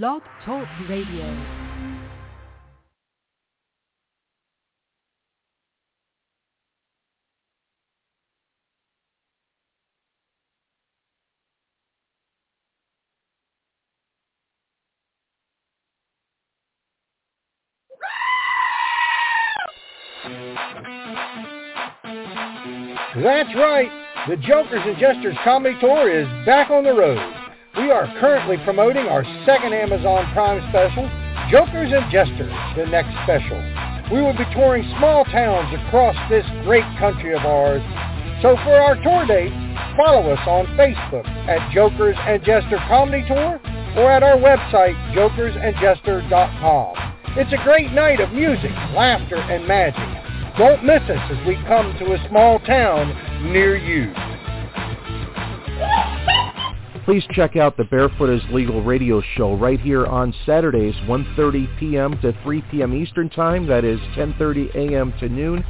Blog Talk Radio. That's right. The Jokers and Jesters Comedy Tour is back on the road. We are currently promoting our second Amazon Prime special, Jokers and Jesters, the next special. We will be touring small towns across this great country of ours. So for our tour dates, follow us on Facebook at Jokers and Jester Comedy Tour or at our website, jokersandjester.com. It's a great night of music, laughter, and magic. Don't miss us as we come to a small town near you. Please check out the Barefoot is Legal radio show right here on Saturdays, 1.30 p.m. to 3 p.m. Eastern Time. That is 10.30 a.m. to noon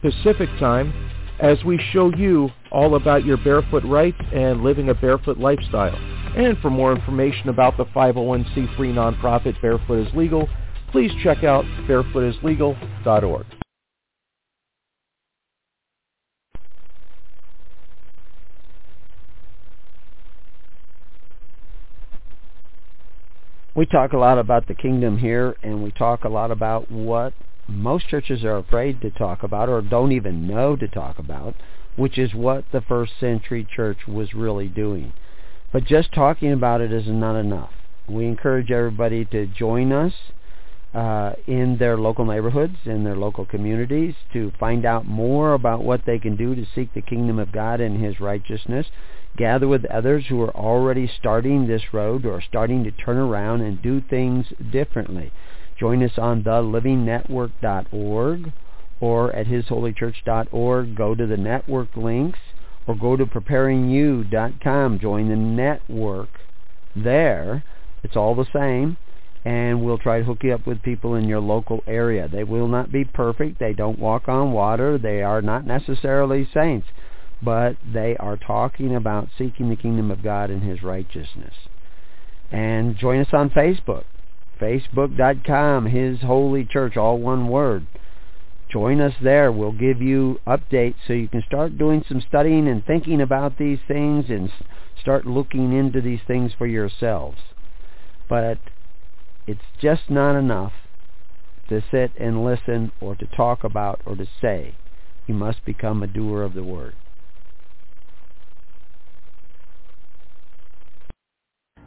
Pacific Time as we show you all about your barefoot rights and living a barefoot lifestyle. And for more information about the 501c3 nonprofit Barefoot is Legal, please check out barefootislegal.org. we talk a lot about the kingdom here and we talk a lot about what most churches are afraid to talk about or don't even know to talk about, which is what the first century church was really doing. But just talking about it is not enough. We encourage everybody to join us uh, in their local neighborhoods, in their local communities, to find out more about what they can do to seek the kingdom of God and His righteousness. Gather with others who are already starting this road or starting to turn around and do things differently. Join us on thelivingnetwork.org or at hisholychurch.org. Go to the network links or go to preparingyou.com. Join the network there. It's all the same and we'll try to hook you up with people in your local area. They will not be perfect. They don't walk on water. They are not necessarily saints, but they are talking about seeking the kingdom of God and his righteousness. And join us on Facebook, facebook.com, His Holy Church, all one word. Join us there. We'll give you updates so you can start doing some studying and thinking about these things and start looking into these things for yourselves. But it's just not enough to sit and listen or to talk about or to say. You must become a doer of the word.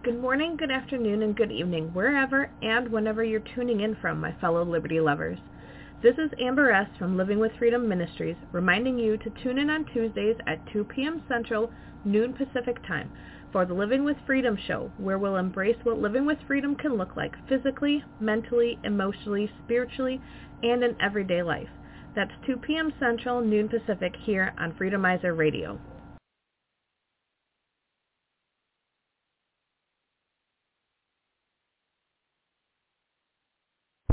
Good morning, good afternoon, and good evening, wherever and whenever you're tuning in from, my fellow Liberty lovers. This is Amber S. from Living with Freedom Ministries, reminding you to tune in on Tuesdays at 2 p.m. Central, noon Pacific Time for the Living with Freedom show, where we'll embrace what living with freedom can look like physically, mentally, emotionally, spiritually, and in everyday life. That's 2 p.m. Central, noon Pacific here on Freedomizer Radio.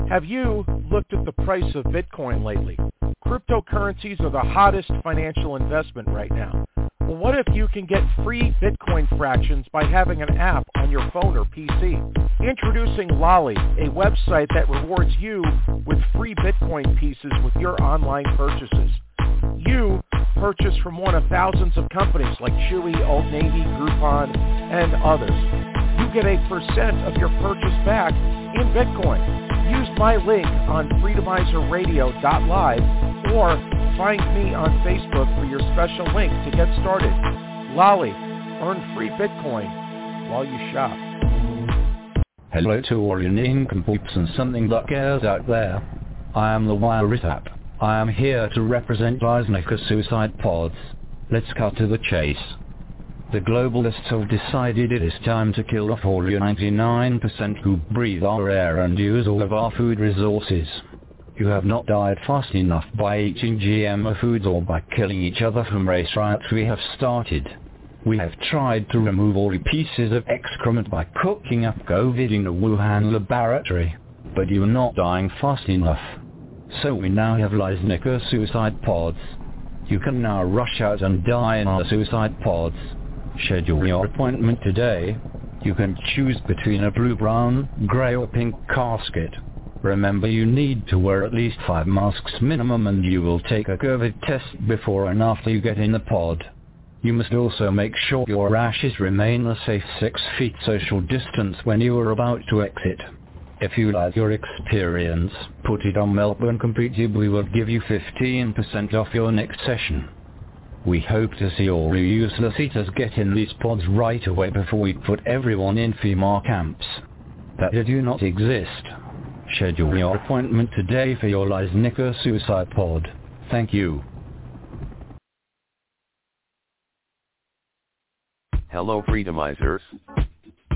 Have you looked at the price of Bitcoin lately? Cryptocurrencies are the hottest financial investment right now. Well, what if you can get free Bitcoin fractions by having an app on your phone or PC? Introducing Lolly, a website that rewards you with free Bitcoin pieces with your online purchases. You purchase from one of thousands of companies like Chewy, Old Navy, Groupon, and others. You get a percent of your purchase back in Bitcoin. Use my link on freedomizerradio.live or find me on Facebook for your special link to get started. Lolly, earn free Bitcoin while you shop. Hello to all you nincompoops and something cares out there. I am the Wireless app. I am here to represent Leisnica suicide pods. Let's cut to the chase. The globalists have decided it is time to kill off all you 99% who breathe our air and use all of our food resources. You have not died fast enough by eating GMO foods or by killing each other from race riots we have started. We have tried to remove all the pieces of excrement by cooking up COVID in a Wuhan laboratory, but you are not dying fast enough. So we now have Leisnica suicide pods. You can now rush out and die in our suicide pods. Schedule your appointment today. You can choose between a blue, brown, grey or pink casket. Remember you need to wear at least five masks minimum and you will take a COVID test before and after you get in the pod. You must also make sure your ashes remain a safe six feet social distance when you are about to exit. If you like your experience, put it on Melbourne Complete we will give you 15% off your next session. We hope to see all you useless eaters get in these pods right away before we put everyone in FEMA camps. That do not exist. Schedule your appointment today for your Leisnica suicide pod. Thank you. Hello Freedomizers.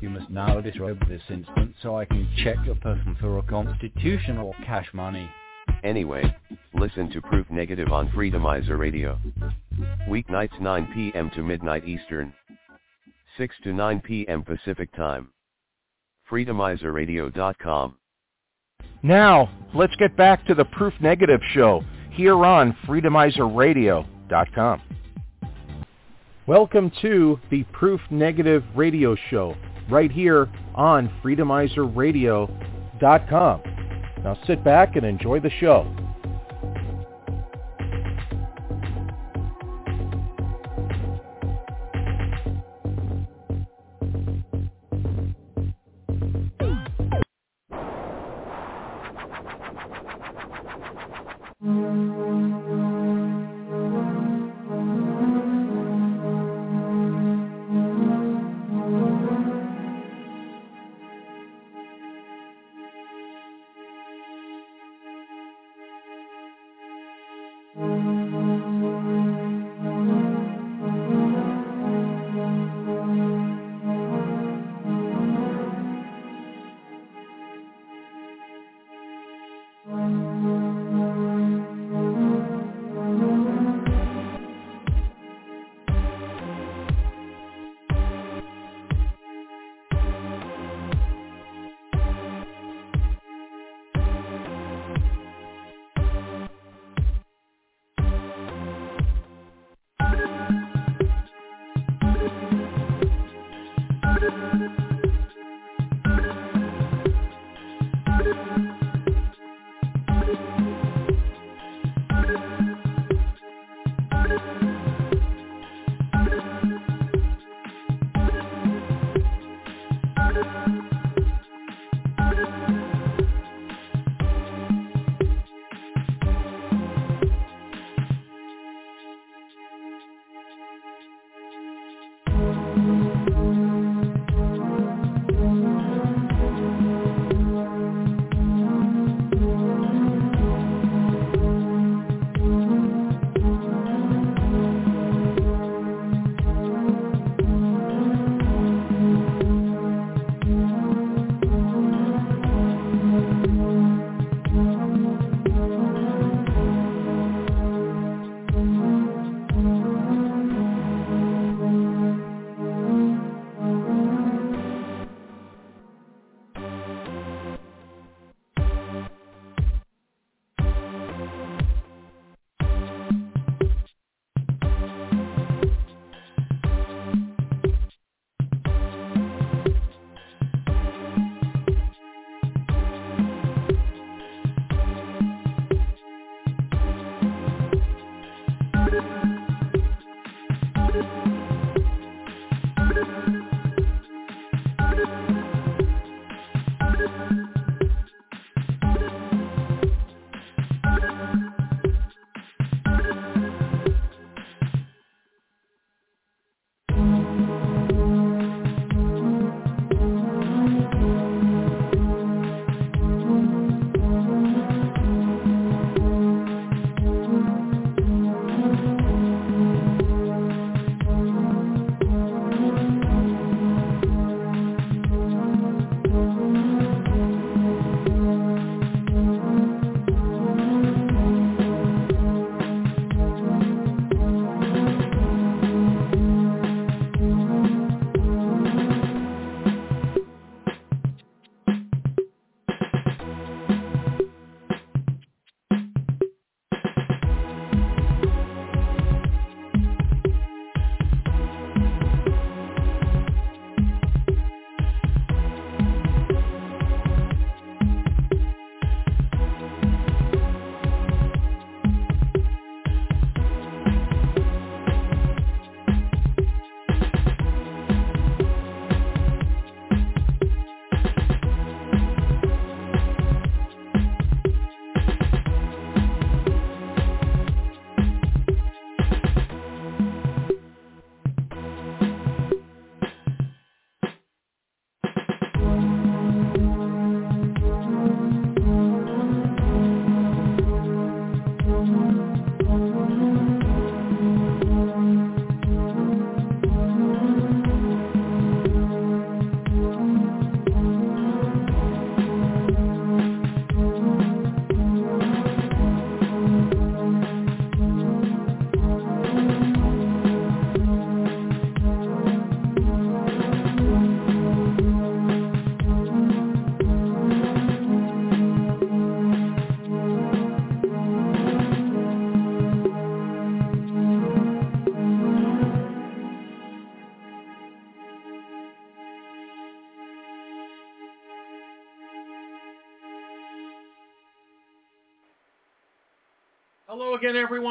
You must now disrobe this instant so I can check your person for a constitution or cash money. Anyway, listen to Proof Negative on Freedomizer Radio. Weeknights 9 p.m. to midnight Eastern. 6 to 9 p.m. Pacific Time. Freedomizerradio.com. Now, let's get back to the Proof Negative show here on freedomizerradio.com. Welcome to the Proof Negative radio show right here on freedomizerradio.com. Now sit back and enjoy the show.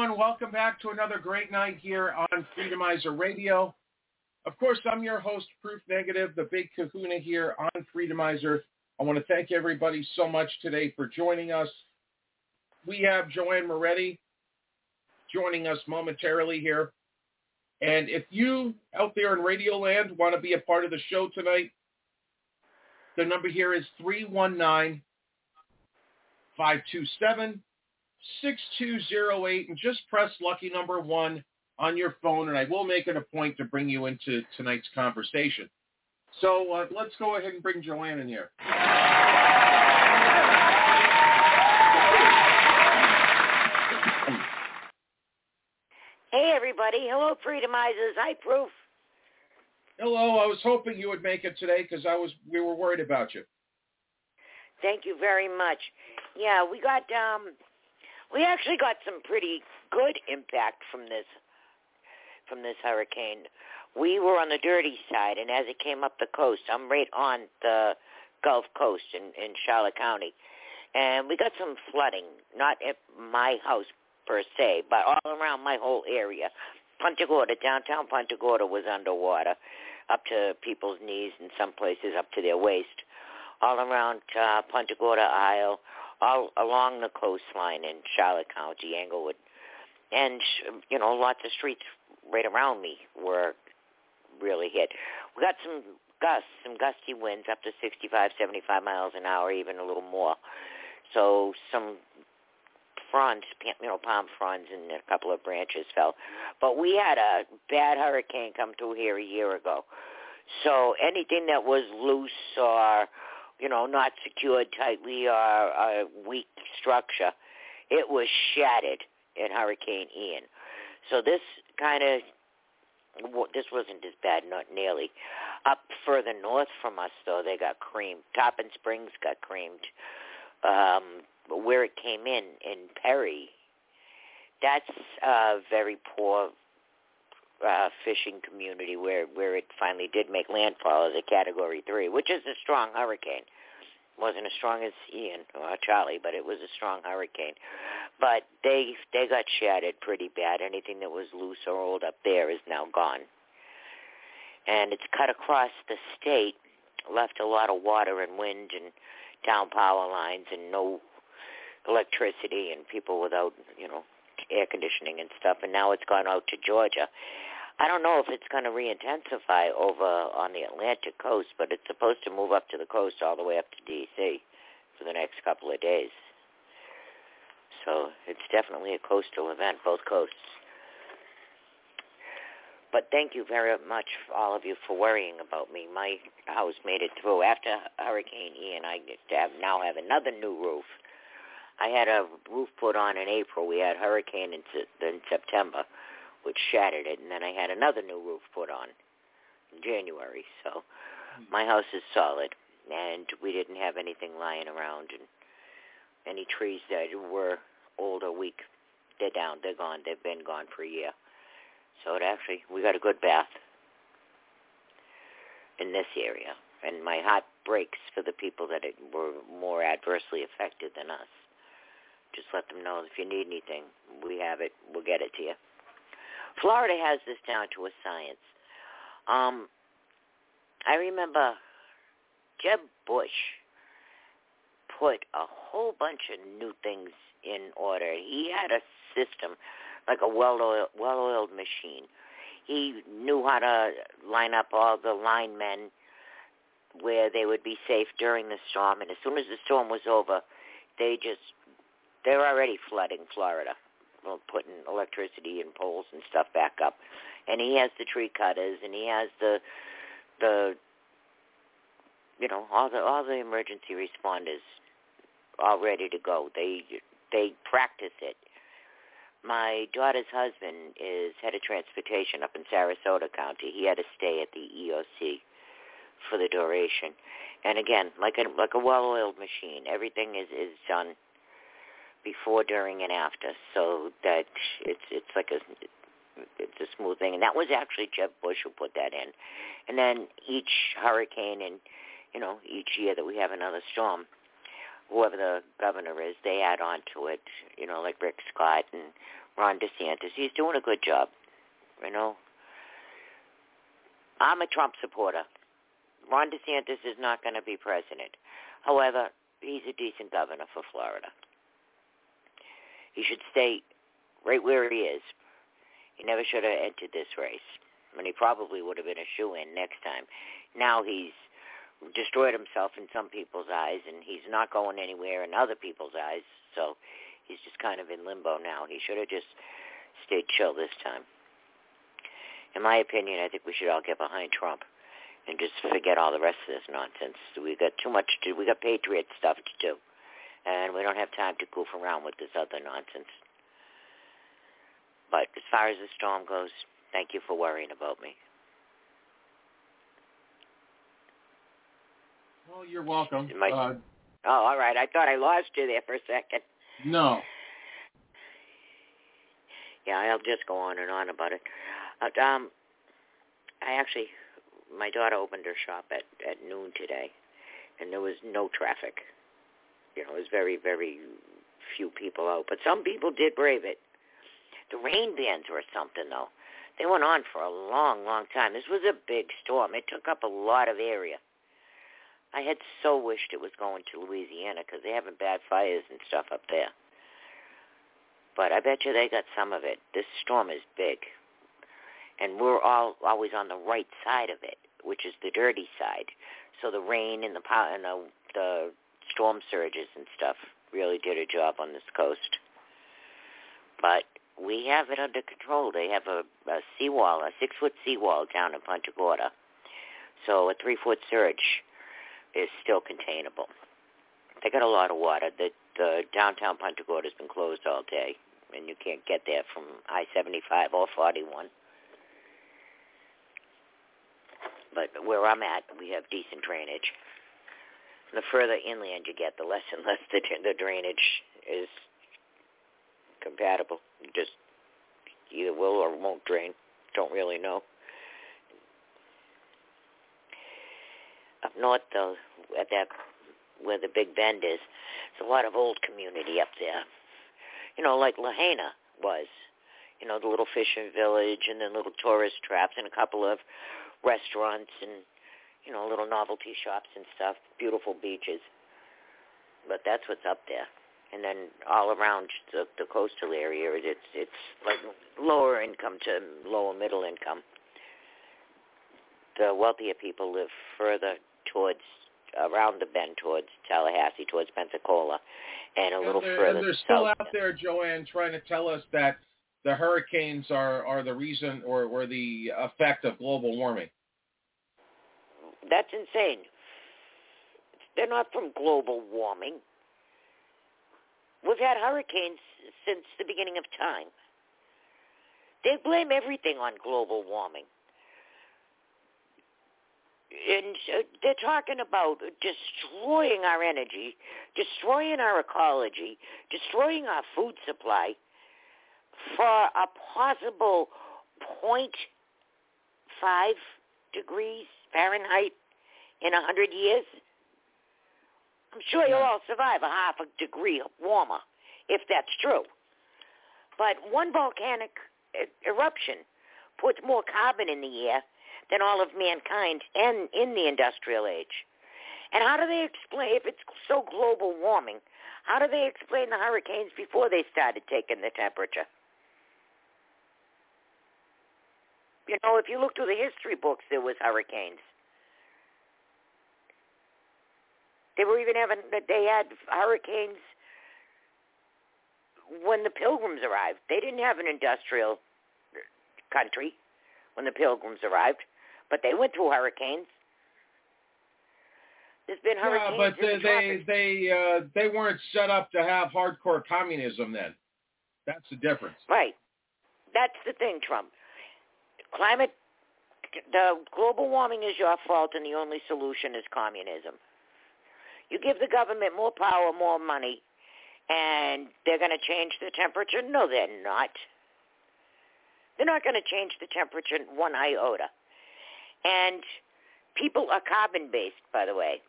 Everyone. Welcome back to another great night here on Freedomizer Radio. Of course, I'm your host, Proof Negative, the big kahuna here on Freedomizer. I want to thank everybody so much today for joining us. We have Joanne Moretti joining us momentarily here. And if you out there in Radio Land want to be a part of the show tonight, the number here is 319 527 6208 and just press lucky number one on your phone and I will make it a point to bring you into tonight's conversation. So uh, let's go ahead and bring Joanne in here. Hey everybody. Hello Freedomizers. Hi Proof. Hello. I was hoping you would make it today because I was we were worried about you. Thank you very much. Yeah, we got um we actually got some pretty good impact from this from this hurricane. We were on the dirty side, and as it came up the coast, I'm right on the Gulf Coast in, in Charlotte County, and we got some flooding. Not at my house per se, but all around my whole area. Punta Gorda, downtown Punta Gorda was underwater, up to people's knees, in some places up to their waist. All around uh, Punta Gorda Isle, all along the coastline in Charlotte County, Englewood, and you know lots of streets right around me were really hit. We got some gusts, some gusty winds up to 65, 75 miles an hour, even a little more. So some fronds, you know, palm fronds and a couple of branches fell. But we had a bad hurricane come through here a year ago. So anything that was loose or you know, not secured tightly or a weak structure, it was shattered in Hurricane Ian. So this kind of this wasn't as bad, not nearly. Up further north from us, though, they got creamed. Tarpon Springs got creamed. Um, where it came in, in Perry, that's a very poor uh, fishing community where where it finally did make landfall as a Category Three, which is a strong hurricane. wasn't as strong as Ian or Charley, but it was a strong hurricane. But they they got shattered pretty bad. Anything that was loose or old up there is now gone, and it's cut across the state, left a lot of water and wind and down power lines and no electricity and people without you know air conditioning and stuff, and now it's gone out to Georgia. I don't know if it's going to re-intensify over on the Atlantic coast, but it's supposed to move up to the coast all the way up to D.C. for the next couple of days. So it's definitely a coastal event, both coasts. But thank you very much, all of you, for worrying about me. My house made it through. After Hurricane Ian, I now have another new roof. I had a roof put on in April. We had hurricane in, in September, which shattered it, and then I had another new roof put on in January. So hmm. my house is solid, and we didn't have anything lying around, and any trees that were old or weak, they're down, they're gone, they've been gone for a year. So it actually, we got a good bath in this area, and my heart breaks for the people that it were more adversely affected than us just let them know if you need anything, we have it. We'll get it to you. Florida has this down to a science. Um, I remember Jeb Bush put a whole bunch of new things in order. He had a system like a well-oiled, well-oiled machine. He knew how to line up all the linemen where they would be safe during the storm, and as soon as the storm was over, they just they're already flooding Florida, well, putting electricity and poles and stuff back up. And he has the tree cutters, and he has the the you know all the all the emergency responders all ready to go. They they practice it. My daughter's husband is head of transportation up in Sarasota County. He had to stay at the EOC for the duration. And again, like a like a well-oiled machine, everything is is done before, during, and after, so that it's it's like a it's a smooth thing. And that was actually Jeb Bush who put that in. And then each hurricane and you know each year that we have another storm, whoever the governor is, they add on to it. You know, like Rick Scott and Ron DeSantis. He's doing a good job. You know, I'm a Trump supporter. Ron DeSantis is not going to be president. However, he's a decent governor for Florida. He should stay right where he is. He never should have entered this race. I mean, he probably would have been a shoe-in next time. Now he's destroyed himself in some people's eyes, and he's not going anywhere in other people's eyes. So he's just kind of in limbo now. He should have just stayed chill this time. In my opinion, I think we should all get behind Trump and just forget all the rest of this nonsense. We got too much to. We got patriot stuff to do, and we don't have time to goof around with this other nonsense. But as far as the storm goes, thank you for worrying about me. Well, you're welcome. My, uh, oh, all right. I thought I lost you there for a second. No. Yeah, I'll just go on and on about it. Uh, um, I actually, my daughter opened her shop at at noon today, and there was no traffic. You know, was very very few people out, but some people did brave it. The rain bands were something though. They went on for a long, long time. This was a big storm. It took up a lot of area. I had so wished it was going to Louisiana because they having bad fires and stuff up there. But I bet you they got some of it. This storm is big. And we're all always on the right side of it, which is the dirty side. So the rain and the and the, the storm surges and stuff really did a job on this coast. But we have it under control. They have a, a seawall, a six-foot seawall down in Punta Gorda. So a three-foot surge is still containable. They got a lot of water. The, the downtown Punta Gorda has been closed all day, and you can't get there from I-75 or 41. But where I'm at, we have decent drainage. The further inland you get, the less and less the, the drainage is compatible. You just either will or won't drain. Don't really know. Up north, though, at that where the Big Bend is, there's a lot of old community up there. You know, like Lahaina was. You know, the little fishing village and then little tourist traps and a couple of restaurants and, you know, little novelty shops and stuff. Beautiful beaches. But that's what's up there and then all around the, the coastal area, it's it's like lower income to lower middle income. The wealthier people live further towards around the bend towards Tallahassee, towards Pensacola, and a little further. And they're still south. out there, Joanne, trying to tell us that the hurricanes are are the reason or or the effect of global warming. That's insane. They're not from global warming. We've had hurricanes since the beginning of time. They blame everything on global warming. And they're talking about destroying our energy, destroying our ecology, destroying our food supply for a possible 0.5 degrees Fahrenheit in a hundred years. I'm sure you'll all survive a half a degree warmer, if that's true. But one volcanic eruption puts more carbon in the air than all of mankind and in the industrial age. And how do they explain, if it's so global warming, how do they explain the hurricanes before they started taking the temperature? You know, if you look through the history books, there was hurricanes. They were even having they had hurricanes when the pilgrims arrived. They didn't have an industrial country when the pilgrims arrived, but they went through hurricanes. There's been hurricanes. Yeah, but they the they they, uh, they weren't set up to have hardcore communism then. That's the difference. Right. That's the thing, Trump. Climate, the global warming is your fault, and the only solution is communism. You give the government more power, more money, and they're going to change the temperature? No, they're not. They're not going to change the temperature one iota. And people are carbon-based, by the way.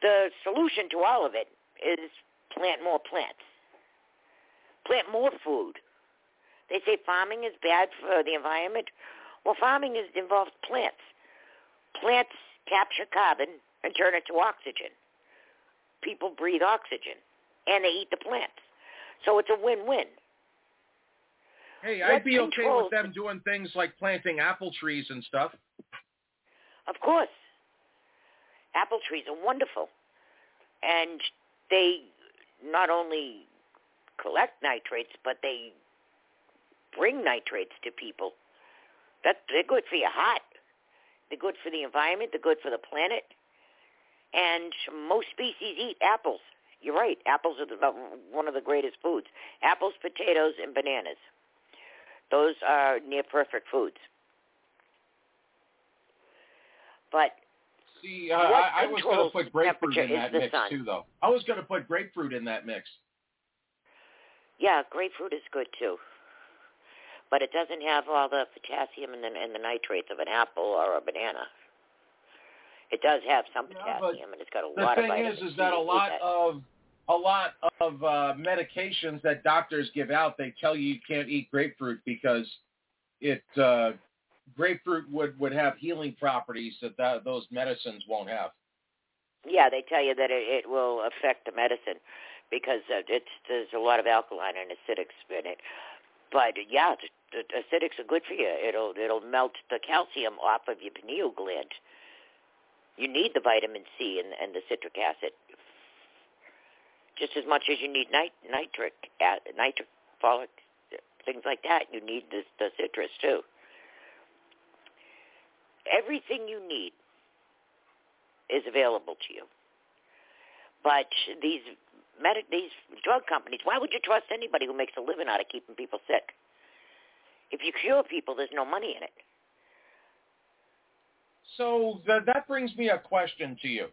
the solution to all of it is plant more plants. Plant more food. They say farming is bad for the environment. Well, farming is, involves plants. Plants capture carbon and turn it to oxygen. People breathe oxygen, and they eat the plants. So it's a win-win. Hey, What I'd be okay with them doing things like planting apple trees and stuff. Of course. Apple trees are wonderful. And they not only collect nitrates, but they bring nitrates to people. That they're good for your heart. They're good for the environment, they're good for the planet. And most species eat apples. You're right. Apples are the, one of the greatest foods. Apples, potatoes, and bananas. Those are near perfect foods. But See, uh, I, I was going to put grapefruit in that mix sun. too, though. I was going to put grapefruit in that mix. Yeah, grapefruit is good too. But it doesn't have all the potassium and the, and the nitrates of an apple or a banana. It does have some Yeah, potassium and it's got a lot of The thing is, is that a lot that. of a lot of uh, medications that doctors give out, they tell you you can't eat grapefruit because it uh, grapefruit would would have healing properties that, that those medicines won't have. Yeah, they tell you that it, it will affect the medicine because uh, it's there's a lot of alkaline and acidics in it. But yeah, the, the acidics are good for you. It'll it'll melt the calcium off of your pineal gland. You need the vitamin C and, and the citric acid just as much as you need nit- nitric nitric folic things like that. You need the, the citrus too. Everything you need is available to you. But these med- these drug companies, why would you trust anybody who makes a living out of keeping people sick? If you cure people, there's no money in it. So th- that brings me a question to you.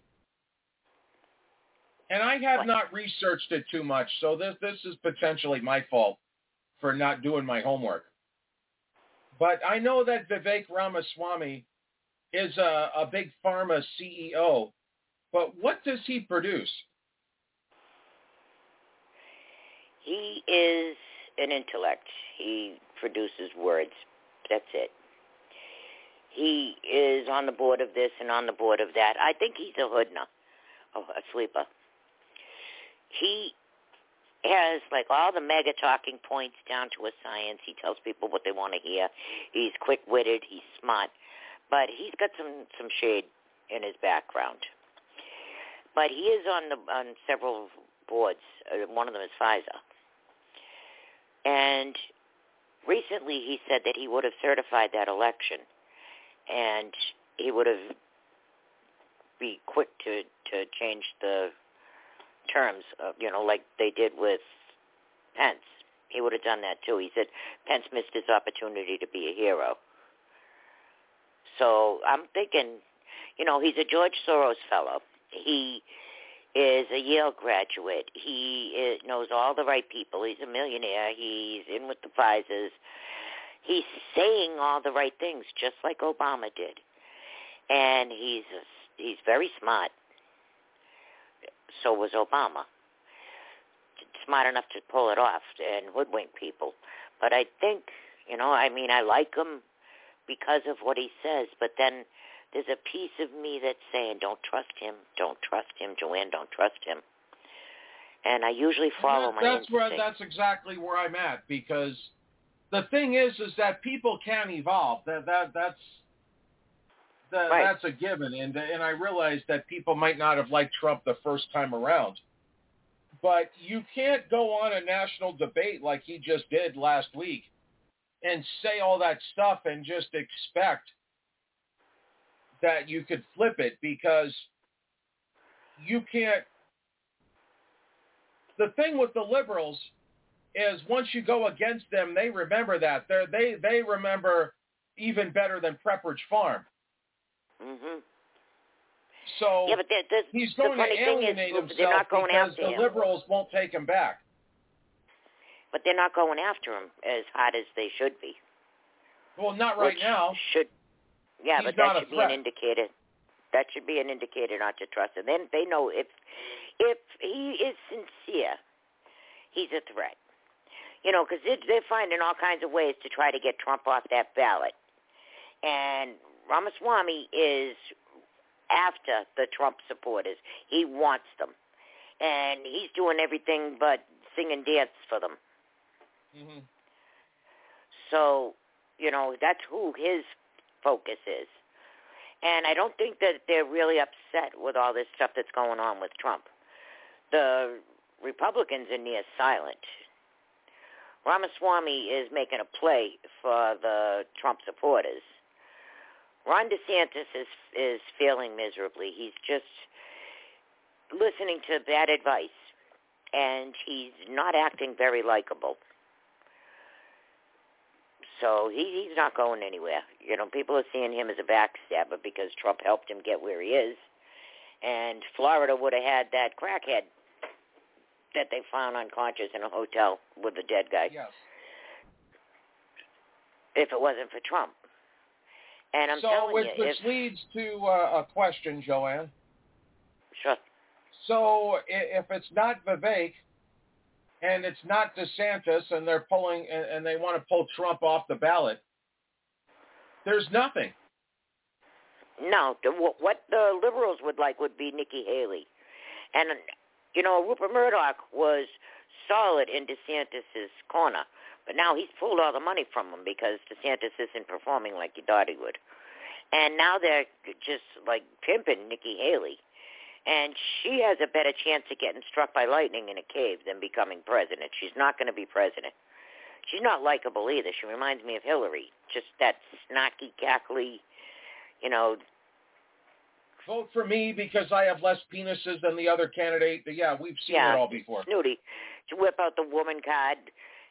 And I have What? not researched it too much, so this this is potentially my fault for not doing my homework. But I know that Vivek Ramaswamy is a, a big pharma CEO. But what does he produce? He is an intellect. He produces words. That's it. He is on the board of this and on the board of that. I think he's a hoodna, a, a sleeper. He has like all the mega talking points down to a science. He tells people what they want to hear. He's quick-witted. He's smart, but he's got some some shade in his background. But he is on the on several boards. Uh, one of them is Pfizer. And recently he said that he would have certified that election and he would have be quick to to change the terms of, you know like they did with Pence. He would have done that too. He said Pence missed his opportunity to be a hero. So I'm thinking, you know, he's a George Soros fellow. He is a Yale graduate. He is, knows all the right people. He's a millionaire. He's in with the Pfizers. He's saying all the right things, just like Obama did. And he's a, he's very smart. So was Obama. Smart enough to pull it off and hoodwink people. But I think, you know, I mean, I like him because of what he says. But then there's a piece of me that's saying, don't trust him, don't trust him, Joanne, don't trust him. And I usually follow And my that, that's where that's exactly where I'm at because the thing is is that people can evolve. That that that's that, Right. that's a given, and and I realize that people might not have liked Trump the first time around, but you can't go on a national debate like he just did last week and say all that stuff and just expect that you could flip it because you can't. The thing with the liberals is once you go against them, they remember that. They they they remember even better than Pepperidge Farm. hmm So Yeah, but there, there's, he's the going to funny thing is, himself they're not going because after the him. liberals won't take him back. But they're not going after him as hard as they should be. Well, not right which now. Should yeah, He's but that should be an indicator. That should be an indicator not to trust him. Then they know if if he is sincere, he's a threat. You know, because they're finding all kinds of ways to try to get Trump off that ballot. And Ramaswamy is after the Trump supporters. He wants them. And he's doing everything but sing and dance for them. Mm-hmm. So, you know, that's who his focus is. And I don't think that they're really upset with all this stuff that's going on with Trump. The Republicans are near silent. Ramaswamy is making a play for the Trump supporters. Ron DeSantis is is failing miserably. He's just listening to bad advice, and he's not acting very likable. So he, he's not going anywhere. You know, people are seeing him as a backstabber because Trump helped him get where he is. And Florida would have had that crackhead that they found unconscious in a hotel with the dead guy. Yes. If it wasn't for Trump. And I'm so telling which, you, which if, leads to uh, a question, Joanne. sure. So if it's not Vivek and it's not DeSantis and they're pulling and, and they want to pull Trump off the ballot, there's nothing. No, what the liberals would like would be Nikki Haley, and you know Rupert Murdoch was solid in DeSantis's corner, but now he's pulled all the money from him because DeSantis isn't performing like he thought he would, and now they're just like pimping Nikki Haley, and she has a better chance of getting struck by lightning in a cave than becoming president. She's not going to be president. She's not likable either. She reminds me of Hillary, just that snarky, cackly, you know, Vote for me because I have less penises than the other candidate. But yeah, we've seen yeah, it all before. snooty. To whip out the woman card,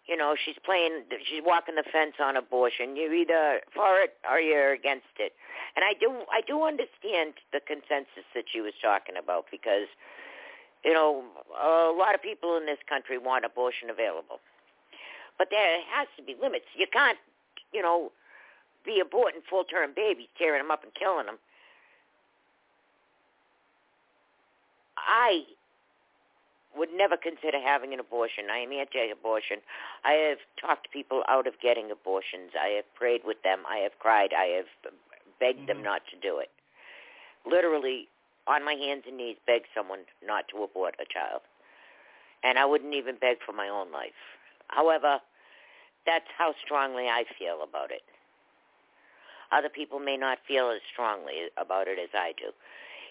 you know, she's playing, she's walking the fence on abortion. You're either for it or you're against it. And I do, I do understand the consensus that she was talking about because, you know, a lot of people in this country want abortion available, but there has to be limits. You can't, you know, be aborting full-term babies, tearing them up and killing them. I would never consider having an abortion. I am anti-abortion. I have talked people out of getting abortions. I have prayed with them. I have cried. I have begged them Mhm. not to do it. Literally, on my hands and knees, beg someone not to abort a child. And I wouldn't even beg for my own life. However, that's how strongly I feel about it. Other people may not feel as strongly about it as I do.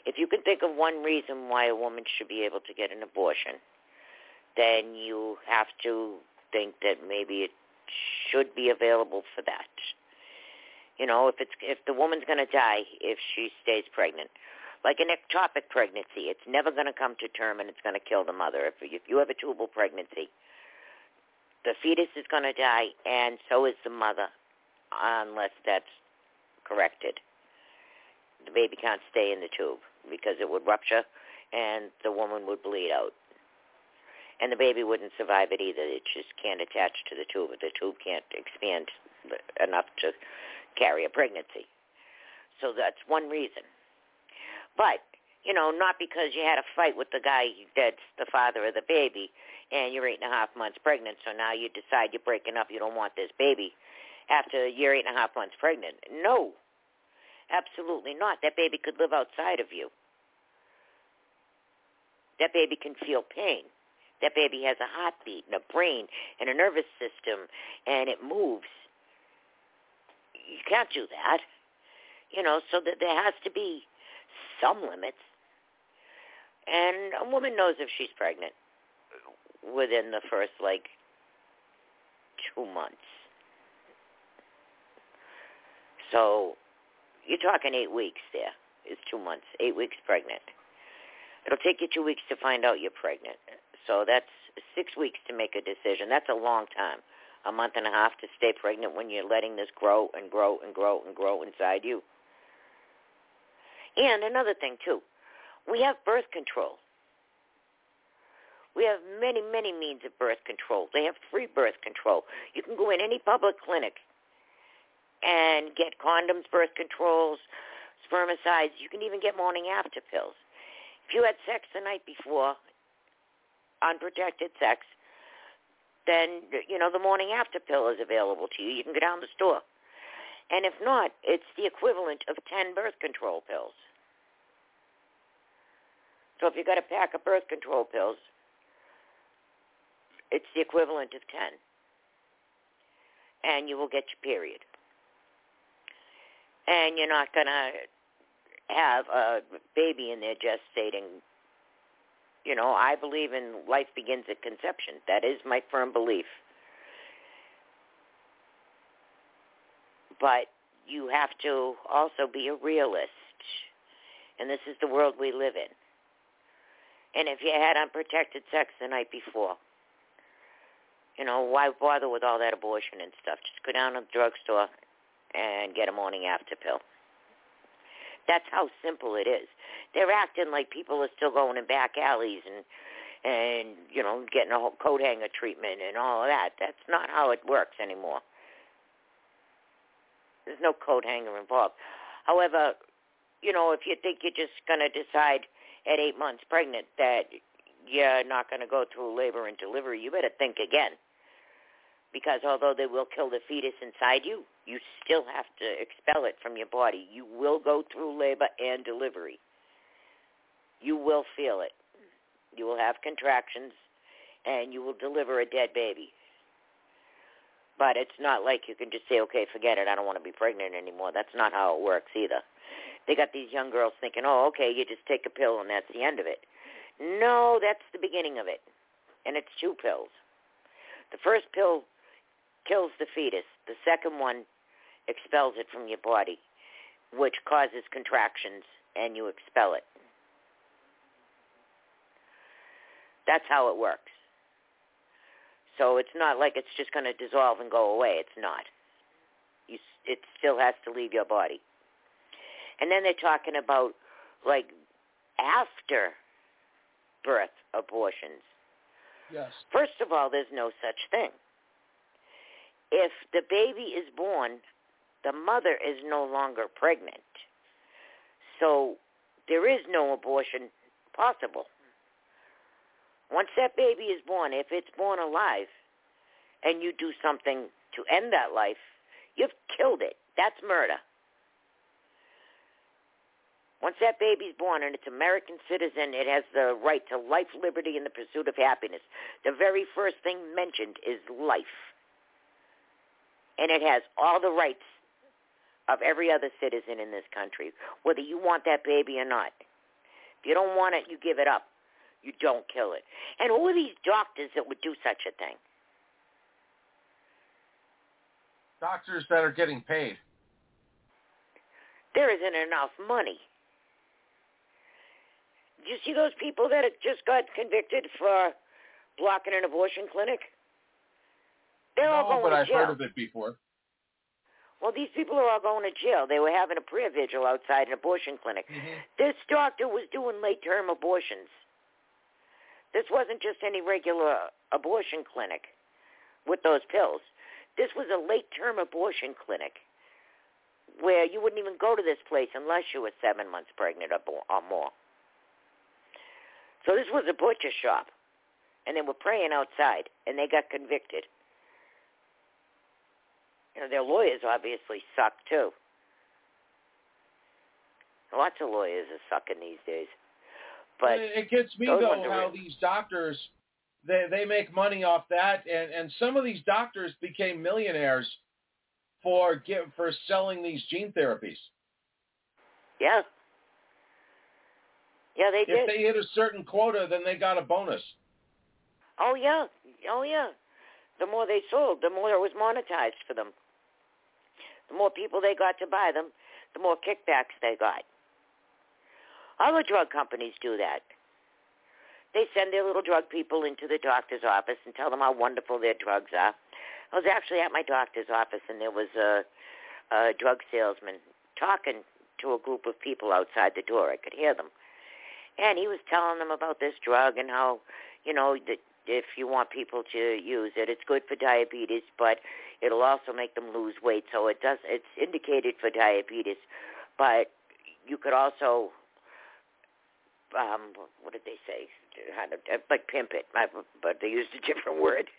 If you can think of one reason why a woman should be able to get an abortion, then you have to think that maybe it should be available for that. You know, if it's if the woman's going to die if she stays pregnant, like an ectopic pregnancy, it's never going to come to term and it's going to kill the mother. If if you have a tubal pregnancy, the fetus is going to die and so is the mother, unless that's corrected. The baby can't stay in the tube because it would rupture and the woman would bleed out. And the baby wouldn't survive it either. It just can't attach to the tube. The tube can't expand enough to carry a pregnancy. So that's one reason. But, you know, not because you had a fight with the guy that's the father of the baby and you're eight and a half months pregnant, so now you decide you're breaking up, you don't want this baby after you're eight and a half months pregnant. No, absolutely not. That baby could live outside of you. That baby can feel pain. That baby has a heartbeat and a brain and a nervous system, and it moves. You can't do that. You know, so that there has to be some limits. And a woman knows if she's pregnant within the first, like, two months. So you're talking eight weeks there. It's two months, eight weeks pregnant. It'll take you two weeks to find out you're pregnant. So that's six weeks to make a decision. That's a long time. A month and a half to stay pregnant when you're letting this grow and grow and grow and grow inside you. And another thing, too. We have birth control. We have many, many means of birth control. They have free birth control. You can go in any public clinic and get condoms, birth controls, spermicides. You can even get morning after pills. If you had sex the night before, unprotected sex, then you know the morning after pill is available to you. You can go down the store. And if not, it's the equivalent of 10 birth control pills. So if you got a pack of birth control pills, it's the equivalent of 10. And you will get your period. And you're not going to have a baby in there gestating. You know, I believe in life begins at conception. That is my firm belief. But you have to also be a realist. And this is the world we live in. And if you had unprotected sex the night before, you know, why bother with all that abortion and stuff? Just go down to the drugstore and get a morning after pill. That's how simple it is. They're acting like people are still going in back alleys and and you know getting a whole coat hanger treatment and all of that. That's not how it works anymore. There's no coat hanger involved. However, you know, if you think you're just going to decide at eight months pregnant that you're not going to go through labor and delivery, you better think again. Because although they will kill the fetus inside you, you still have to expel it from your body. You will go through labor and delivery. You will feel it. You will have contractions, and you will deliver a dead baby. But it's not like you can just say, okay, forget it. I don't want to be pregnant anymore. That's not how it works either. They got these young girls thinking, oh, okay, you just take a pill and that's the end of it. No, that's the beginning of it. And it's two pills. The first pill kills the fetus. The second one expels it from your body, which causes contractions, and you expel it. That's how it works. So it's not like it's just going to dissolve and go away. It's not. You, it still has to leave your body. And then they're talking about like after birth abortions. Yes. First of all, there's no such thing. If the baby is born, the mother is no longer pregnant. So there is no abortion possible. Once that baby is born, if it's born alive and you do something to end that life, you've killed it. That's murder. Once that baby's born and it's American citizen, it has the right to life, liberty, and the pursuit of happiness. The very first thing mentioned is life. And it has all the rights of every other citizen in this country, whether you want that baby or not. If you don't want it, you give it up. You don't kill it. And who are these doctors that would do such a thing? Doctors that are getting paid. There isn't enough money. Do you see those people that just got convicted for blocking an abortion clinic? They're no, all going but to I've jail. heard of it before. Well, these people are all going to jail. They were having a prayer vigil outside an abortion clinic. Mm-hmm. This doctor was doing late-term abortions. This wasn't just any regular abortion clinic with those pills. This was a late-term abortion clinic where you wouldn't even go to this place unless you were seven months pregnant or more. So this was a butcher shop, and they were praying outside, and they got convicted. You know, their lawyers obviously suck too. Lots of lawyers are sucking these days. But it, gets me though how these doctors they they make money off that, and and some of these doctors became millionaires for get for selling these gene therapies. yeah, yeah, they did. If they hit a certain quota, then they got a bonus. Oh yeah, oh yeah. The more they sold, the more it was monetized for them. The more people they got to buy them, the more kickbacks they got. Other drug companies do that. They send their little drug people into the doctor's office and tell them how wonderful their drugs are. I was actually at my doctor's office and there was a, a drug salesman talking to a group of people outside the door. I could hear them. And he was telling them about this drug and how, you know, that if you want people to use it, it's good for diabetes, but it'll also make them lose weight. So it does. It's indicated for diabetes, but you could also, um, what did they say? How to, like pimp it, but they used a different word.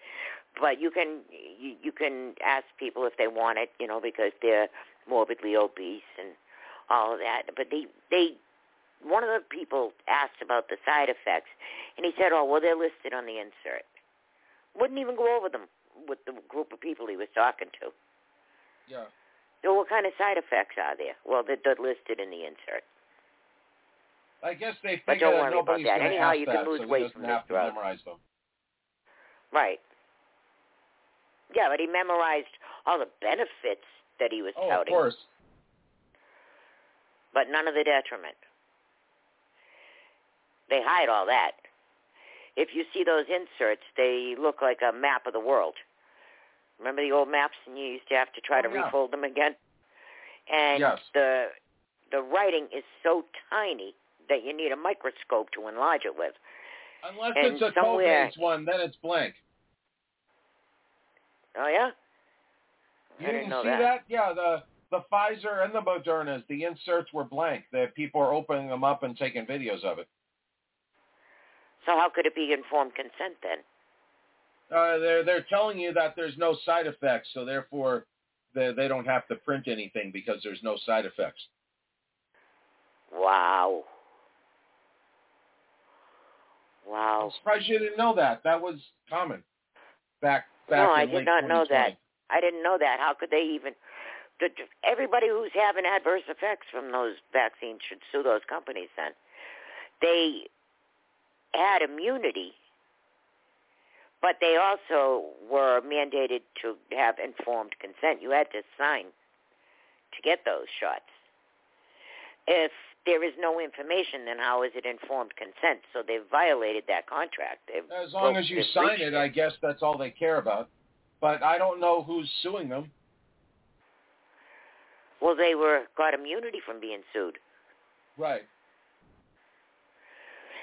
But you can you, you can ask people if they want it, you know, because they're morbidly obese and all of that. But they they one of the people asked about the side effects, and he said, "Oh, well, they're listed on the insert." Wouldn't even go over them with the group of people he was talking to. Yeah. So what kind of side effects are there? Well, they're, they're listed in the insert. I guess they But don't worry about that. Anyhow, you that, can lose so weight from this drug. memorize them. Right. Yeah, but he memorized all the benefits that he was Oh, of course. but none of the detriment. They hide all that. If you see those inserts, they look like a map of the world. Remember the old maps, and you used to have to try Oh, to yeah. refold them again. And Yes. the the writing is so tiny that you need a microscope to enlarge it with. Unless and it's a somewhere- COVID's one, then it's blank. Oh yeah, You I didn't see that. Yeah, the the Pfizer and the Modernas, the inserts were blank. The people are opening them up and taking videos of it. So how could it be informed consent then? Uh, they're they're telling you that there's no side effects, so therefore they they don't have to print anything because there's no side effects. Wow. I'm Wow. surprised you didn't know that. That was common back back No, I did not know that. I didn't know that. How could they even? Everybody who's having adverse effects from those vaccines should sue those companies. Then they had immunity, but they also were mandated to have informed consent. You had to sign to get those shots. If there is no information, then how is it informed consent? So they violated that contract. They've As long as you sign breached it, I guess that's all they care about. But I don't know who's suing them. Well, they were got immunity from being sued, Right.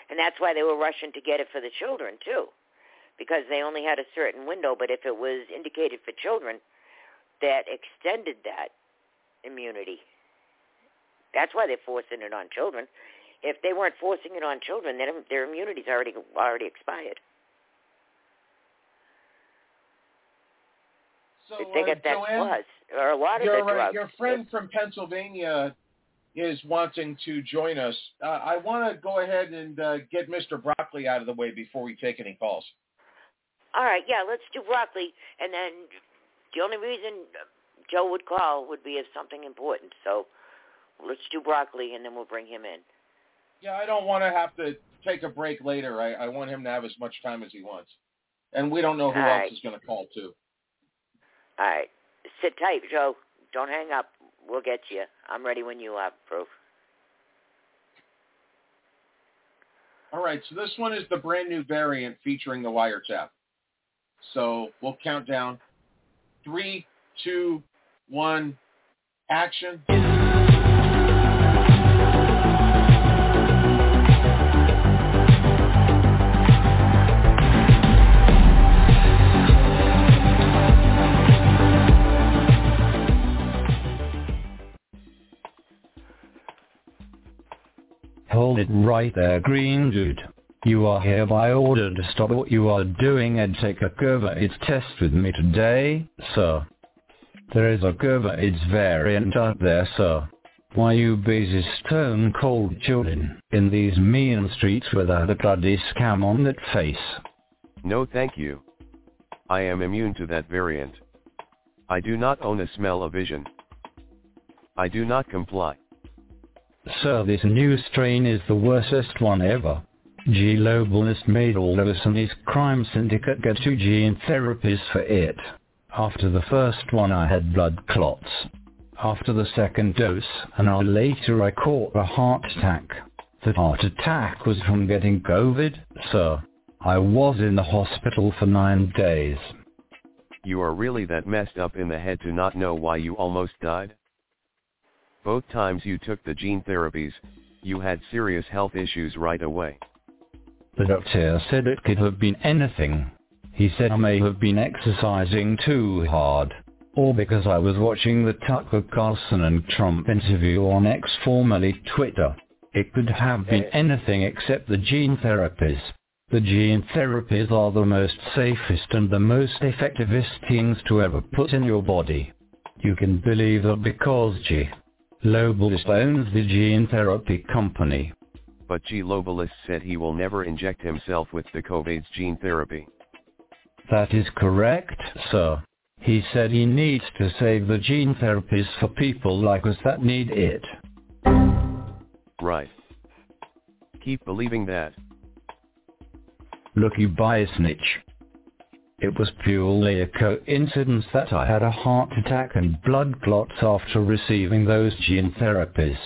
And that's why they were rushing to get it for the children too, because they only had a certain window. But if it was indicated for children, that extended that immunity. That's why they're forcing it on children. If they weren't forcing it on children, then their immunity's already already expired. So they uh, get that Joanne, plus, or a lot of the uh, drugs. your friend from Pennsylvania is wanting to join us. Uh, I want to go ahead and uh, get Mr. Broccoli out of the way before we take any calls. All right, yeah, let's do broccoli, and then the only reason Joe would call would be if something important. So let's do broccoli, and then we'll bring him in. Yeah, I don't want to have to take a break later. I, I want him to have as much time as he wants. And we don't know who All else right. is going to call, too. All right, sit tight, Joe. Don't hang up. We'll get you. I'm ready when you are, Proof. All right, so this one is the brand new variant featuring the wiretap. So we'll count down. Three, two, one, action. Hold it right there, Green Dude. You are hereby ordered to stop what you are doing and take a COVID test with me today, sir. There is a COVID variant out there, sir. Why you busy stone cold children in these mean streets without a bloody scam on that face? No thank you. I am immune to that variant. I do not own a smell of vision. I do not comply. Sir, this new strain is the worstest one ever. G. Globalist made all of us and his crime syndicate get two gene therapies for it. After the first one I had blood clots. After the second dose, an hour later I caught a heart attack. The heart attack was from getting COVID, sir. I was in the hospital for nine days. You are really that messed up in the head to not know why you almost died? Both times you took the gene therapies, you had serious health issues right away. The uh, doctor said it could have been anything. He said I may have been exercising too hard. or because I was watching the Tucker Carlson and Trump interview on X formerly Twitter. It could have been anything except the gene therapies. The gene therapies are the most safest and the most effectivest things to ever put in your body. You can believe that because G. Globalist owns the gene therapy company. But G. Globalist said he will never inject himself with the COVID's gene therapy. That is correct, sir. He said he needs to save the gene therapies for people like us that need it. Right. Keep believing that. Look you buy a snitch. It was purely a coincidence that I had a heart attack and blood clots after receiving those gene therapies.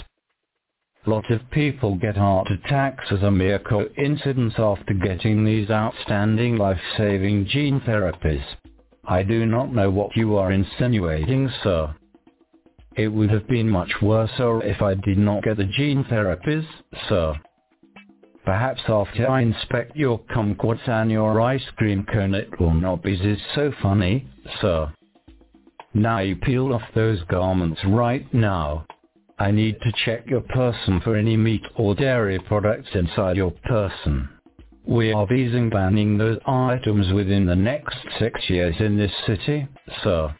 Lot of people get heart attacks as a mere coincidence after getting these outstanding life-saving gene therapies. I do not know what you are insinuating, sir. It would have been much worse if I did not get the gene therapies, sir. Perhaps after I inspect your kumquats and your ice cream cone it will not be so funny, sir. Now you peel off those garments right now. I need to check your person for any meat or dairy products inside your person. We are vising banning those items within the next six years in this city, sir.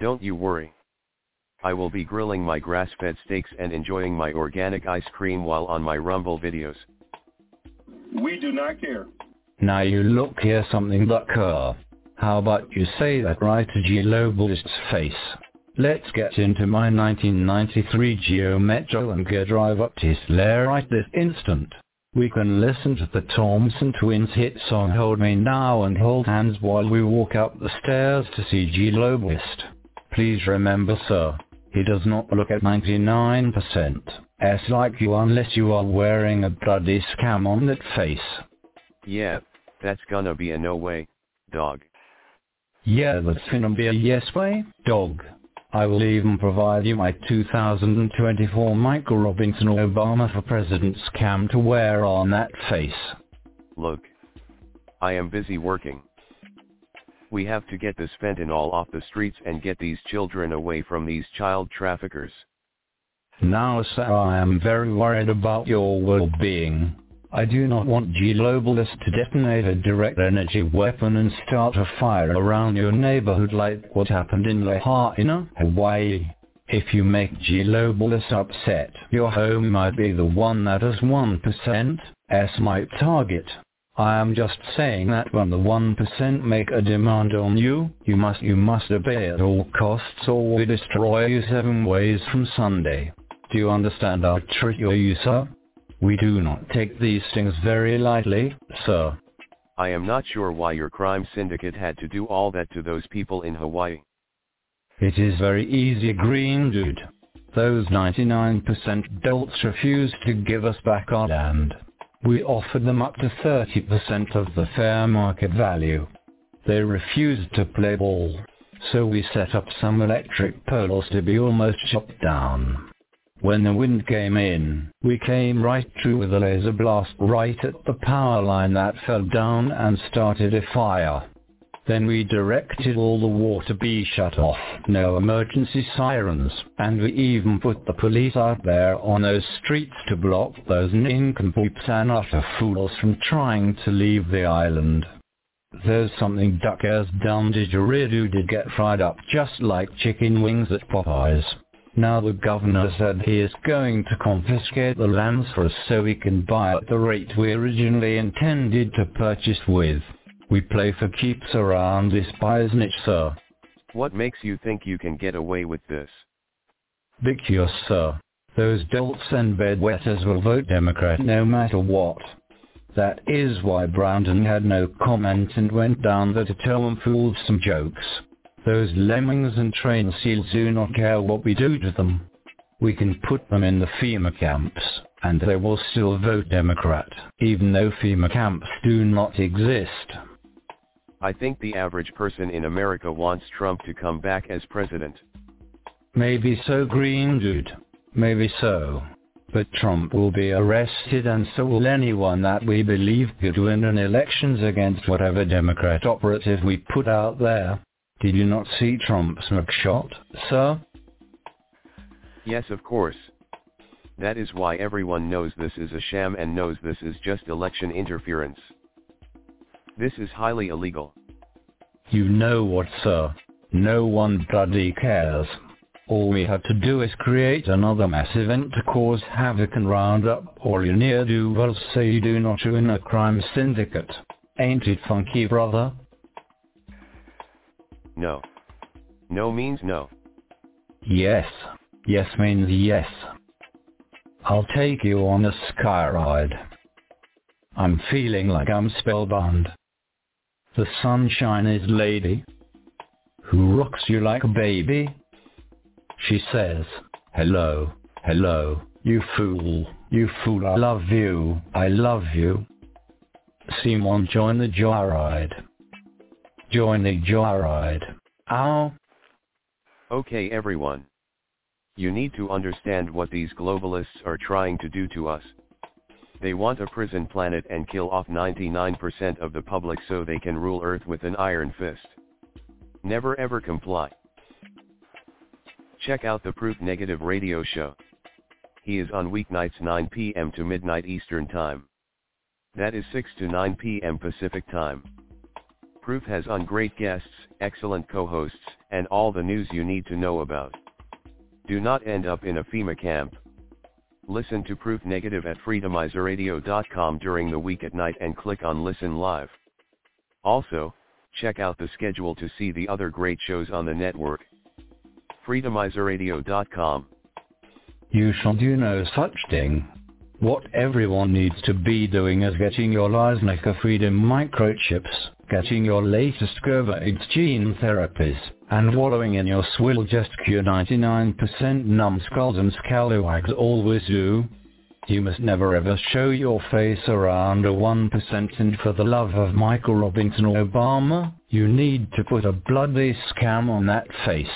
Don't you worry. I will be grilling my grass-fed steaks and enjoying my organic ice cream while on my Rumble videos. We do not care. Now you look here something but uh, car. How about you say that right to G Globalist's face? Let's get into my 1993 Geo Metro and get drive up to his lair right this instant. We can listen to the Thompson Twins hit song Hold Me Now and hold hands while we walk up the stairs to see G Globalist. Please remember sir, he does not look at 99% S like you unless you are wearing a bloody scam on that face. Yeah, that's gonna be a no way, dog. Yeah, that's gonna be a yes way, dog. I will even provide you my 2024 Michael Robinson Obama for President scam to wear on that face. Look. I am busy working. We have to get this fentanyl off the streets and get these children away from these child traffickers. Now sir I am very worried about your well-being. I do not want G Globalist to detonate a direct energy weapon and start a fire around your neighborhood like what happened in Lahaina, Hawaii. If you make G Globalist upset, your home might be the one that has 1% S might target. I am just saying that when the 1% make a demand on you, you must you must obey at all costs or we destroy you seven ways from Sunday. Do you understand our trick you sir? We do not take these things very lightly, sir. I am not sure why your crime syndicate had to do all that to those people in Hawaii. It is very easy green dude. Those 99% dolts refused to give us back our land. We offered them up to 30% of the fair market value. They refused to play ball. So we set up some electric poles to be almost chopped down. When the wind came in, we came right through with a laser blast right at the power line that fell down and started a fire. Then we directed all the water be shut off, no emergency sirens, and we even put the police out there on those streets to block those nincompoops and utter fools from trying to leave the island. There's something duck has done didgeridoo did get fried up just like chicken wings at Popeyes. Now the governor said he is going to confiscate the lands for us so we can buy at the rate we originally intended to purchase with. We play for keeps around this business, sir. What makes you think you can get away with this? Because, sir, those dolts and bedwetters will vote Democrat no matter what. That is why Brandon had no comment and went down there to tell them fools some jokes. Those lemmings and train seals do not care what we do to them. We can put them in the FEMA camps, and they will still vote Democrat, even though FEMA camps do not exist. I think the average person in America wants Trump to come back as president. Maybe so green dude. Maybe so. But Trump will be arrested and so will anyone that we believe could win an elections against whatever Democrat operative we put out there. Did you not see Trump's mugshot, sir? Yes, of course. That is why everyone knows this is a sham and knows this is just election interference. This is highly illegal. You know what, sir? No one bloody cares. All we have to do is create another mass event to cause havoc and round up all you near-do-wells so you do not join a crime syndicate. Ain't it funky, brother? No. No means no. Yes. Yes means yes. I'll take you on a sky ride. I'm feeling like I'm spellbound. The sunshine is lady, who rocks you like a baby. She says, hello, hello, you fool, you fool, I love you, I love you. Simon, join the joyride. Join the joyride. Ow. Okay everyone. You need to understand what these globalists are trying to do to us. They want a prison planet and kill off 99% of the public so they can rule Earth with an iron fist. Never ever comply. Check out the Proof Negative radio show. He is on weeknights 9 p.m. to midnight Eastern Time. That is 6 to 9 p.m. Pacific Time. Proof has on great guests, excellent co-hosts, and all the news you need to know about. Do not end up in a FEMA camp. Listen to Proof Negative at freedomizerradio.com during the week at night and click on Listen Live. Also, check out the schedule to see the other great shows on the network. freedomizerradio.com. You shall do no such thing. What everyone needs to be doing is getting your Liesnecker Freedom microchips, getting your latest COVID gene therapies, and wallowing in your swill just cure 99% numbskulls and scalawags always do. You must never ever show your face around a 1% and for the love of Michael Robinson Obama, you need to put a bloody scam on that face.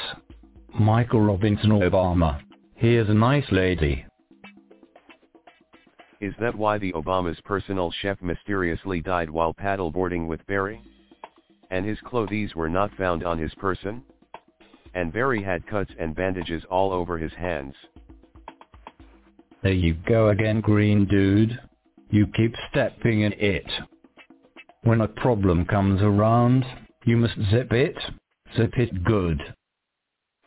Michael Robinson Obama. Here's a nice lady. Is that why the Obama's personal chef mysteriously died while paddleboarding with Barry? And his clothes were not found on his person? And Barry had cuts and bandages all over his hands. There you go again, green dude. You keep stepping in it. When a problem comes around, you must zip it, zip it good.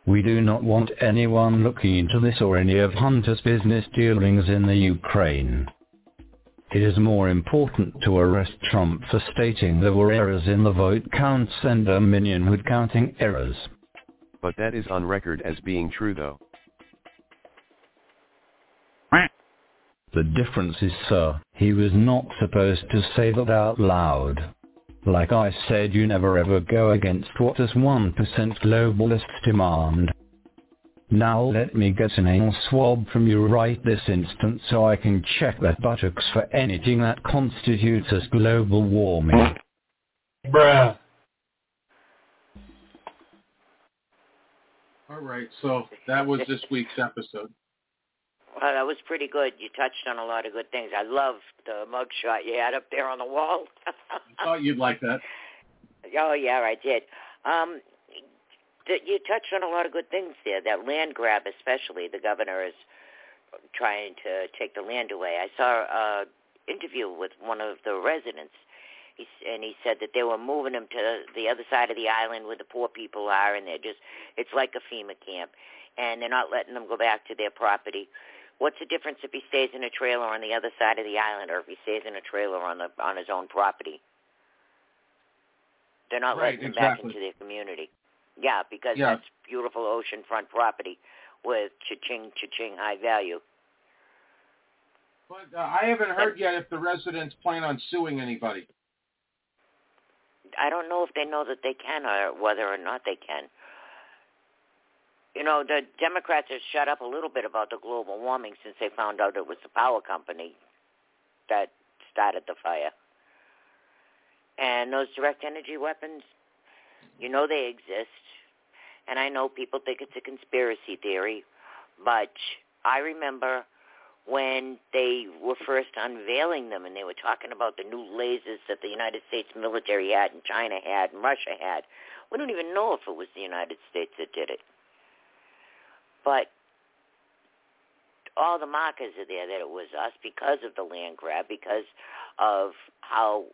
We do not want anyone looking into this or any of Hunter's business dealings in the Ukraine. It is more important to arrest Trump for stating there were errors in the vote counts and Dominion with counting errors. But that is on record as being true though. The difference is, sir, he was not supposed to say that out loud. Like I said, you never ever go against what is 1% globalists demand. Now let me get an anal swab from you right this instant so I can check that buttocks for anything that constitutes as global warming. Bruh. All right, so that was this week's episode. Well, that was pretty good. You touched on a lot of good things. I loved the mugshot you had up there on the wall. I thought you'd like that. Oh yeah, I did. Um, th- you touched on a lot of good things there. That land grab, especially, the governor is trying to take the land away. I saw a interview with one of the residents, he, and he said that they were moving him to the other side of the island where the poor people are, and they're just—it's like a FEMA camp, and they're not letting them go back to their property. What's the difference if he stays in a trailer on the other side of the island, or if he stays in a trailer on the on his own property? They're not Right, letting him back into their community. Yeah, because Yeah. that's beautiful oceanfront property with cha-ching, cha-ching high value. But uh, I haven't heard yet if the residents plan on suing anybody. I don't know if they know that they can or whether or not they can. You know, the Democrats have shut up a little bit about the global warming since they found out it was the power company that started the fire. And those direct energy weapons, you know they exist. And I know people think it's a conspiracy theory, but I remember when they were first unveiling them and they were talking about the new lasers that the United States military had and China had and Russia had. We don't even know if it was the United States that did it. But all the markers are there that it was us because of the land grab, because of how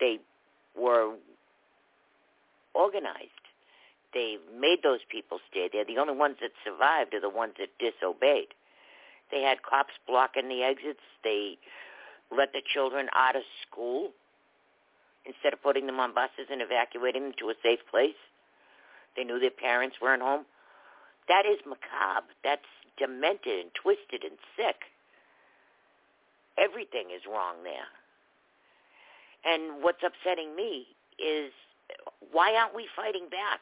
they were organized. They made those people stay there. The only ones that survived are the ones that disobeyed. They had cops blocking the exits. They let the children out of school instead of putting them on buses and evacuating them to a safe place. They knew their parents weren't home. That is macabre. That's demented and twisted and sick. Everything is wrong there. And what's upsetting me is why aren't we fighting back?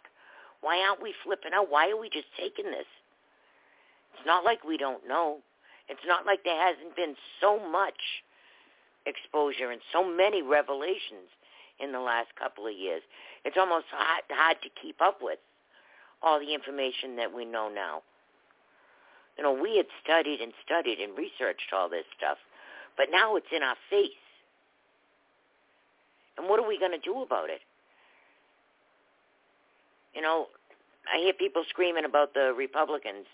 Why aren't we flipping out? Why are we just taking this? It's not like we don't know. It's not like there hasn't been so much exposure and so many revelations in the last couple of years. It's almost hard, hard to keep up with all the information that we know now. You know, we had studied and studied and researched all this stuff, but now it's in our face. And what are we going to do about it? You know, I hear people screaming about the Republicans,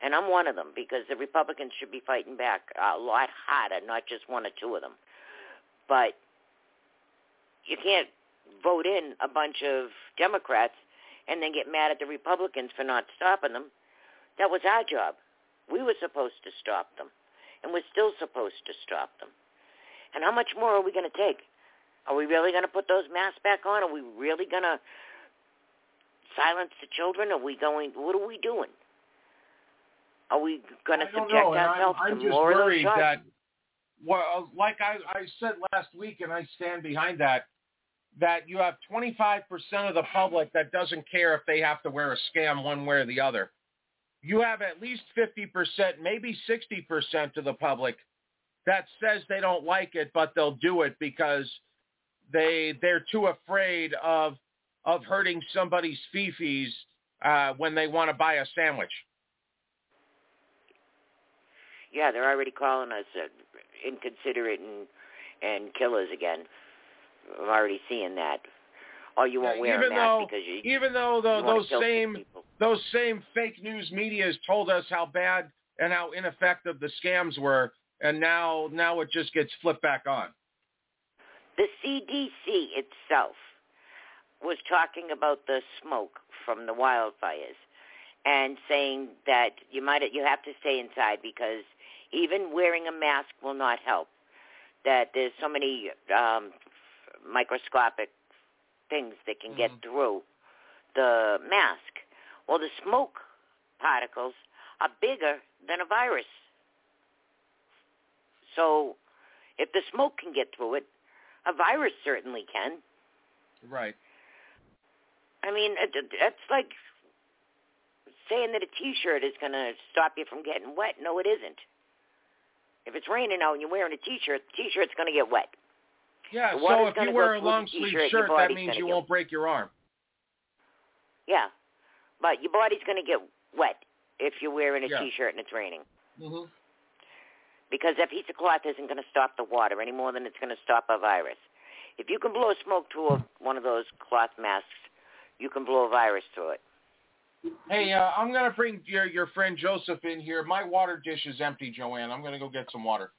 and I'm one of them because the Republicans should be fighting back a lot harder, not just one or two of them. But you can't vote in a bunch of Democrats and then get mad at the Republicans for not stopping them. That was our job. We were supposed to stop them, and we're still supposed to stop them. And how much more are we going to take? Are we really going to put those masks back on? Are we really going to silence the children? Are we going? What are we doing? Are we going to subject know, ourselves I'm, I'm to more worried of those that, well, like I, I said last week, and I stand behind that, that you have 25% of the public that doesn't care if they have to wear a scam one way or the other. You have at least 50%, maybe 60% of the public that says they don't like it, but they'll do it because they they're too afraid of of hurting somebody's fifis uh, when they want to buy a sandwich. Yeah, they're already calling us uh, inconsiderate and and killers again. I'm already seeing that. Oh, you won't Yeah, wear even a mask though- because you. Even though the, those same people. those same fake news media has told us how bad and how ineffective the scams were, and now now it just gets flipped back on. The CDC itself was talking about the smoke from the wildfires and saying that you might you have to stay inside because even wearing a mask will not help. That there's so many um, microscopic things that can get mm. through the mask. Well, the smoke particles are bigger than a virus. So if the smoke can get through it, a virus certainly can. Right. I mean, it- like saying that a T-shirt is going to stop you from getting wet. No, it isn't. If it's raining out and you're wearing a T-shirt, the T-shirt's going to get wet. Yeah. The So if you wear a long sleeve t-shirt, shirt, that means you get- won't break your arm. Yeah, but your body's going to get wet if you're wearing a Yeah. shirt and it's raining. hmm because that piece of cloth isn't going to stop the water any more than it's going to stop a virus. If you can blow smoke through a, one of those cloth masks, you can blow a virus through it. Hey, uh, I'm gonna bring your your friend Joseph in here. My water dish is empty, Joanne. I'm gonna go get some water.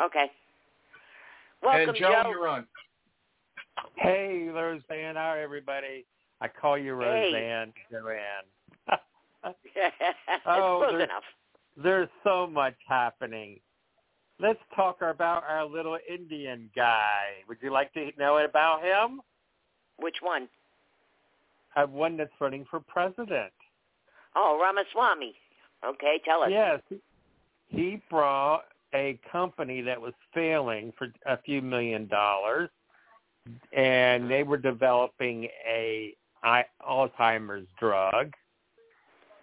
Okay. Welcome, and Joe, you're on. Hey, Roseanne. How everybody? I call you Hey. Roseanne, Joanne. Oh, close there's- enough. There's so much happening. Let's talk about our little Indian guy. Would you like to know about him? Which one? Uh, one that's running for president. Oh, Ramaswamy. Okay, tell us. Yes, he brought a company that was failing for a few million dollars, and they were developing a Alzheimer's drug.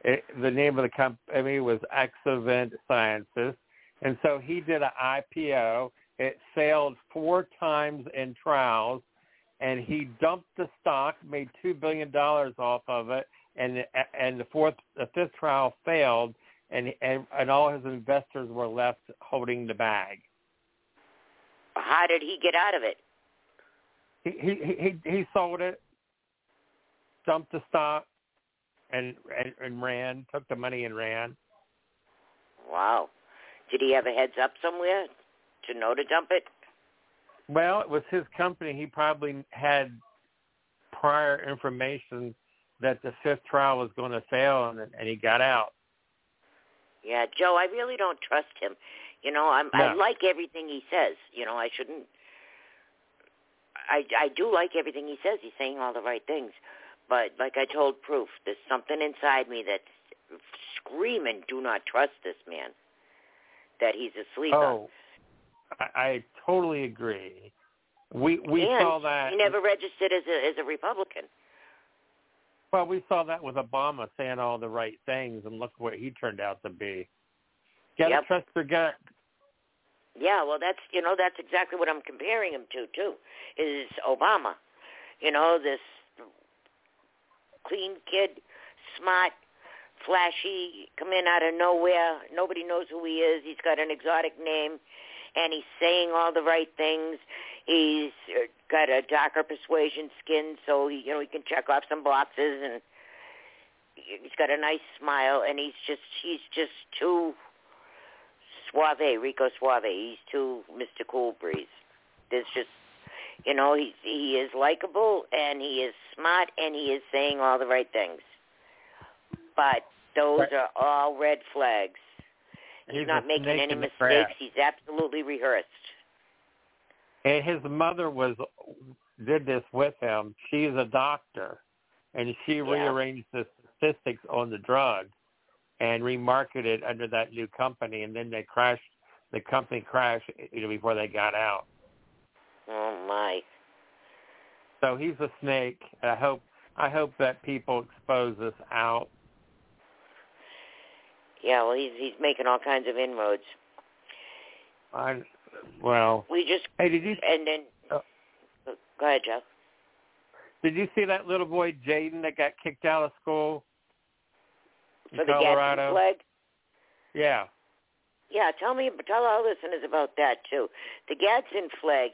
It, the name of the company was Axovant Sciences, and so he did an IPO. It failed four times in trials, and he dumped the stock, made two billion dollars off of it, and and the fourth, the fifth trial failed, and and, and all his investors were left holding the bag. How did he get out of it? He he he he sold it. dumped the stock and, and and ran, took the money and ran. Wow. Did he have a heads up somewhere to know to dump it? Well, it was his company. He probably had prior information that the fifth trial was going to fail, and, and he got out. Yeah, Joe, I really don't trust him. You know, I'm No. I like everything he says. You know, I shouldn't I I do like everything he says. He's saying all the right things. But like I told Proof, there's something inside me that's screaming, "Do not trust this man." That he's asleep on. Oh, I, I totally agree. We we and saw that. he never registered as a as a Republican. Well, we saw that with Obama saying all the right things, and look what he turned out to be. Got to Yep. trust your gut. Yeah, well, that's you know that's exactly what I'm comparing him to too. Is Obama, you know, this clean kid, smart, flashy, coming out of nowhere. Nobody knows who he is. He's got an exotic name, and he's saying all the right things. He's uh, got a darker persuasion skin, so he, you know he can check off some boxes, and he's got a nice smile, and he's just he's just too suave, Rico Suave. He's too Mr. Cool Breeze. There's just, you know, he's he is likable and he is smart and he is saying all the right things. But those are all red flags. He's, He's not making any mistakes. He's absolutely rehearsed. And his mother was did this with him. She's a doctor, and she rearranged the statistics on the drug and remarketed under that new company. And then they crashed. The company crashed you know, before they got out. Oh my. So he's a snake. I hope I hope that people expose this out. Yeah, well, he's he's making all kinds of inroads. I well, We just hey, did you and then Oh. go ahead, Joe. did you see that little boy Jaden that got kicked out of school in For the Colorado? Gadsden flag. Yeah. Yeah, tell me, tell our listeners about that too. The Gadsden flag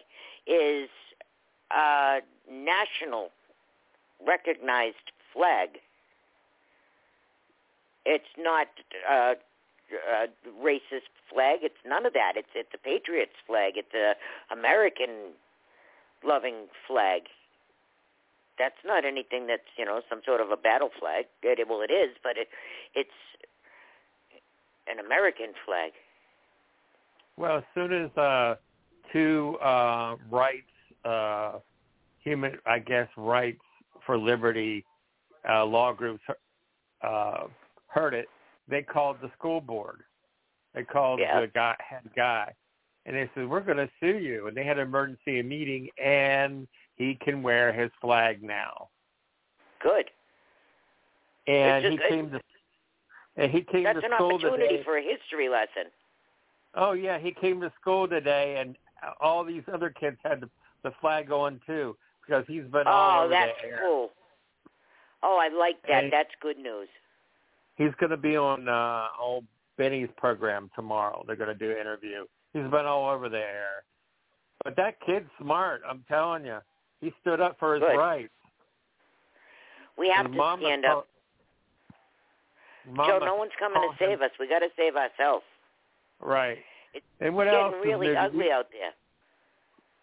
is a national recognized flag. It's not a, a racist flag. It's none of that. It's it's a patriots flag. It's a American loving flag. That's not anything that's you know some sort of a battle flag. It, well, it is, but it it's an American flag. Well, as soon as uh, two uh, rights, uh, human, I guess, rights for liberty uh, law groups uh, heard it, they called the school board. They called Yeah. the guy, head guy, and they said, "We're going to sue you." And they had an emergency meeting, and he can wear his flag now. Good. And It's he came to, and he came That's to an school opportunity today. for a history lesson. Oh yeah, he came to school today, and all these other kids had the, the flag on too because he's been all Oh, over that's cool. Oh, I like that. Hey. That's good news. He's going to be on uh, old Benny's program tomorrow. They're going to do an interview. He's been all over the air, but that kid's smart. I'm telling you, he stood up for his Good. rights. We have His to mama stand call- up. Joe, no one's coming to called him- save us. We got to save ourselves. Right. It's and what else? Getting is really new? Ugly you- out there.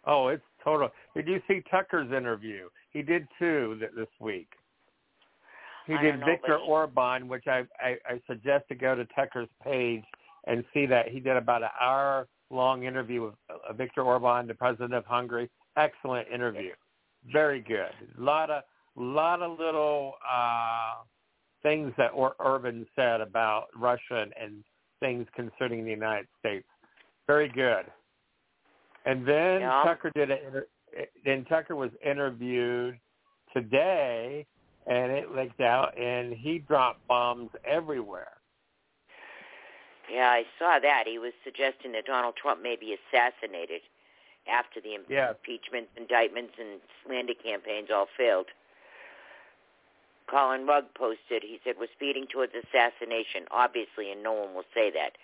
Oh, it's total. Did you see Tucker's interview? He did two th- this week. He did know, Victor he- Orban, which I, I I suggest to go to Tucker's page and see that he did about an hour long interview with uh, Victor Orban, the president of Hungary. Excellent interview, very good. A lot of lot of little uh things that or- Orban said about Russia and, and things concerning the United States. Very good. And then Yeah. Tucker did a inter- then Tucker was interviewed today and it leaked out and he dropped bombs everywhere. Yeah, I saw that. He was suggesting that Donald Trump may be assassinated after the Yeah. impeachment, indictments, and slander campaigns all failed. Collin Rugg posted, he said, we're speeding towards assassination, obviously, and no one will say that.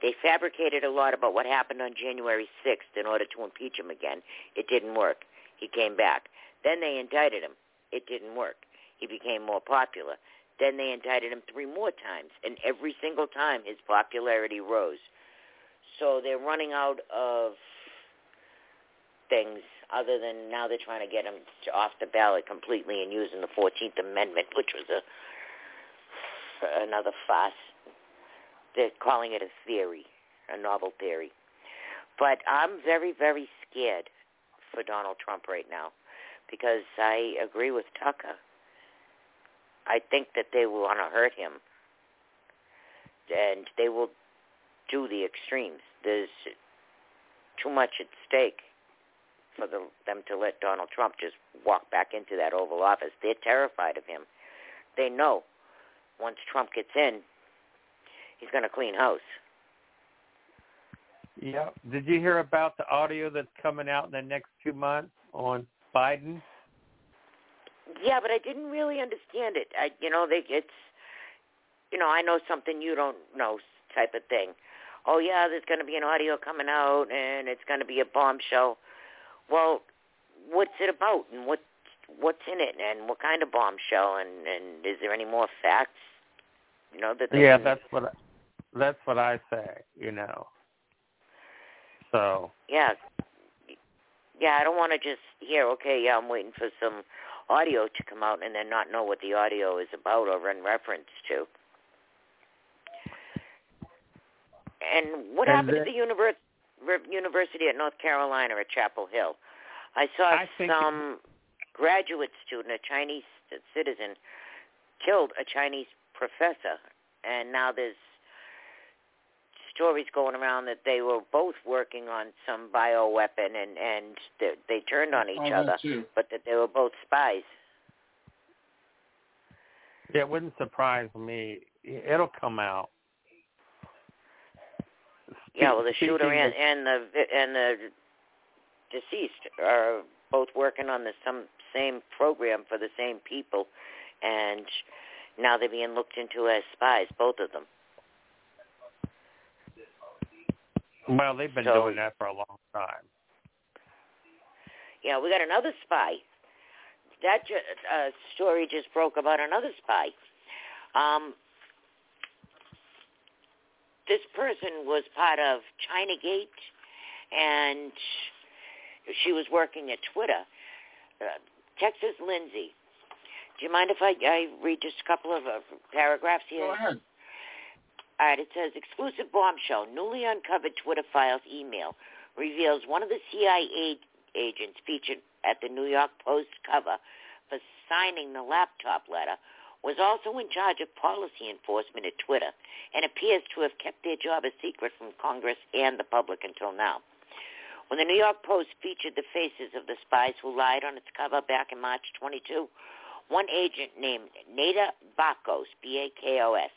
They fabricated a lot about what happened on January 6th in order to impeach him again. It didn't work. He came back. Then they indicted him. It didn't work. He became more popular. Then they indicted him three more times, and every single time his popularity rose. So they're running out of things other than now they're trying to get him to off the ballot completely and using the 14th Amendment, which was a another farce. They're calling it a theory, a novel theory. But I'm very, very scared for Donald Trump right now because I agree with Tucker. I think that they will want to hurt him, and they will do the extremes. There's too much at stake for the, them to let Donald Trump just walk back into that Oval Office. They're terrified of him. They know once Trump gets in, he's going to clean house. Yeah. Did you hear about the audio that's coming out in the next two months on Biden? Yeah, but I didn't really understand it. I, you know, they, it's, you know, I know something you don't know type of thing. Oh yeah, there's going to be an audio coming out, and it's going to be a bombshell. Well, what's it about, and what what's in it, and what kind of bombshell, and and is there any more facts? You know that. yeah, can... that's what I, that's what I say. You know. So. Yeah. Yeah, I don't want to just hear. Okay, yeah, I'm waiting for some audio to come out and then not know what the audio is about or in reference to. And what And happened the- at the univers- university at North Carolina at Chapel Hill? I saw I some graduate student, a Chinese citizen, killed a Chinese professor, and now there's stories going around that they were both working on some bioweapon and and they, they turned on each Oh, other, too. but that they were both spies. Yeah, it wouldn't surprise me. It'll come out. Yeah, well, the Speaking shooter and, and the and the deceased are both working on the some same program for the same people, and now they're being looked into as spies, both of them. Well, they've been So- doing that for a long time. Yeah, we got another spy. That ju- uh, story just broke about another spy. Um, this person was part of Chinagate, and she was working at Twitter. Uh, Texas Lindsay. Do you mind if I, I read just a couple of uh, paragraphs here? Go ahead. All right, it says exclusive bombshell. Newly uncovered Twitter files email reveals one of the CIA agents featured at the New York Post cover for signing the laptop letter was also in charge of policy enforcement at Twitter and appears to have kept their job a secret from Congress and the public until now. When the New York Post featured the faces of the spies who lied on its cover back in March 22, one agent named Nada Bakos, B-A-K-O-S,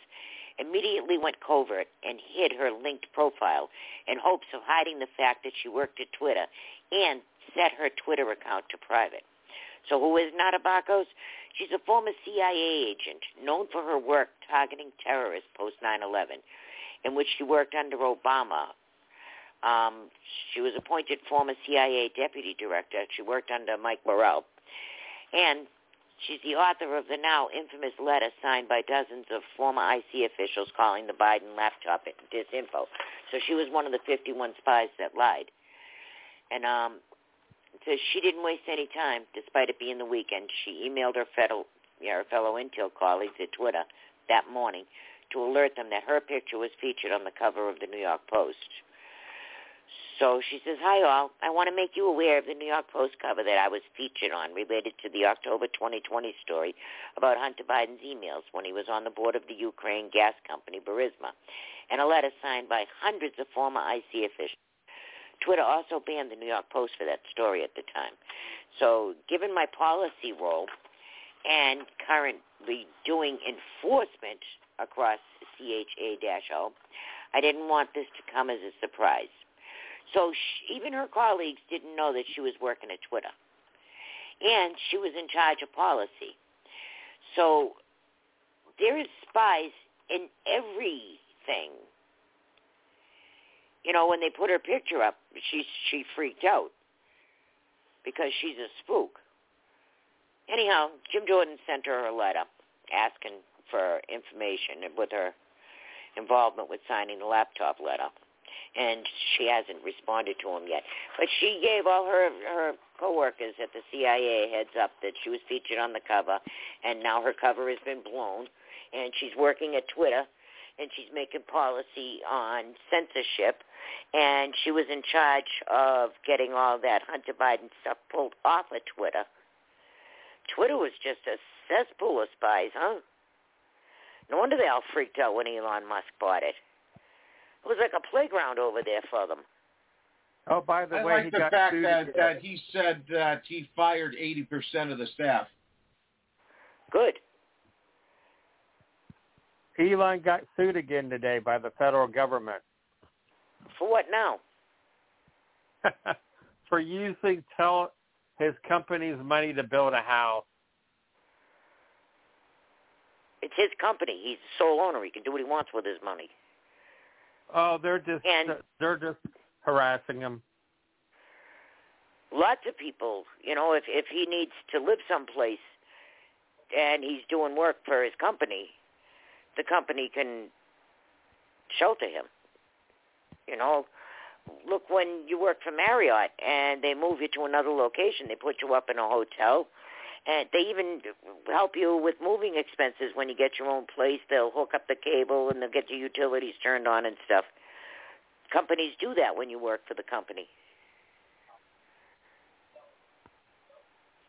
immediately went covert and hid her linked profile in hopes of hiding the fact that she worked at Twitter and set her Twitter account to private. So who is Nada Bakos? She's a former CIA agent known for her work targeting terrorists post 9/11, in which she worked under Obama. Um, she was appointed former CIA deputy director. She worked under Mike Morrell, and she's the author of the now infamous letter signed by dozens of former IC officials calling the Biden laptop disinfo. So she was one of the 51 spies that lied, and um, says she didn't waste any time, despite it being the weekend. She emailed her fellow, yeah, her fellow Intel colleagues at Twitter that morning to alert them that her picture was featured on the cover of the New York Post. So she says, hi all, I want to make you aware of the New York Post cover that I was featured on related to the October 2020 story about Hunter Biden's emails when he was on the board of the Ukraine gas company Burisma, and a letter signed by hundreds of former IC officials. Twitter also banned the New York Post for that story at the time. So given my policy role and currently doing enforcement across CHA-O, I didn't want this to come as a surprise. So she, even her colleagues didn't know that she was working at Twitter. And she was in charge of policy. So there is spies in everything. You know, when they put her picture up, she she freaked out because she's a spook. Anyhow, Jim Jordan sent her a letter asking for information with her involvement with signing the laptop letter. And she hasn't responded to him yet. But she gave all her her coworkers at the CIA heads up that she was featured on the cover, and now her cover has been blown. And she's working at Twitter, and she's making policy on censorship, and she was in charge of getting all that Hunter Biden stuff pulled off of Twitter. Twitter was just a cesspool of spies, huh? No wonder they all freaked out when Elon Musk bought it. It was like a playground over there for them. Oh, by the I way, like he the got fact sued that, again. that he said that he fired 80% of the staff. Good. Elon got sued again today by the federal government For what now? for using tel- his company's money to build a house. It's his company. He's the sole owner. He can do what he wants with his money. Oh, they're just And- they're just harassing him. Lots of people, you know, if if he needs to live someplace and he's doing work for his company, the company can shelter him. You know, look when you work for Marriott and they move you to another location, they put you up in a hotel and they even help you with moving expenses when you get your own place. They'll hook up the cable and they'll get your utilities turned on and stuff. Companies do that when you work for the company.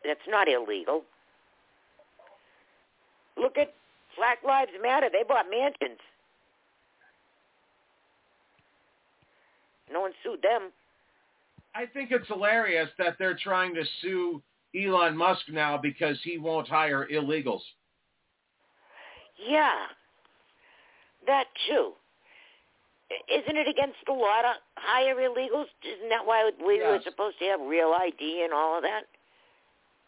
That's not illegal. Look at Black Lives Matter. They bought mansions. No one sued them. I think it's hilarious that they're trying to sue Elon Musk now because he won't hire illegals. Yeah, that too. Isn't it against the law to hire illegals? Isn't that why we were supposed to have real ID and all of that?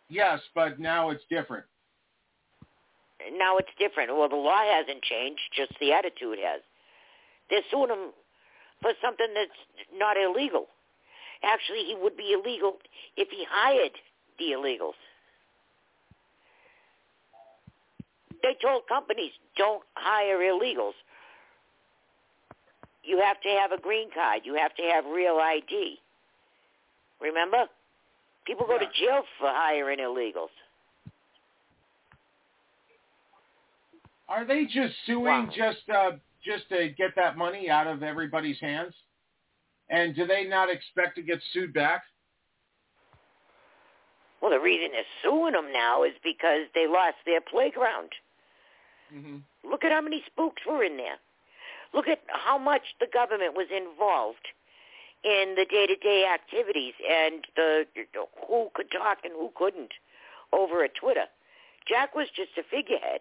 Yes, but now it's different. Now it's different. Well, the law hasn't changed, just the attitude has. They're suing him for something that's not illegal. Actually, he would be illegal if he hired the illegals. They told companies, don't hire illegals. You have to have a green card. You have to have real ID. Remember? People go to jail for hiring illegals. Are they just suing Wow. just uh, just to get that money out of everybody's hands? And do they not expect to get sued back? Well, the reason they're suing them now is because they lost their playground. Mm-hmm. Look at how many spooks were in there. Look at how much the government was involved in the day-to-day activities and the who could talk and who couldn't over at Twitter. Jack was just a figurehead.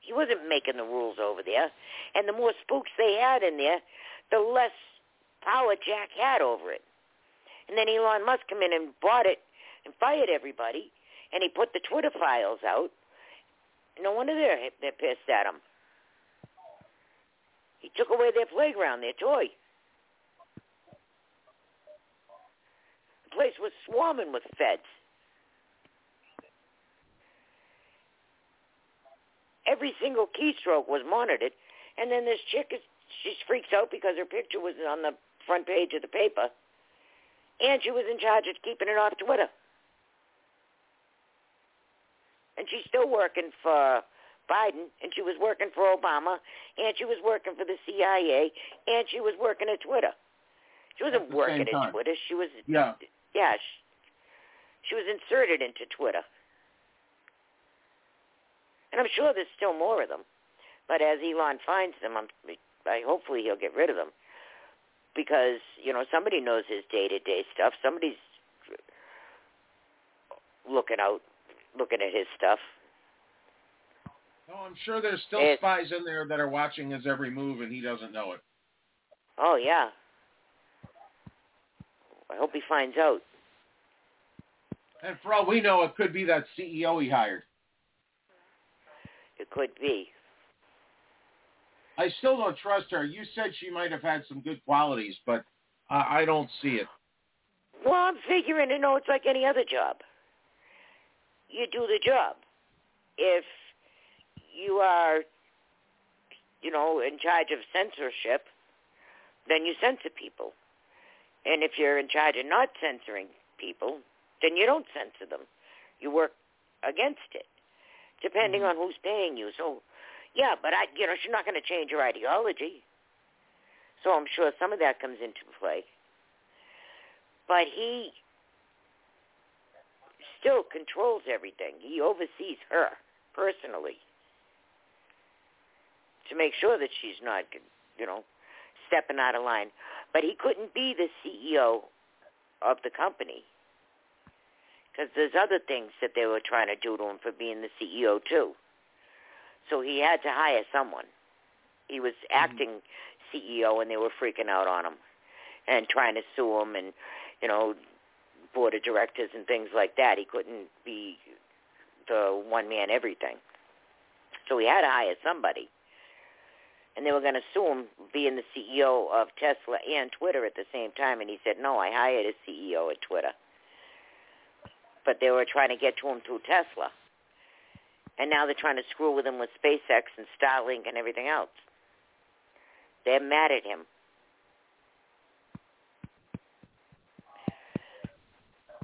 He wasn't making the rules over there. And the more spooks they had in there, the less power Jack had over it. And then Elon Musk come in and bought it and fired everybody, and he put the Twitter files out. No wonder they're they're pissed at him. He took away their playground, their toy. The place was swarming with feds. Every single keystroke was monitored, and then this chick is she freaks out because her picture was on the front page of the paper, and she was in charge of keeping it off Twitter. And she's still working for Biden, and she was working for Obama, and she was working for the CIA, and she was working at Twitter. She wasn't working at time. Twitter. She was Yeah. yeah, she, she was inserted into Twitter. And I'm sure there's still more of them. But as Elon finds them, I'm, I hopefully he'll get rid of them because you know somebody knows his day-to-day stuff. Somebody's looking out, looking at his stuff. No, I'm sure there's still It's- spies in there that are watching his every move, and he doesn't know it. Oh yeah. I hope he finds out. And for all we know, it could be that CEO he hired. It could be. I still don't trust her. You said she might have had some good qualities, but I I don't see it. Well, I'm figuring, you know, it's like any other job. You do the job. If you are, you know, in charge of censorship, then you censor people. And if you're in charge of not censoring people, then you don't censor them. You work against it, depending Mm-hmm. on who's paying you. So, yeah, but I, you know, she's not going to change her ideology. So I'm sure some of that comes into play. But he still controls everything. He oversees her personally to make sure that she's not, you know, stepping out of line. But he couldn't be the CEO of the company because there's other things that they were trying to do to him for being the CEO too. So he had to hire someone. He was mm-hmm. acting CEO, and they were freaking out on him and trying to sue him, and you know, board of directors and things like that. He couldn't be the one man everything. So he had to hire somebody. And they were going to sue him being the CEO of Tesla and Twitter at the same time. And he said, no, I hired a CEO at Twitter. But they were trying to get to him through Tesla. And now they're trying to screw with him with SpaceX and Starlink and everything else. They're mad at him.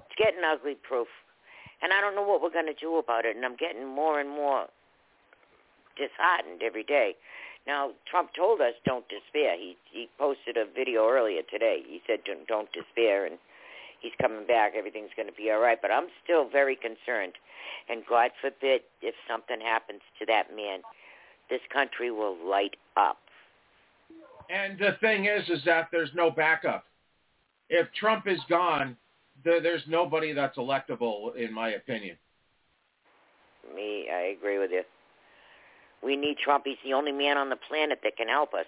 It's getting ugly, proof. And I don't know what we're going to do about it. And I'm getting more and more disheartened every day. Now, Trump told us don't despair. He he posted a video earlier today. He said don't, don't despair, and he's coming back. Everything's going to be all right. But I'm still very concerned. And God forbid if something happens to that man, this country will light up. And the thing is, is that there's no backup. If Trump is gone, there, there's nobody that's electable, in my opinion. Me, I agree with you. We need Trump. He's the only man on the planet that can help us.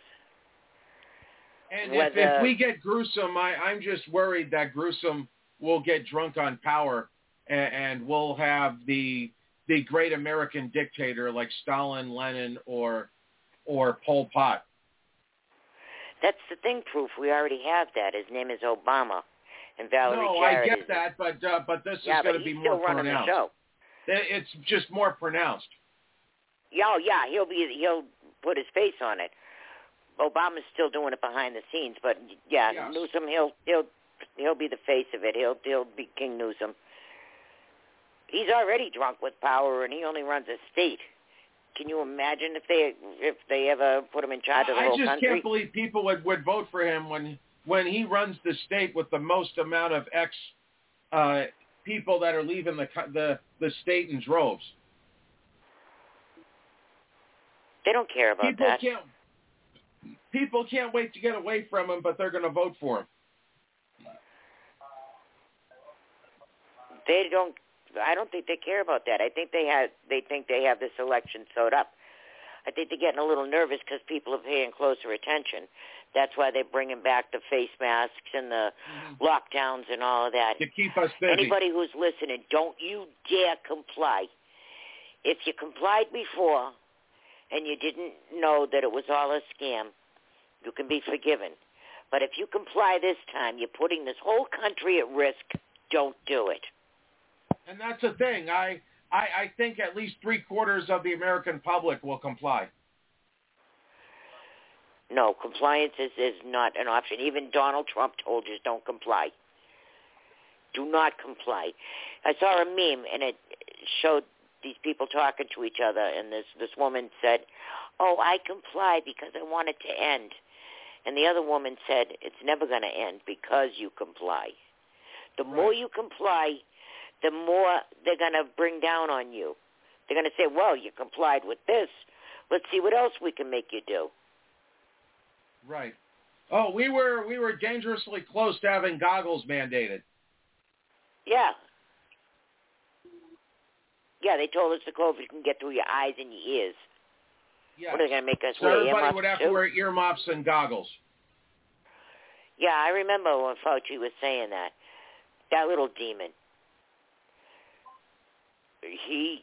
And if, Whether- if we get gruesome, I, I'm just worried that gruesome will get drunk on power, and, and we'll have the the great American dictator like Stalin, Lenin, or or Pol Pot. That's the thing, proof. We already have that. His name is Obama, and Valerie no, I Jarrett get is that, but uh, but this yeah, is going to be more pronounced. the show. It's just more pronounced. Yeah, oh, yeah, he'll be he'll put his face on it. Obama's still doing it behind the scenes, but yeah, Yes. Newsom he'll he'll he'll be the face of it. He'll he'll be King Newsom. He's already drunk with power, and he only runs a state. Can you imagine if they if they ever put him in charge of the I whole country? I just can't believe people would, would vote for him when when he runs the state with the most amount of ex uh, people that are leaving the the the state in droves. They don't care about people that. can't people can't wait to get away from him, but they're going to vote for him. They don't. I don't think they care about that. I think they have. They think they have this election sewed up. I think they're getting a little nervous because people are paying closer attention. That's why they're bringing back the face masks and the mm-hmm. lockdowns and all of that. To keep us busy. Anybody who's listening, don't you dare comply. If you complied before and you didn't know that it was all a scam, you can be forgiven. But if you comply this time, you're putting this whole country at risk. Don't do it. And that's the thing. I, I I think at least three quarters of the American public will comply. No, compliance is, is not an option. Even Donald Trump told you don't comply. Do not comply. I saw a meme and it showed these people talking to each other and this this woman said, "Oh, I comply because I want it to end." And the other woman said, "It's never going to end because you comply. The more you comply, the more they're going to bring down on you. They're going to say, "Well, you complied with this. Let's see what else we can make you do." Right. Oh, we were we were dangerously close to having goggles mandated. Yeah. Yeah, they told us the COVID can get through your eyes and your ears. Yeah. What are they going to make us So wear everybody would have too? to wear earmuffs and goggles. Yeah, I remember when Fauci was saying that. That little demon. He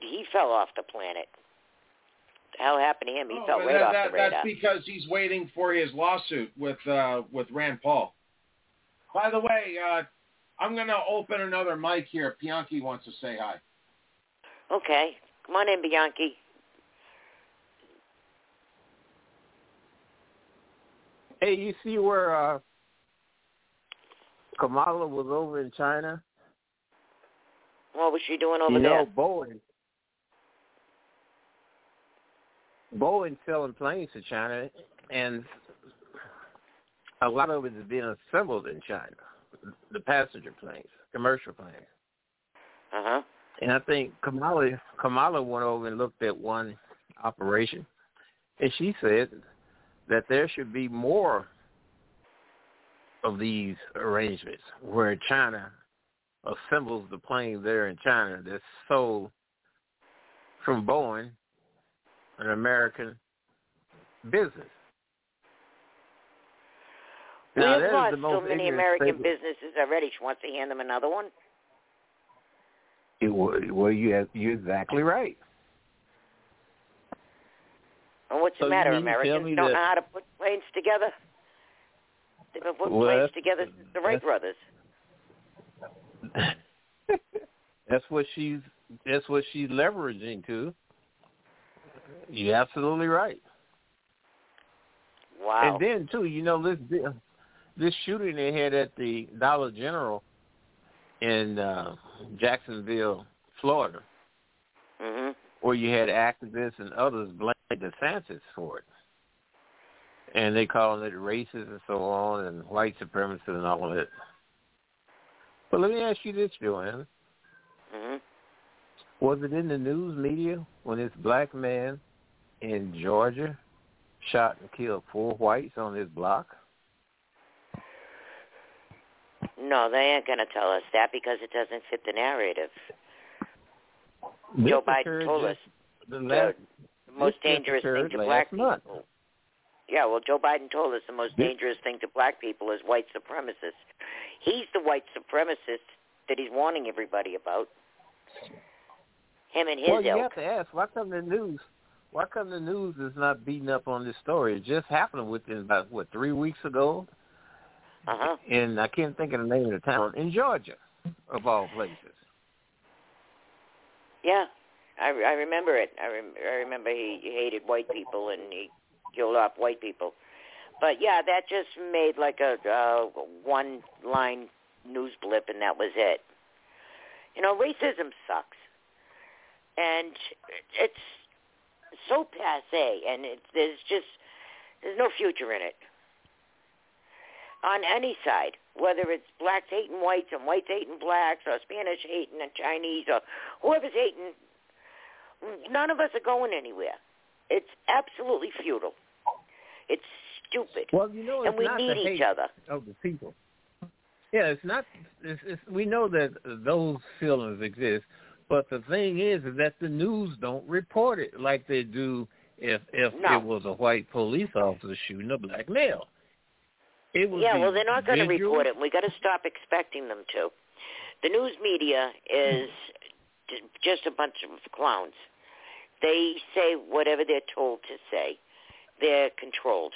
he fell off the planet. The hell happened to him? He Oh, fell right that, off that, the radar. That's because he's waiting for his lawsuit with uh, with Rand Paul. By the way, uh, I'm going to open another mic here. Bianchi wants to say hi. Okay. Come on in, Bianchi. Hey, you see where uh, Kamala was over in China? What was she doing over you there? know, Boeing. Boeing selling planes to China, and a lot of it is being assembled in China. The passenger planes, commercial planes. Uh huh. And I think Kamala Kamala went over and looked at one operation, and she said that there should be more of these arrangements where China assembles the plane there in China that's sold from Boeing, an American business. We Now, have that is lost so many American statement. businesses already. She wants to hand them another one. It, well, you have, you're exactly right. And what's the So you matter? mean to tell Americans me don't know how to put planes together. They've been putting Well, planes together since the Wright brothers. that's what she's that's what she's leveraging to. You're absolutely right. Wow. And then too, you know this this shooting they had at the Dollar General in uh, Jacksonville, Florida, hmm where you had activists and others blame DeSantis for it, and they calling it racist and so on, and white supremacy and all of it. But let me ask you this, Joanne. hmm Was it in the news media when this black man in Georgia shot and killed four whites on his block? No, they ain't going to tell us that because it doesn't fit the narrative. This Joe Biden told us the the most dangerous thing to black month. people. Yeah, well, Joe Biden told us the most This- dangerous thing to black people is white supremacists. He's the white supremacist that he's warning everybody about. Him and his well, you have to ask, why come the news? Why come the news is not beating up on this story? It just happened within about what three weeks ago, Uh huh. and I can't think of the name of the town in Georgia, of all places. Yeah, I, I remember it. I, rem- I remember he, hated white people and he killed off white people. But yeah, that just made like a uh, one line news blip, and that was it. You know, racism sucks, and it's so passe, and it's there's just there's no future in it on any side, whether it's blacks hating whites and whites hating blacks or Spanish hating the Chinese or whoever's hating. None of us are going anywhere. It's absolutely futile. It's stupid. Well, you know, it's and we need each other. of the people. Yeah, it's not. It's, it's, we know that those feelings exist, but the thing is, is that the news don't report it like they do if if No. it was a white police officer shooting a black male. It Yeah, well, they're not going to report it. We got to stop expecting them to. The news media is just a bunch of clowns. They say whatever they're told to say. They're controlled.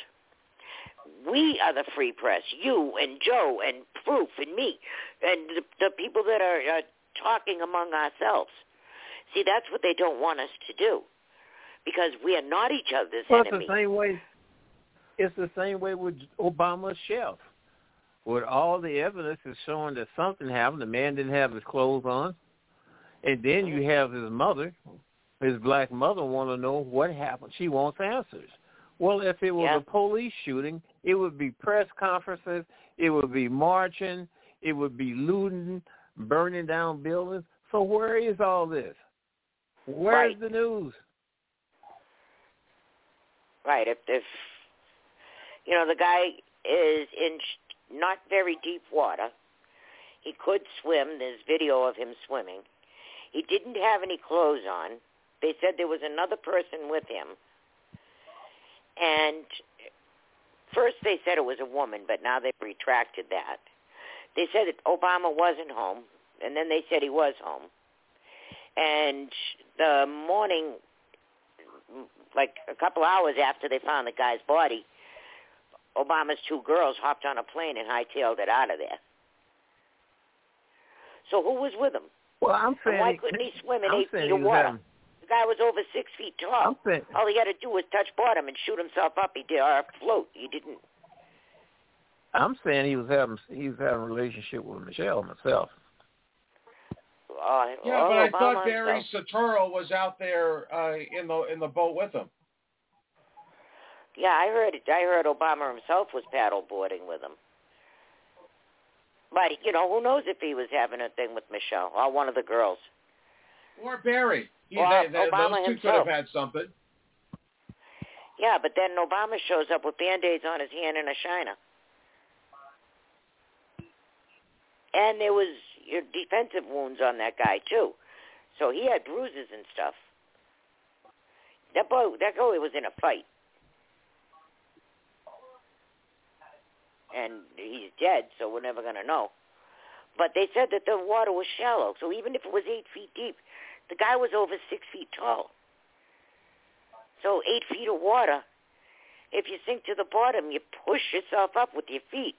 We are the free press. You and Joe and Proof and me and the, the people that are uh, talking among ourselves. See, that's what they don't want us to do because we are not each other's Well, enemies. the same way. It's the same way with Obama's chef. With all the evidence is showing that something happened, the man didn't have his clothes on, and then you have his mother, his black mother, want to know what happened. She wants answers. Well, if it was Yeah. a police shooting, it would be press conferences, it would be marching, it would be looting, burning down buildings. So where is all this? Where's Right. the news? Right. If, if you know the guy is in not very deep water, he could swim. There's video of him swimming. He didn't have any clothes on. They said there was another person with him, and first they said it was a woman, but now they've retracted that. They said that Obama wasn't home, and then they said he was home. And the morning like a couple hours after they found the guy's body, Obama's two girls hopped on a plane and hightailed it out of there. So who was with him? Well, I'm saying and why couldn't he swim in I'm eight feet of water? having- The guy was over six feet tall. I'm saying, All he had to do was touch bottom and shoot himself up. He did or float. He didn't. I'm saying he was having he was having a relationship with Michelle myself. Uh, Yeah, oh, but I Obama thought Barry himself. Soetoro was out there uh, in the in the boat with him. Yeah, I heard it. I heard Obama himself was paddle boarding with him. But you know, who knows if he was having a thing with Michelle or one of the girls. Or Barry. He, Well, they, they, Obama those two could have had something. Yeah, but then Obama shows up with band-aids on his hand and a shiner. And there was your defensive wounds on that guy too. So he had bruises and stuff. That boy that boy was in a fight. And he's dead, so we're never gonna know. But they said that the water was shallow, so even if it was eight feet deep, the guy was over six feet tall. So eight feet of water, if you sink to the bottom, you push yourself up with your feet.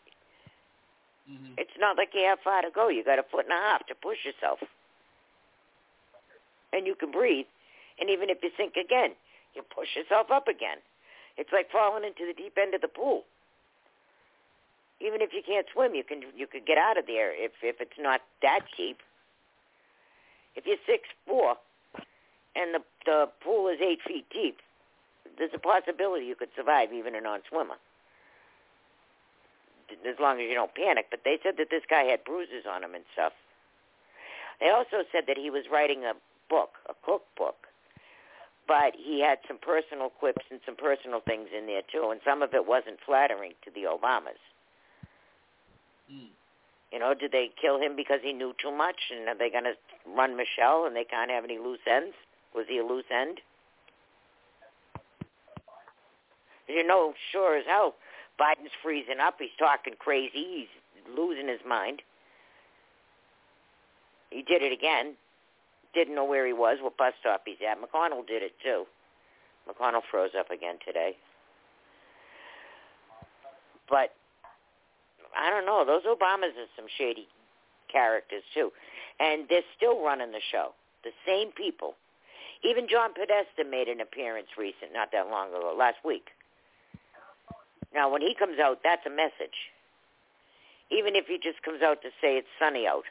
Mm-hmm. It's not like you have far to go. You got a foot and a half to push yourself. And you can breathe. And even if you sink again, you push yourself up again. It's like falling into the deep end of the pool. Even if you can't swim, you can you could get out of there if if it's not that deep. If you're six four and the the pool is eight feet deep, there's a possibility you could survive even a non-swimmer as long as you don't panic. But they said that this guy had bruises on him and stuff. They also said that he was writing a book, a cookbook, but he had some personal quips and some personal things in there too, and some of it wasn't flattering to the Obamas. Mm. You know, did they kill him because he knew too much, and are they going to run Michelle, and they can't have any loose ends? Was he a loose end? You know, sure as hell, Biden's freezing up. He's talking crazy. He's losing his mind. He did it again. Didn't know where he was, what bus stop he's at. McConnell did it too. McConnell froze up again today. But I don't know. Those Obamas are some shady characters too, and they're still running the show. The same people. Even John Podesta made an appearance recent, not that long ago, last week. Now, when he comes out, that's a message. Even if he just comes out to say it's sunny out,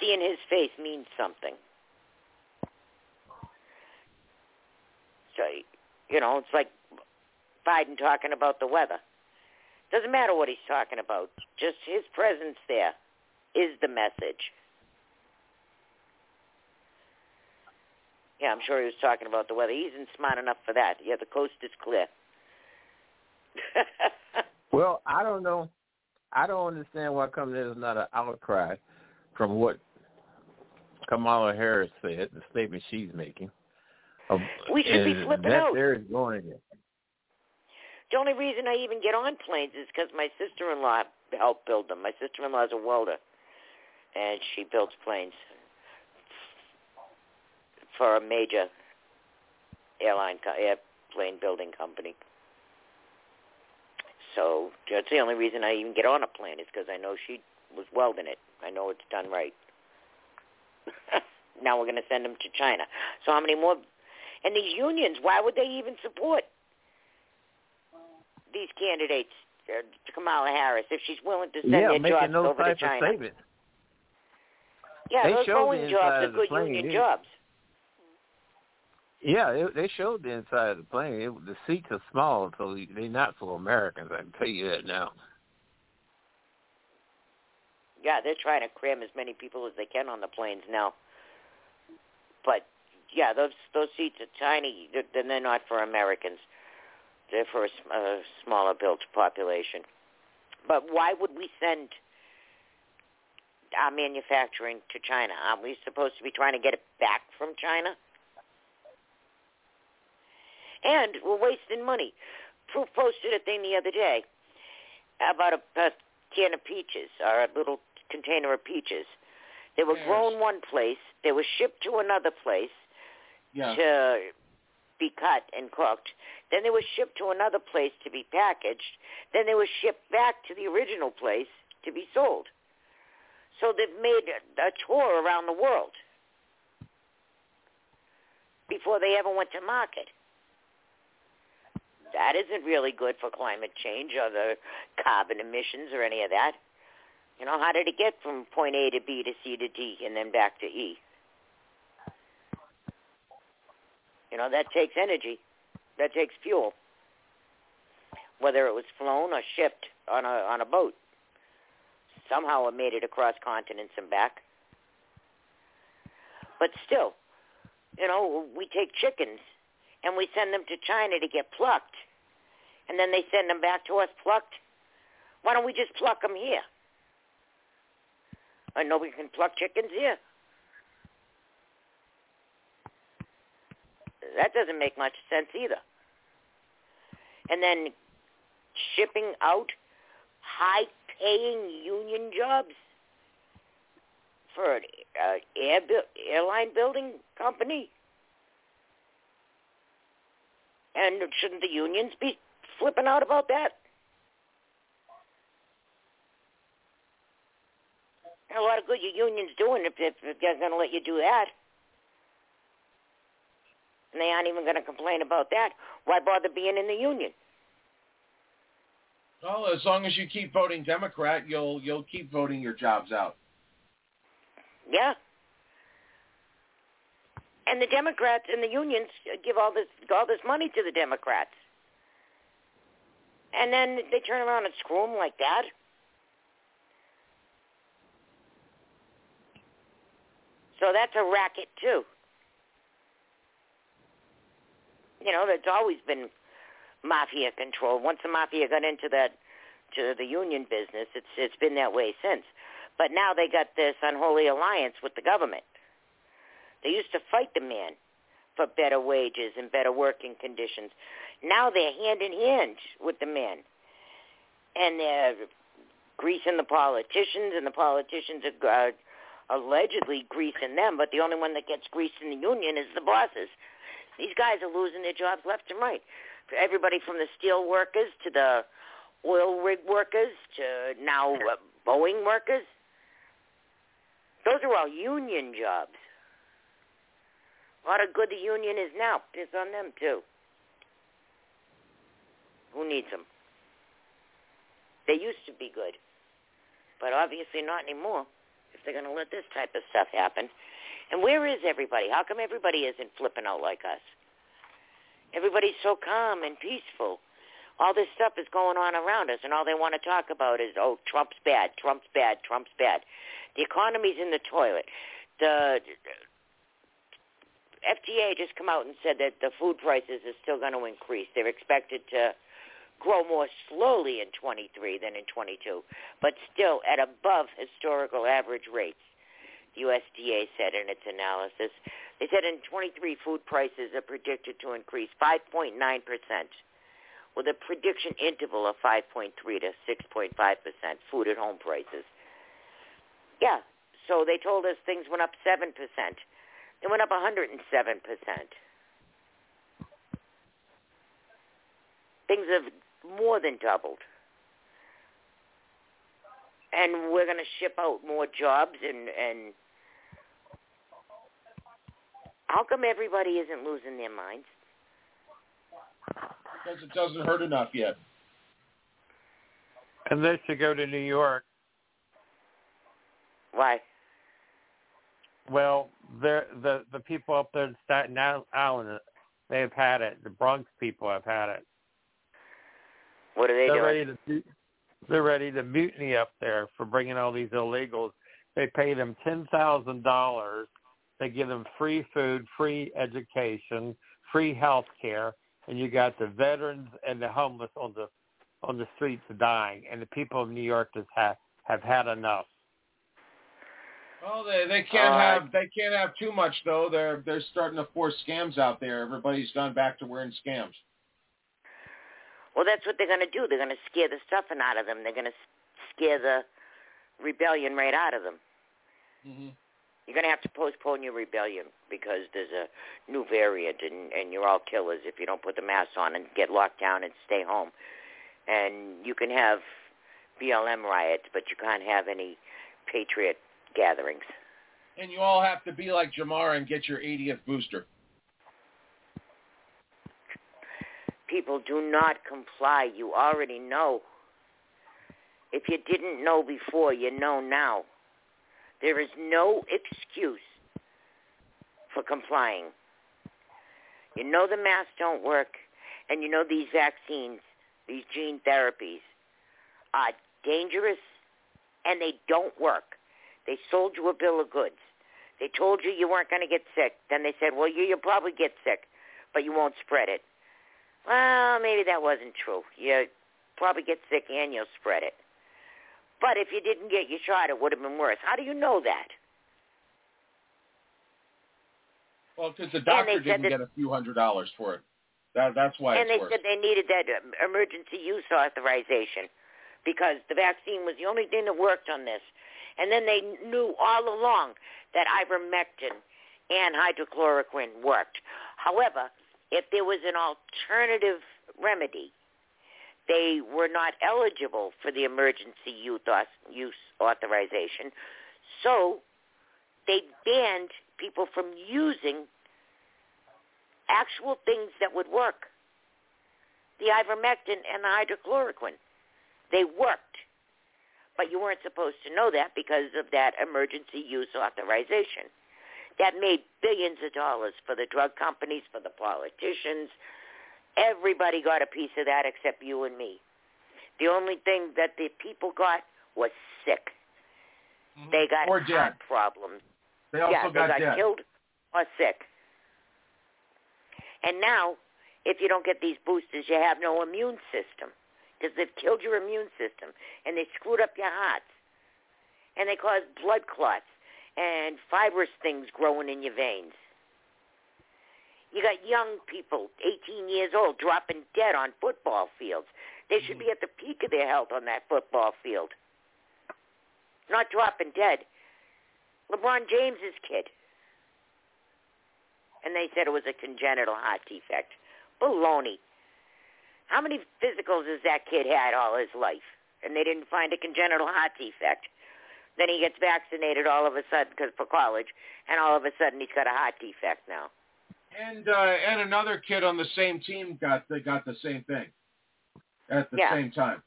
seeing his face means something. So, you know, it's like Biden talking about the weather. Doesn't matter what he's talking about. Just his presence there is the message. Yeah, I'm sure he was talking about the weather. He isn't smart enough for that. Yeah, the coast is clear. Well, I don't know. I don't understand why come there's not an outcry from what Kamala Harris said, the statement she's making. Of, We should be flipping that out. there is going there. The only reason I even get on planes is because my sister-in-law helped build them. My sister-in-law is a welder, and she builds planes for a major airline airplane building company. So that's the only reason I even get on a plane is because I know she was welding it. I know it's done right. now we're going to send them to China. So how many more? And these unions, why would they even support these candidates, uh, Kamala Harris, if she's willing to send yeah, their jobs those over to of China? statements. Yeah, They those Boeing jobs are good plane. union They- jobs. Yeah, it, they showed the inside of the plane. It, the seats are small, so they're not for Americans. I can tell you that now. Yeah, they're trying to cram as many people as they can on the planes now. But yeah, those those seats are tiny. They're, then they're not for Americans. They're for a, a smaller built population. But why would we send our manufacturing to China? Aren't we supposed to be trying to get it back from China? And we're wasting money. Proof posted a thing the other day about a, a can of peaches or a little container of peaches. They were Yes. grown one place. They were shipped to another place Yeah. to be cut and cooked. Then they were shipped to another place to be packaged. Then they were shipped back to the original place to be sold. So they've made a tour around the world before they ever went to market. That isn't really good for climate change or the carbon emissions or any of that. You know, how did it get from point A to B to C to D and then back to E? You know, that takes energy. That takes fuel. Whether it was flown or shipped on a on a boat. Somehow it made it across continents and back. But still, you know, we take chickens and we send them to China to get plucked. And then they send them back to us plucked. Why don't we just pluck them here? Know we can pluck chickens here. That doesn't make much sense either. And then shipping out high-paying union jobs for an uh, air airline building company. And shouldn't the unions be flipping out about that? a lot of good your union's doing if, if they're going to let you do that. And they aren't even going to complain about that. Why bother being in the union? Well, as long as you keep voting Democrat, you'll you'll keep voting your jobs out. Yeah. And the Democrats and the unions give all this all this money to the Democrats. And then they turn around and screw them like that. So that's a racket too. You know, that's always been mafia control. Once the mafia got into that to the union business, it's it's been that way since. But now they got this unholy alliance with the government. They used to fight the man for better wages and better working conditions. Now they're hand in hand with the man. And they're greasing the politicians, and the politicians are uh, allegedly greasing them, but the only one that gets greased in the union is the bosses. These guys are losing their jobs left and right. Everybody from the steel workers to the oil rig workers to now uh, Boeing workers. Those are all union jobs. A lot of good the union is now. It's on them too. Who needs them? They used to be good, but obviously not anymore if they're going to let this type of stuff happen. And where is everybody? How come everybody isn't flipping out like us? Everybody's so calm and peaceful. All this stuff is going on around us, and all they want to talk about is, oh, Trump's bad, Trump's bad, Trump's bad. The economy's in the toilet. The FDA just come out and said that the food prices are still going to increase. They're expected to grow more slowly in 23 than in 22, but still at above historical average rates. USDA said in its analysis. They said in 23 food prices are predicted to increase 5.9% with a prediction interval of 5.3 to 6.5% food at home prices. Yeah, so they told us things went up 7%. They went up 107%. Things have more than doubled. And we're going to ship out more jobs and and how come everybody isn't losing their minds? Because it doesn't hurt enough yet. And they should go to New York. Why? Well, they're, the the people up there in Staten Island, they've had it. The Bronx people have had it. What are they they're doing? Ready to, they're ready to mutiny up there for bringing all these illegals. They pay them ten thousand dollars. They give them free food, free education, free health care, and you got the veterans and the homeless on the on the streets dying, and the people of New York just have have had enough. Well, they they can't uh, have they can't have too much though. They're they're starting to force scams out there. Everybody's gone back to wearing scams. Well, that's what they're going to do. They're going to scare the stuffing out of them. They're going to scare the rebellion right out of them. Mm-hmm. You're going to have to postpone your rebellion because there's a new variant, and and you're all killers if you don't put the mask on and get locked down and stay home. And you can have BLM riots, but you can't have any patriot gatherings. And you all have to be like Jamar and get your 80th booster. People do not comply. You already know. If you didn't know before, you know now. There is no excuse for complying. You know the masks don't work, and you know these vaccines, these gene therapies, are dangerous and they don't work. They sold you a bill of goods. They told you you weren't going to get sick. Then they said, well, you, you'll probably get sick, but you won't spread it. Well, maybe that wasn't true. You probably get sick and you'll spread it. But if you didn't get your shot, it would have been worse. How do you know that? Well, because the doctor didn't that, get a few hundred dollars for it. That, that's why and it's they worse. said they needed that um, emergency use authorization because the vaccine was the only thing that worked on this. And then they knew all along that ivermectin and hydrochloroquine worked. However, if there was an alternative remedy, they were not eligible for the emergency use authorization. So they banned people from using actual things that would work. The ivermectin and the hydrochloroquine. They worked. But you weren't supposed to know that because of that emergency use authorization. That made billions of dollars for the drug companies, for the politicians. Everybody got a piece of that except you and me. The only thing that the people got was sick. Mm-hmm. They got or heart problems. They also yeah, got, they got dead. killed or sick. And now, if you don't get these boosters, you have no immune system because they've killed your immune system and they screwed up your hearts and they cause blood clots and fibrous things growing in your veins. You got young people, 18 years old, dropping dead on football fields. They should be at the peak of their health on that football field. Not dropping dead. LeBron James's kid. And they said it was a congenital heart defect. Baloney. How many physicals has that kid had all his life? And they didn't find a congenital heart defect. Then he gets vaccinated all of a sudden cause for college, and all of a sudden he's got a heart defect now. And uh, and another kid on the same team got they got the same thing at the Yeah. same time.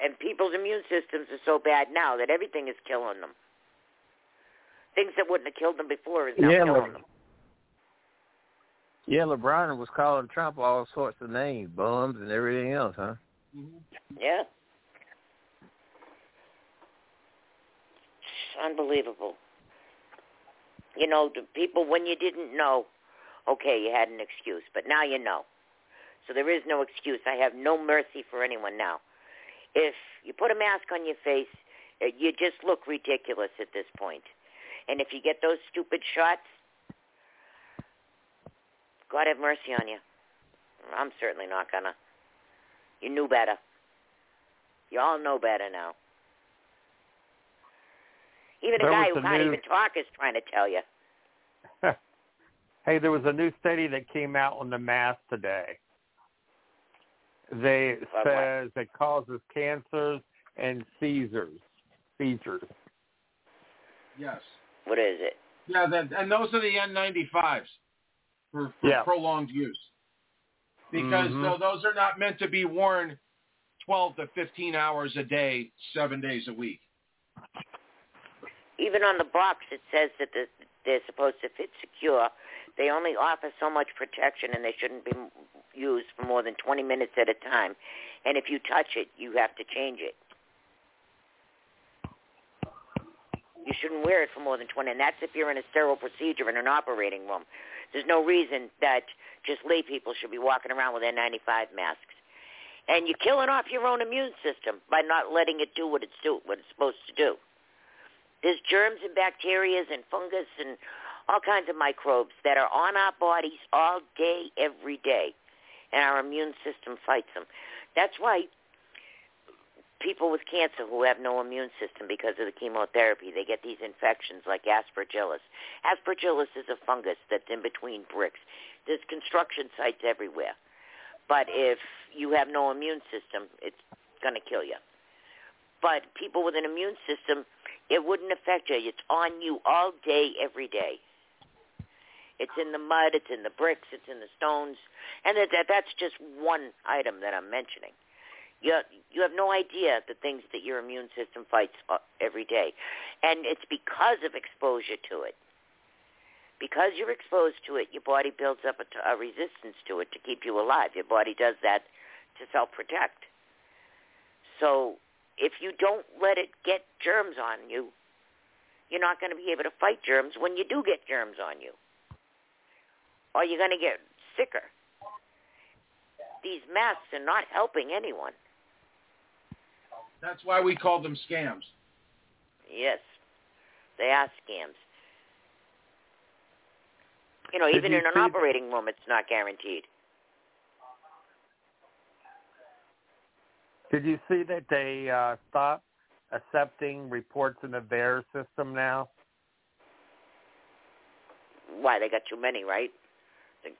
And people's immune systems are so bad now that everything is killing them. Things that wouldn't have killed them before is now Yeah, killing Le- them. Yeah, LeBron was calling Trump all sorts of names, bums and everything else, huh? Yeah. It's unbelievable. You know, the people when you didn't know, okay, you had an excuse, but now you know. So there is no excuse. I have no mercy for anyone now. If you put a mask on your face, uh, you just look ridiculous at this point. And if you get those stupid shots, God have mercy on you. I'm certainly not gonna. You knew better. You all know better now. Even a guy was who can't news- even talk is trying to tell you. Hey, there was a new study that came out on the mask today. They Of what? says it causes cancers and seizures. Seizures. Yes. What is it? Yeah, that, and those are the N95s for, for Yeah. prolonged use. Because Mhm. so those are not meant to be worn 12 to 15 hours a day, seven days a week. Even on the box, it says that the, they're supposed to fit secure. They only offer so much protection, and they shouldn't be used for more than 20 minutes at a time. And if you touch it, you have to change it. You shouldn't wear it for more than 20, and that's if you're in a sterile procedure in an operating room. There's no reason that just lay people should be walking around with N95 masks. And you're killing off your own immune system by not letting it do what it's do what it's supposed to do. There's germs and bacteria and fungus and all kinds of microbes that are on our bodies all day, every day, and our immune system fights them. That's why people with cancer who have no immune system because of the chemotherapy, they get these infections like aspergillus. Aspergillus is a fungus that's in between bricks. There's construction sites everywhere. But if you have no immune system, it's going to kill you. But people with an immune system, it wouldn't affect you. It's on you all day, every day. It's in the mud, it's in the bricks, it's in the stones, and that, that's just one item that I'm mentioning. You you have no idea the things that your immune system fights uh, every day, and it's because of exposure to it. Because you're exposed to it, your body builds up a, a resistance to it to keep you alive. Your body does that to self-protect. So if you don't let it get germs on you, you're not going to be able to fight germs when you do get germs on you. Or you're going to get sicker. These masks are not helping anyone. That's why we call them scams. Yes, they are scams. You know, Did even you in an operating room, it's not guaranteed. Did you see that they uh, stopped accepting reports in the VAERS system now? Why they got too many, right?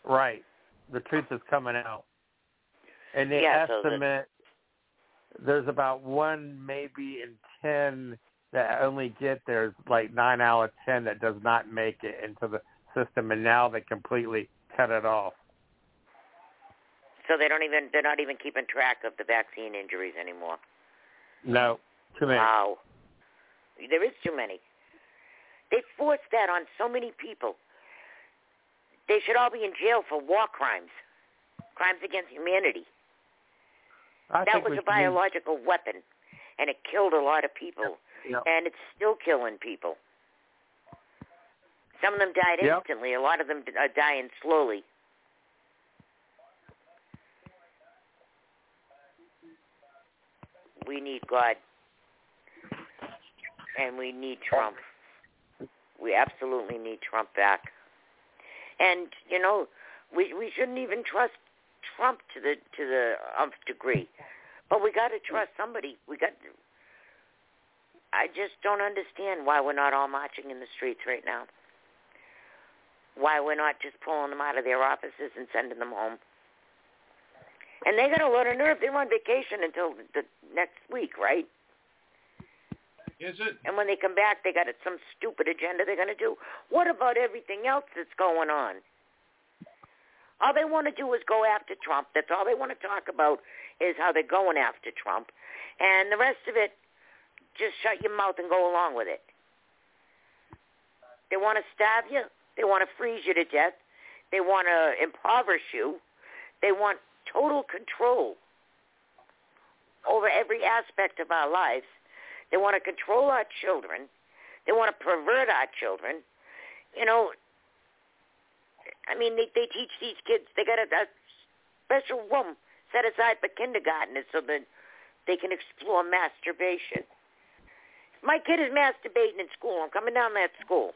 Right. The truth is coming out. And they Yeah, so the- estimate there's about one maybe in ten that only get there's like nine out of ten that does not make it into the system and now they completely cut it off. So they don't even they're not even keeping track of the vaccine injuries anymore. No. Too many. Wow. There is too many. They forced that on so many people. They should all be in jail for war crimes, crimes against humanity. I that was a biological weapon, and it killed a lot of people, Yep. and it's still killing people. Some of them died Yep. instantly. A lot of them are uh, dying slowly. We need God, and we need Trump. We absolutely need Trump back. And you know, we we shouldn't even trust Trump to the to the nth degree, but we got to trust somebody. We got. I just don't understand why we're not all marching in the streets right now. Why we're not just pulling them out of their offices and sending them home. And they got a lot of nerve. They're on vacation until the next week, right? Is it? And when they come back, they got some stupid agenda they're going to do. What about everything else that's going on? All they want to do is go after Trump. That's all they want to talk about is how they're going after Trump. And the rest of it, just shut your mouth and go along with it. They want to stab you. They want to freeze you to death. They want to impoverish you. They want total control over every aspect of our lives. They want to control our children. They want to pervert our children. You know, I mean, they they teach these kids. They got a, a special room set aside for kindergartners so that they can explore masturbation. If my kid is masturbating in school, I'm coming down that school,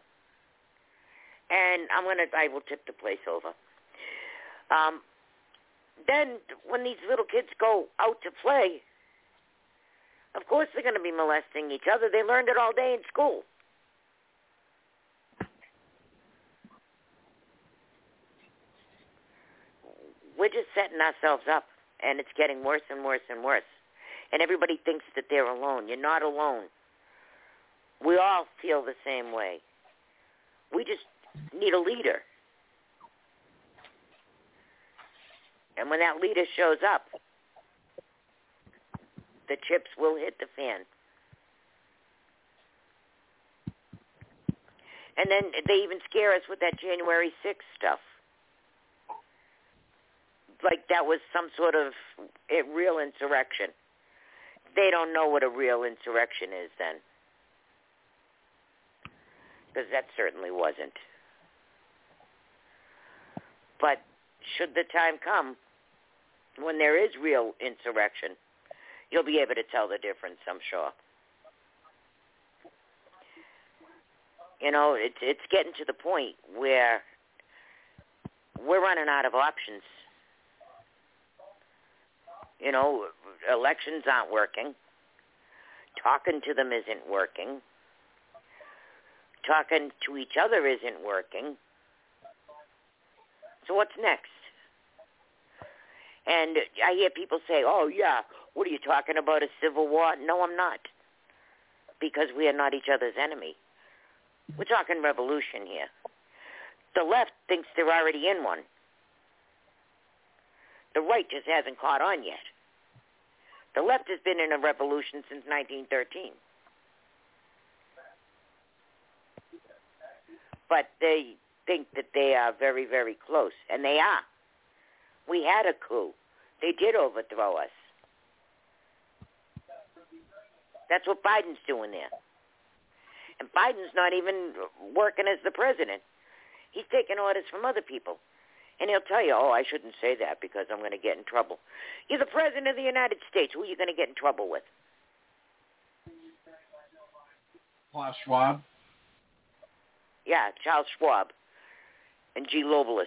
and I'm gonna. I will tip the place over. Um, then when these little kids go out to play, of course they're going to be molesting each other. They learned it all day in school. We're just setting ourselves up, and it's getting worse and worse and worse. And everybody thinks that they're alone. You're not alone. We all feel the same way. We just need a leader. And when that leader shows up, the chips will hit the fan. And then they even scare us with that January 6th stuff. Like that was some sort of a real insurrection. They don't know what a real insurrection is then. Because that certainly wasn't. But should the time come when there is real insurrection, you'll be able to tell the difference, I'm sure. You know, it's it's getting to the point where we're running out of options. You know, elections aren't working. Talking to them isn't working. Talking to each other isn't working. So what's next? And I hear people say, "Oh yeah, what are you talking about? A civil war?" No, I'm not, because we are not each other's enemy. We're talking revolution here. The left thinks they're already in one. The right just hasn't caught on yet. The left has been in a revolution since 1913. But they think that they are very, very close, and they are. We had a coup. They did overthrow us. That's what Biden's doing there. And Biden's not even working as the president. He's taking orders from other people. And he'll tell you, oh, I shouldn't say that because I'm going to get in trouble. You're the president of the United States. Who are you going to get in trouble with? Klaus Schwab. Yeah, Charles Schwab and G. Globalist.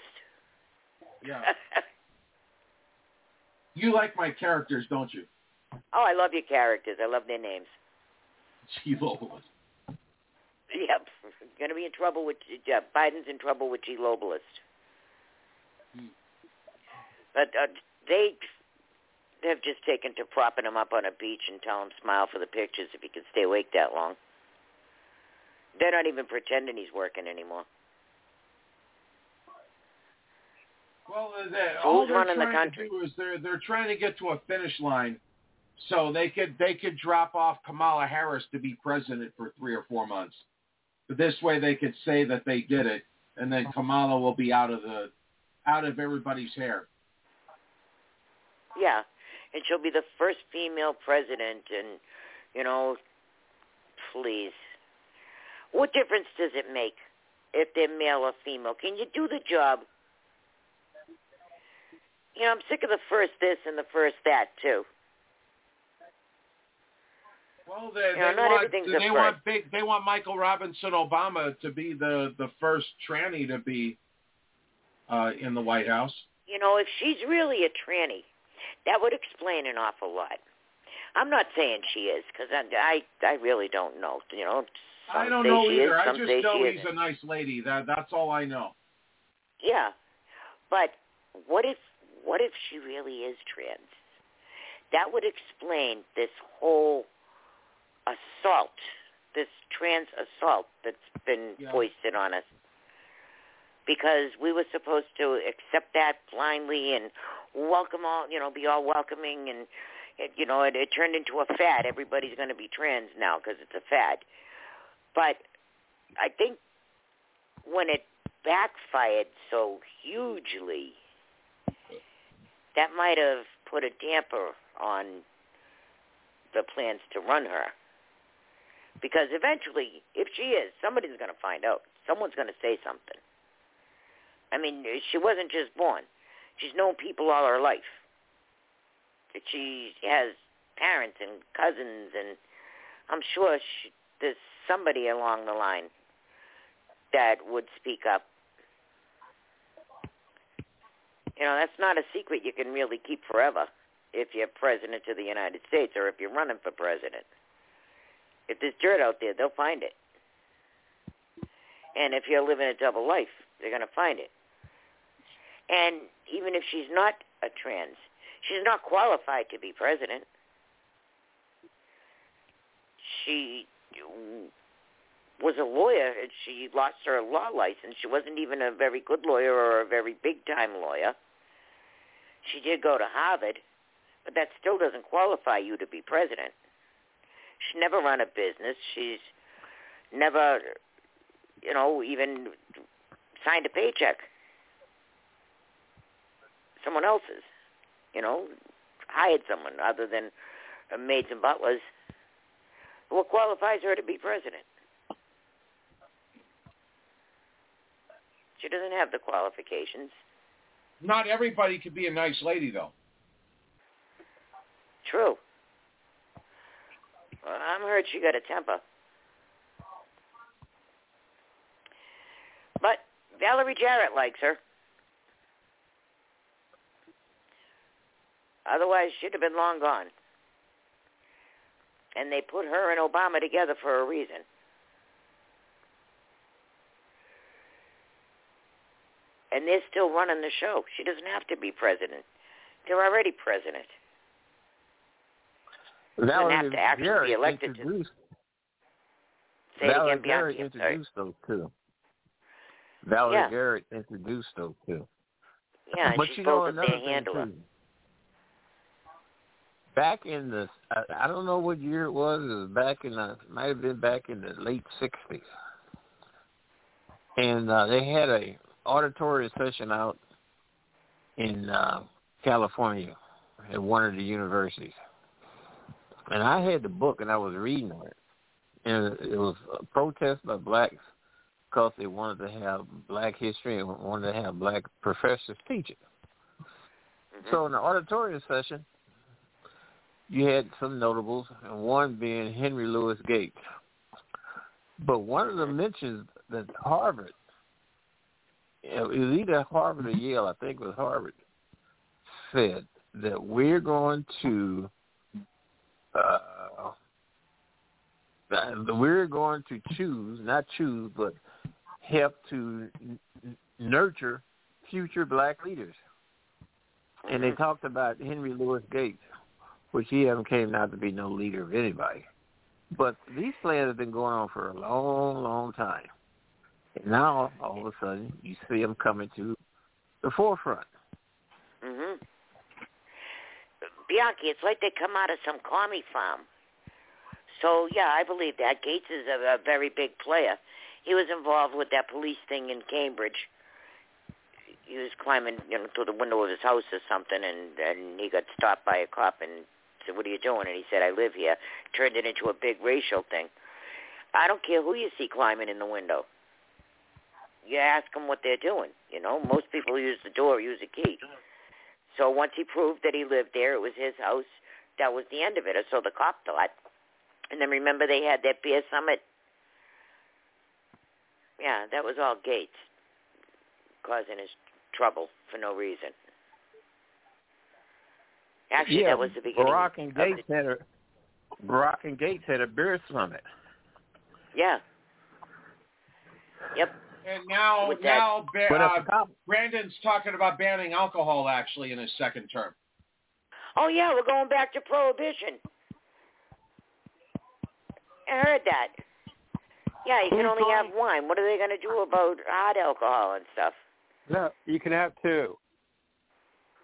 Yeah. you like my characters, don't you? Oh, I love your characters. I love their names. G. Globalist. Yep. Going to be in trouble with uh, Biden's in trouble with G. Globalist. Hmm. But uh, they have just taken to propping him up on a beach and telling him smile for the pictures if he can stay awake that long. They're not even pretending he's working anymore. Well, they, all they're trying the to do is they're they're trying to get to a finish line, so they could they could drop off Kamala Harris to be president for three or four months. But this way, they could say that they did it, and then Kamala will be out of the out of everybody's hair. Yeah, and she'll be the first female president, and you know, please, what difference does it make if they're male or female? Can you do the job? You know, I'm sick of the first this and the first that too. Well, they, you know, they want they want big they want Michael Robinson Obama to be the the first tranny to be uh, in the White House. You know, if she's really a tranny, that would explain an awful lot. I'm not saying she is because I, I I really don't know. You know, I don't know either. Is, I just know he's isn't. a nice lady. That that's all I know. Yeah, but what if what if she really is trans? That would explain this whole assault, this trans assault that's been yeah. foisted on us. Because we were supposed to accept that blindly and welcome all, you know, be all welcoming and, it, you know, it, it turned into a fad. Everybody's going to be trans now because it's a fad. But I think when it backfired so hugely, that might have put a damper on the plans to run her. Because eventually, if she is, somebody's going to find out. Someone's going to say something. I mean, she wasn't just born. She's known people all her life. She has parents and cousins, and I'm sure she, there's somebody along the line that would speak up. You know, that's not a secret you can really keep forever if you're president of the United States or if you're running for president. If there's dirt out there, they'll find it. And if you're living a double life, they're going to find it. And even if she's not a trans, she's not qualified to be president. She was a lawyer and she lost her law license. She wasn't even a very good lawyer or a very big time lawyer. She did go to Harvard, but that still doesn't qualify you to be president. She's never run a business. She's never, you know, even signed a paycheck. Someone else's, you know, hired someone other than uh, maids and butlers. What qualifies her to be president? She doesn't have the qualifications. Not everybody could be a nice lady, though. True. Well, I'm heard she got a temper. But Valerie Jarrett likes her. Otherwise, she'd have been long gone. And they put her and Obama together for a reason. And they're still running the show. She doesn't have to be president They're already president. Valerie have to actually be elected to say Valerie again, Jarrett Bianchi. Introduced those two. Valerie Yeah. Jarrett introduced those two. Yeah, and but she's you know another thing too. Back in the, I, I don't know what year it was. It was back in the, might have been back in the late '60s, and uh, they had a auditory session out in uh, California at one of the universities, and I had the book and I was reading it, and it was a protest by blacks because they wanted to have black history and wanted to have black professors teach it. Mm-hmm. So in the auditorium session, you had some notables, and one being Henry Louis Gates. But one of them mentions that Harvard, it was either Harvard or Yale, I think it was Harvard, said that we're going to uh, we're going to choose, not choose, but help to nurture future black leaders. And they talked about Henry Louis Gates, which he haven't came out to be no leader of anybody. But these plans have been going on for a long, long time. And now, all of a sudden, you see them coming to the forefront. Mhm. Bianchi, it's like they come out of some commie farm. So yeah, I believe that Gates is a, a very big player. He was involved with that police thing in Cambridge. He was climbing, you know, through the window of his house or something, and and he got stopped by a cop and said, "What are you doing?" And he said, "I live here." Turned it into a big racial thing. I don't care who you see climbing in the window. You ask them what they're doing. You know, most people use the door, use a key. So once he proved that he lived there, it was his house. That was the end of it, or so the cop thought. And then remember they had that beer summit. Yeah, that was all Gates causing his trouble for no reason. Actually, yeah, that was the beginning. Barack and Gates the- had a Barack and Gates had a beer summit. yeah. Yep. And now, With that- now ba- uh, at the top, Brandon's talking about banning alcohol actually in his second term. Oh yeah, we're going back to prohibition. I heard that. Yeah, you can only have going- wine. What are they going to do about hard alcohol and stuff? No, you can have two.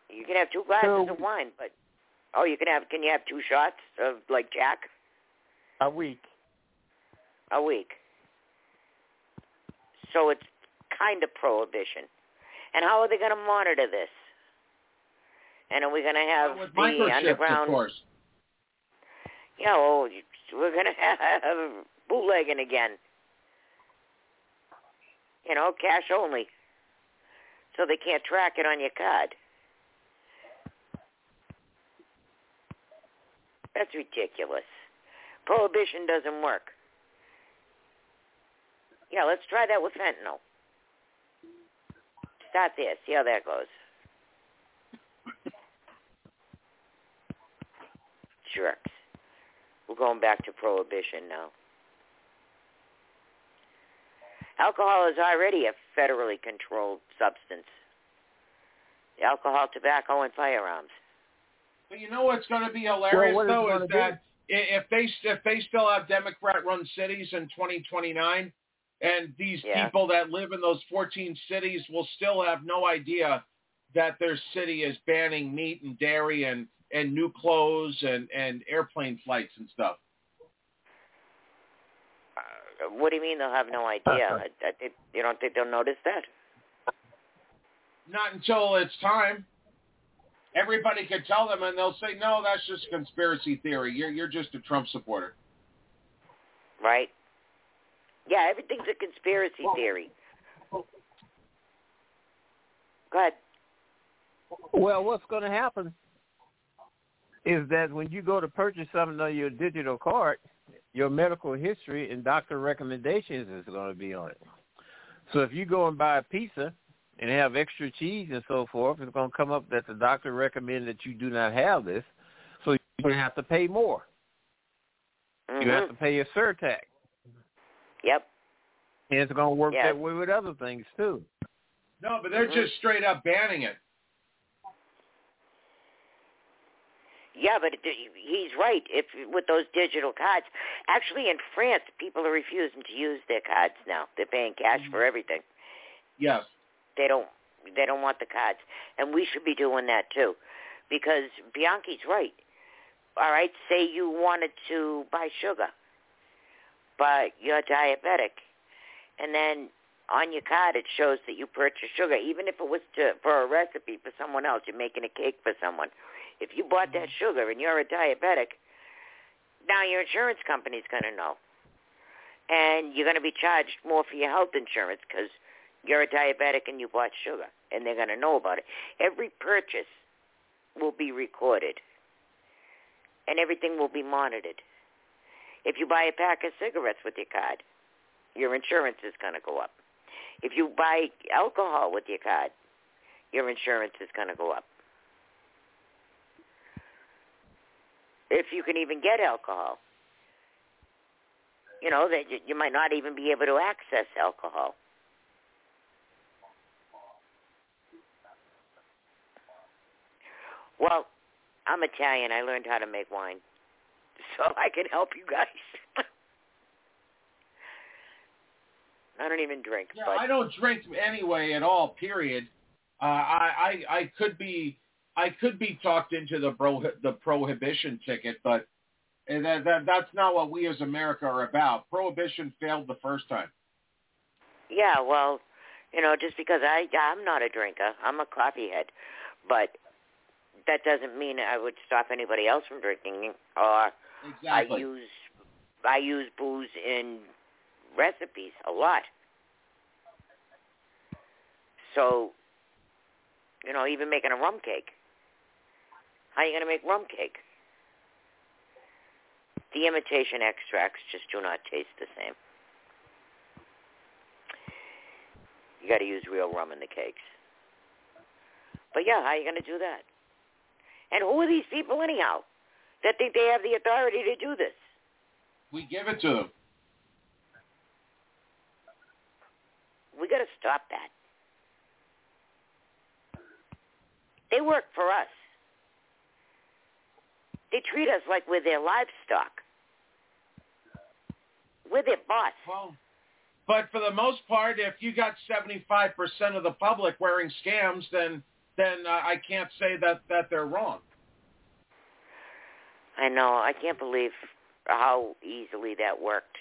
You can have two glasses So- of wine, but oh, you can have. Can you have two shots of like Jack A week. a week? So it's kind of prohibition. And how are they going to monitor this? And are we going to have With the underground? of course. Yeah, well, we're going to have bootlegging again. You know, cash only. So they can't track it on your card. That's ridiculous. Prohibition doesn't work. Yeah, let's try that with fentanyl. Start there, see how that goes. Jerks. We're going back to prohibition now. Alcohol is already a federally controlled substance. Alcohol, tobacco, and firearms. But you know what's going to be hilarious what is it though gonna is that if they if they still have Democrat-run cities in 2029, and these Yeah. people that live in those 14 cities will still have no idea that their city is banning meat and dairy and and new clothes and and airplane flights and stuff. Uh, what do you mean they'll have no idea? I, I, think- you don't think they'll notice that? Not until it's time. Everybody could tell them, and they'll say, "No, that's just conspiracy theory. You're you're just a Trump supporter." Right? Yeah, everything's a conspiracy theory. Go ahead. Well, what's going to happen is that when you go to purchase something on your digital card, your medical history and doctor recommendations is going to be on it. So if you go and buy a pizza and have extra cheese and so forth, it's going to come up that the doctor recommended that you do not have this, so you're going to have to pay more. You have Mhm. to pay a surtax. Yep. And it's going to work Yeah. that way with other things too. No, but they're Mhm. just straight up banning it. Yeah, but it, he's right. If with those digital cards, actually in France, people are refusing to use their cards now. They're paying cash Mm-hmm. for everything. Yes. They don't. They don't want the cards, and we should be doing that too, because Bianchi's right. All right, say you wanted to buy sugar, but you're diabetic, and then on your card it shows that you purchased sugar, even if it was to for a recipe for someone else. You're making a cake for someone. If you bought that mm-hmm. sugar and you're a diabetic, now your insurance company's going to know, and you're going to be charged more for your health insurance because you're a diabetic and you bought sugar, and they're going to know about it. Every purchase will be recorded, and everything will be monitored. If you buy a pack of cigarettes with your card, your insurance is going to go up. If you buy alcohol with your card, your insurance is going to go up. If you can even get alcohol, you know that you- might not even be able to access alcohol. Well, I'm Italian. I learned how to make wine, so I can help you guys. I don't even drink, Yeah, but I don't drink anyway at all. Period. Uh, I, I I could be I could be talked into the pro, the prohibition ticket, but that, that that's not what we as America are about. Prohibition failed the first time. yeah, well, you know, just because I I'm not a drinker, I'm a coffee head, but that doesn't mean I would stop anybody else from drinking. Or Exactly. I use I use booze in recipes a lot. So, you know, even making a rum cake. How are you going to make rum cake? The imitation extracts just do not taste the same. You got to use real rum in the cakes. But yeah, how are you going to do that? And who are these people anyhow that think they have the authority to do this? We give it to them. We got to stop that. They work for us. They treat us like we're their livestock. We're their boss. Well, but for the most part, if you got 75% of the public wearing scams, then then uh, I can't say that that they're wrong. I know. I can't believe how easily that worked.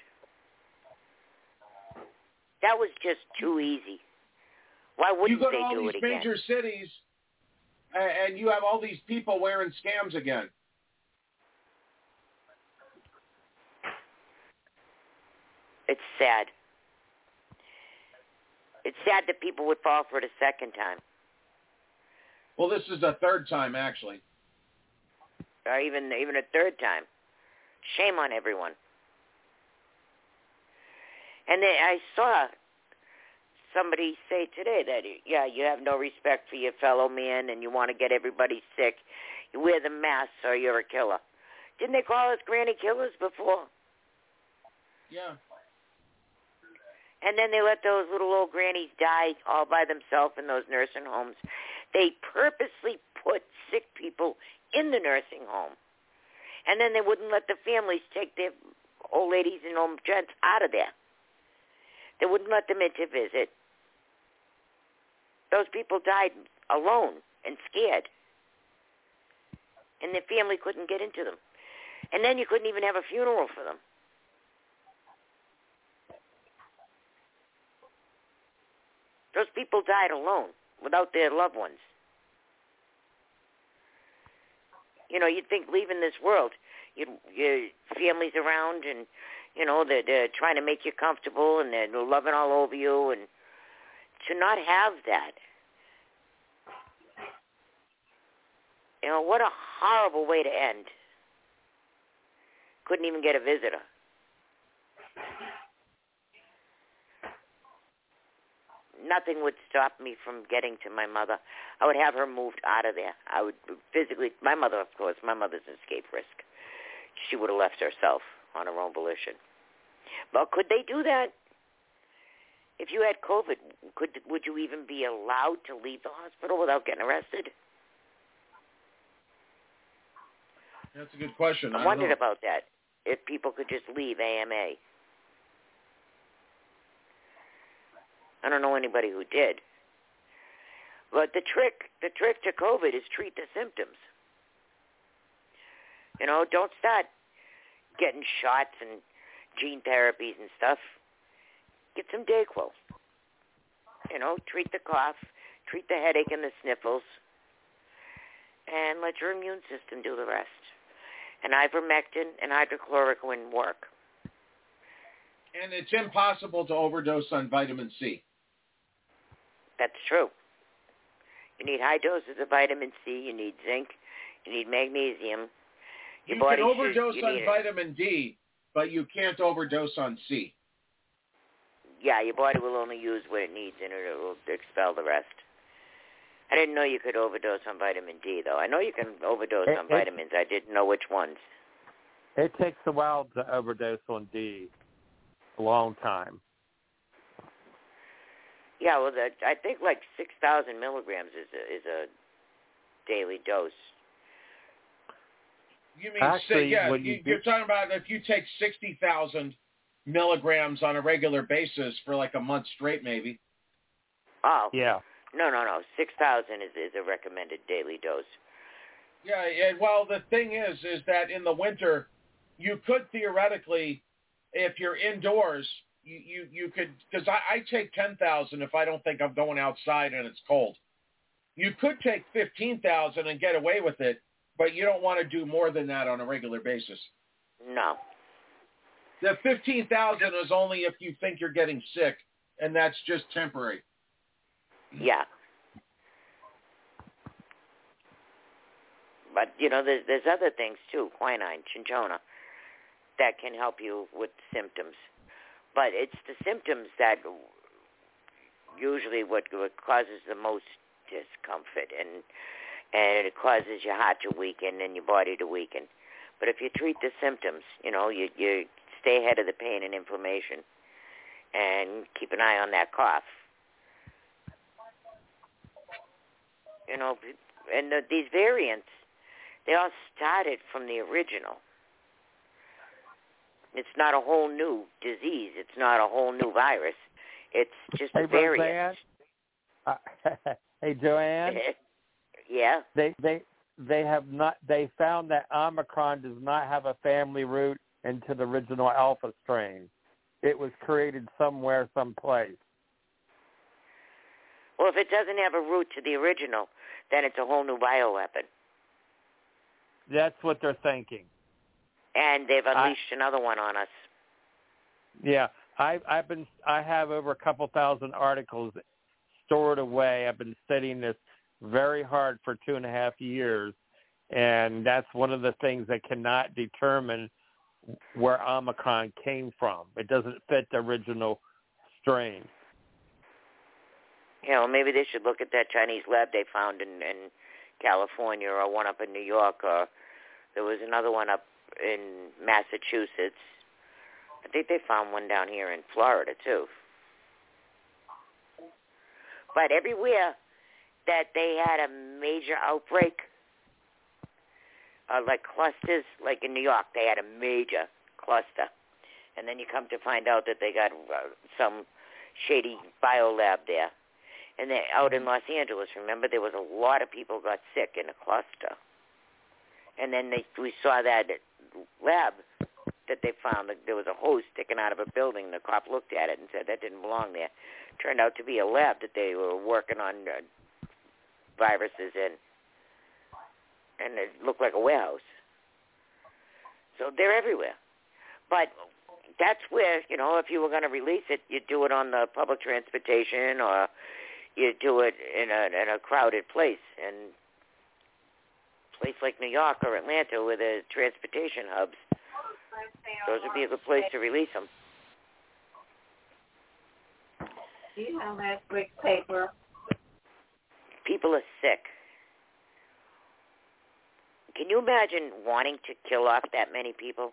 That was just too easy. Why wouldn't to they all do these it again? You go in major cities, and you have all these people wearing scams again. It's sad. It's sad that people would fall for it a second time, Well, this is the third time actually. Or even even a third time. Shame on everyone. And then I saw somebody say today that yeah, you have no respect for your fellow man, and you want to get everybody sick. You wear the mask, or you're a killer. Didn't they call us granny killers before? Yeah. And then they let those little old grannies die all by themselves in those nursing homes. They purposely put sick people in the nursing home. And then they wouldn't let the families take their old ladies and old gents out of there. They wouldn't let them in to visit. Those people died alone and scared. And their family couldn't get into them. And then you couldn't even have a funeral for them. Those people died alone without their loved ones. You know, you'd think leaving this world, you'd, your family's around and, you know, they're, they're trying to make you comfortable and they're loving all over you and to not have that. You know, what a horrible way to end. Couldn't even get a visitor. Nothing would stop me from getting to my mother. I would have her moved out of there. I would physically, my mother, of course, my mother's an escape risk. She would have left herself on her own volition. But could they do that? If you had COVID, could would you even be allowed to leave the hospital without getting arrested? That's a good question. I, I wondered know. about that. If people could just leave AMA. I don't know anybody who did. But the trick, the trick to COVID is treat the symptoms. You know, don't start getting shots and gene therapies and stuff. Get some Dayquil. You know, treat the cough, treat the headache and the sniffles, and let your immune system do the rest. And ivermectin and hydrochloroquine work. And it's impossible to overdose on vitamin C. That's true. You need high doses of vitamin C. You need zinc. You need magnesium. Your you body can should- overdose you on need it. vitamin D, but you can't overdose on C. Yeah, your body will only use what it needs, and it will expel the rest. I didn't know you could overdose on vitamin D, though. I know you can overdose It- on it- vitamins. I didn't know which ones. It takes a while to overdose on D. A long time. Yeah, well, the, I think like six thousand milligrams is a, is a daily dose. You mean Actually, si- yeah? when you You, you're talking about if you take sixty thousand milligrams on a regular basis for like a month straight, maybe. Oh, Yeah. no, no, no. Six thousand is is a recommended daily dose. Yeah, and well, the thing is, is that in the winter, you could theoretically, if you're indoors, you you, you could because I, I take ten thousand if I don't think I'm going outside and it's cold. You could take fifteen thousand and get away with it, but you don't want to do more than that on a regular basis. No. The fifteen thousand is only if you think you're getting sick, and that's just temporary. Yeah. But you know, there's there's other things too, quinine, cinchona, that can help you with symptoms. But it's the symptoms that usually what, what causes the most discomfort, and and it causes your heart to weaken and your body to weaken. But if you treat the symptoms, you know, you you stay ahead of the pain and inflammation, and keep an eye on that cough. You know, and the, these variants, they all started from the original. It's not a whole new disease. It's not a whole new virus. It's just Hey, a variant. Roseanne. Uh, hey, Joanne. yeah. They they they have not. They found that Omicron does not have a family root into the original Alpha strain. It was created somewhere, someplace. Well, if it doesn't have a root to the original, then it's a whole new bioweapon. That's what they're thinking. And they've I- unleashed another one on us. Yeah, I I've been I have over a couple thousand articles stored away. I've been studying this very hard for two and a half years, and that's one of the things that cannot determine where Omicron came from. It doesn't fit the original strain. You know, maybe they should look at that Chinese lab they found in, in California or one up in New York or there was another one up in Massachusetts. I think they found one down here in Florida too. But everywhere that they had a major outbreak, uh, like clusters, like in New York, they had a major cluster. And then you come to find out that they got uh, some shady biolab there. And then out in Los Angeles, remember, there was a lot of people got sick in a cluster. And then they, we saw that lab that they found that there was a hose sticking out of a building. The cop looked at it and said that didn't belong there. Turned out to be a lab that they were working on uh, viruses in, and it looked like a warehouse. So they're everywhere. But that's where you know if you were going to release it, you do it on the public transportation or you do it in a in a crowded place and place like New York or Atlanta with the transportation hubs. Those would be a good place to release them. Do you have that quick paper? People are sick. Can you imagine wanting to kill off that many people?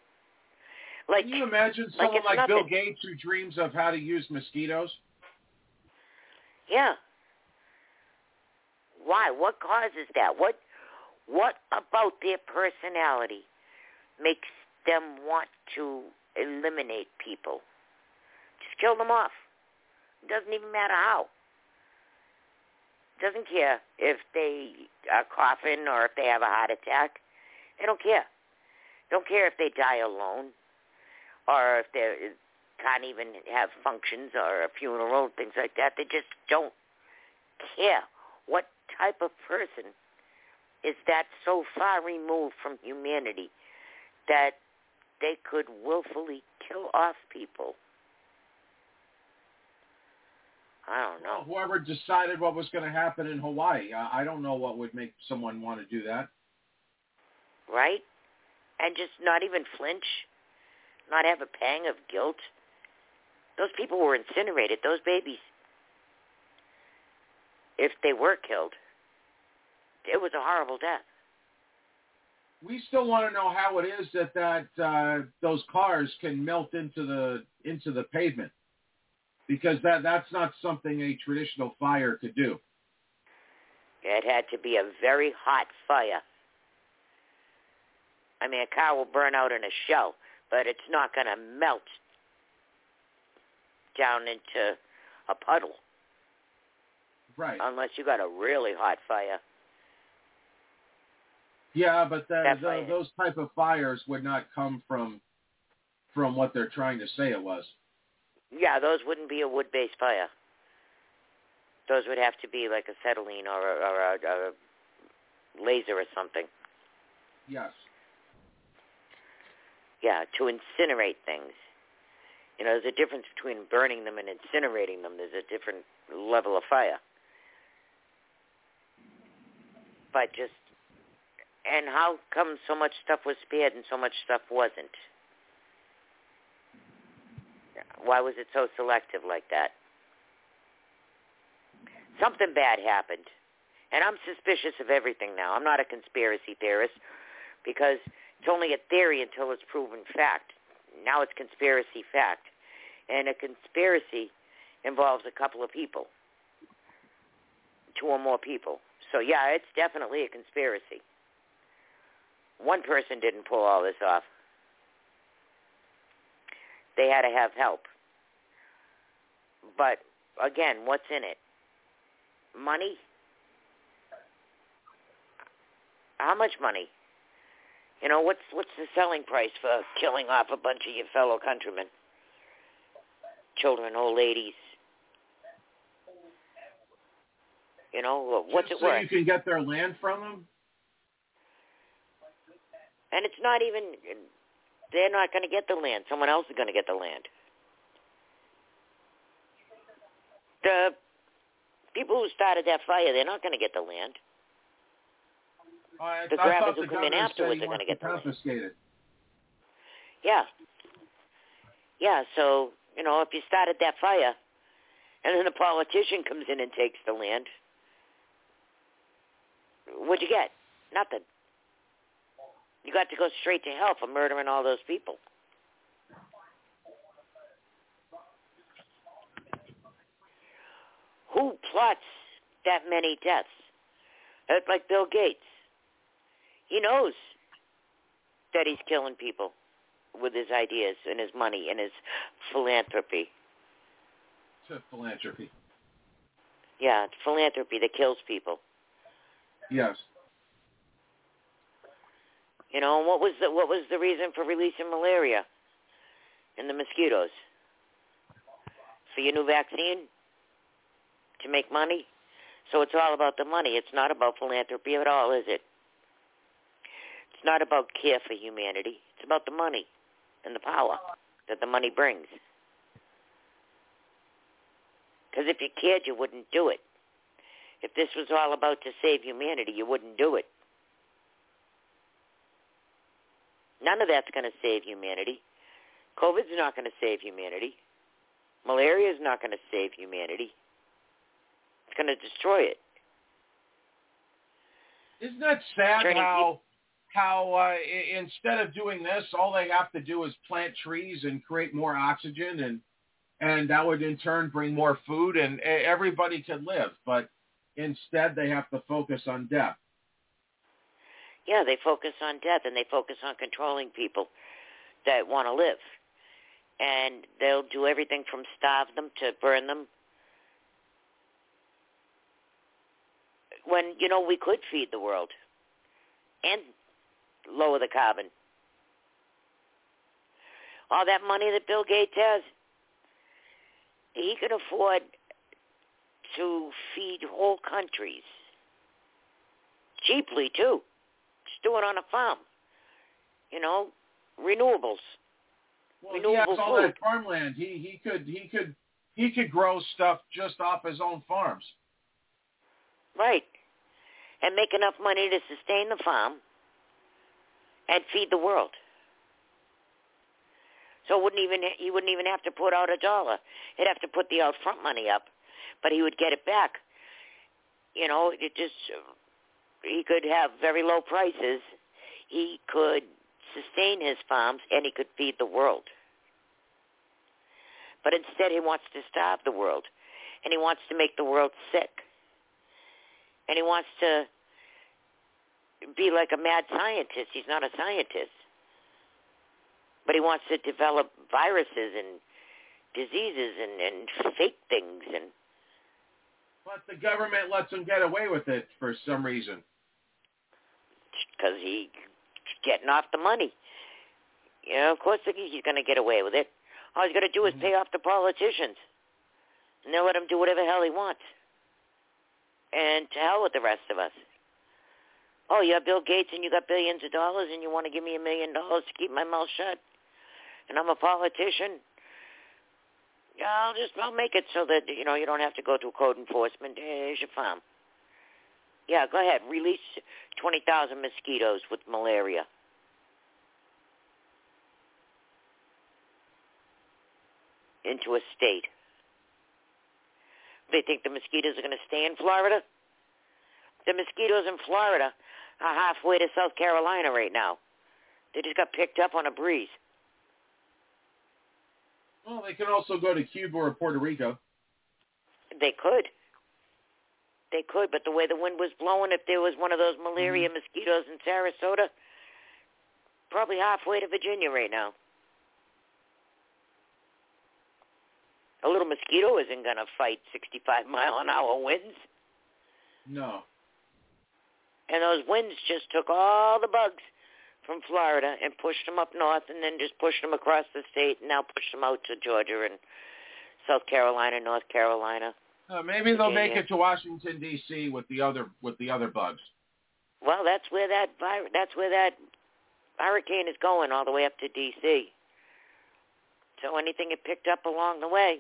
Like, Can you imagine someone it's like, Bill. Gates who dreams of how to use mosquitoes? Yeah. Why? What causes that? What what about their personality makes them want to eliminate people. Just kill them off. It doesn't even matter how. Doesn't care if they are coughing or if they have a heart attack. They don't care. Don't care if they die alone or if they can't even have functions or a funeral, things like that. They just don't care what type of person is that so far removed from humanity that they could willfully kill off people. I don't know. Whoever decided what was going to happen in Hawaii, I don't know what would make someone want to do that. Right? And just not even flinch, not have a pang of guilt. Those people were incinerated, those babies. If they were killed, it was a horrible death. We still want to know how it is that that uh, those cars can melt into the into the pavement, because that that's not something a traditional fire could do. It had to be a very hot fire. I mean, a car will burn out in a shell, but it's not going to melt down into a puddle. Right. Unless you got a really hot fire. Yeah, but the, the, those type of fires would not come from from what they're trying to say it was. Yeah, those wouldn't be a wood-based fire. Those would have to be like acetylene or a, or a, or a laser or something. Yes. Yeah, to incinerate things. You know, there's a difference between burning them and incinerating them. There's a different level of fire. But just, and how come so much stuff was spared and so much stuff wasn't? Why was it so selective like that? Something bad happened. And I'm suspicious of everything now. I'm not a conspiracy theorist because it's only a theory until it's proven fact. Now it's conspiracy fact. And a conspiracy involves a couple of people, two or more people. So yeah, it's definitely a conspiracy. One person didn't pull all this off. They had to have help. But again, what's in it? Money? How much money? You know, what's what's the selling price for killing off a bunch of your fellow countrymen? Children, old ladies. You know, what's Just it so worth? you can get their land from them? And it's not even they're not going to get the land. Someone else is going to get the land. The people who started that fire, they're not going to get the land. I, The grabbers who come in afterwards are gonna get the land. Yeah. Yeah, so, you know, if you started that fire and then a politician comes in and takes the land, what'd you get? Nothing. You got to go straight to hell for murdering all those people. Who plots that many deaths? It's like Bill Gates. He knows that he's killing people with his ideas and his money and his philanthropy. To philanthropy. Yeah, it's philanthropy that kills people. Yes. You know, and what was the what was the reason for releasing malaria and the mosquitoes? For your new vaccine? To make money? So it's all about the money. It's not about philanthropy at all, is it? It's not about care for humanity. It's about the money and the power that the money brings. Because if you cared, you wouldn't do it. If this was all about to save humanity, you wouldn't do it. None of that's going to save humanity. COVID's not going to save humanity. Malaria is not going to save humanity. It's going to destroy it. Isn't that sad Turning how how uh, instead of doing this, all they have to do is plant trees and create more oxygen, and and that would in turn bring more food, and everybody could live. But instead, they have to focus on death. Yeah, they focus on death and they focus on controlling people that want to live. And they'll do everything from starve them to burn them. When, you know, we could feed the world and lower the carbon. All that money that Bill Gates has, he can afford to feed whole countries cheaply too. Do it on a farm. You know, renewables. Well, renewable he has all food. that farmland. He he could he could he could grow stuff just off his own farms. Right. And make enough money to sustain the farm and feed the world. So wouldn't even he wouldn't even have to put out a dollar. He'd have to put the out front money up, but he would get it back. You know, it just he could have very low prices. He could sustain his farms and he could feed the world. But instead he wants to starve the world and he wants to make the world sick. And he wants to be like a mad scientist. He's not a scientist. But he wants to develop viruses and diseases and, and fake things and But the government lets him get away with it for some reason. Because he getting off the money. You know, of course he's going to get away with it. All he's going to do is mm-hmm. pay off the politicians, and they'll let him do whatever the hell he wants. And to hell with the rest of us. Oh, you have Bill Gates and you got billions of dollars, and you want to give me a million dollars to keep my mouth shut, and I'm a politician. Yeah, I'll just I'll make it so that you know you don't have to go through code enforcement. Here's your farm. Yeah, go ahead. Release 20,000 mosquitoes with malaria. Into a state. They think the mosquitoes are going to stay in Florida? The mosquitoes in Florida are halfway to South Carolina right now. They just got picked up on a breeze. Well, they can also go to Cuba or Puerto Rico. They could. They could, but the way the wind was blowing, if there was one of those malaria mm-hmm. mosquitoes in Sarasota, probably halfway to Virginia right now. A little mosquito isn't going to fight 65 mile an hour winds. No. And those winds just took all the bugs from Florida and pushed them up north and then just pushed them across the state and now pushed them out to Georgia and South Carolina, North Carolina. Uh, maybe they'll make it to Washington D.C. with the other with the other bugs. Well, that's where that virus, that's where that hurricane is going all the way up to D.C. So anything it picked up along the way,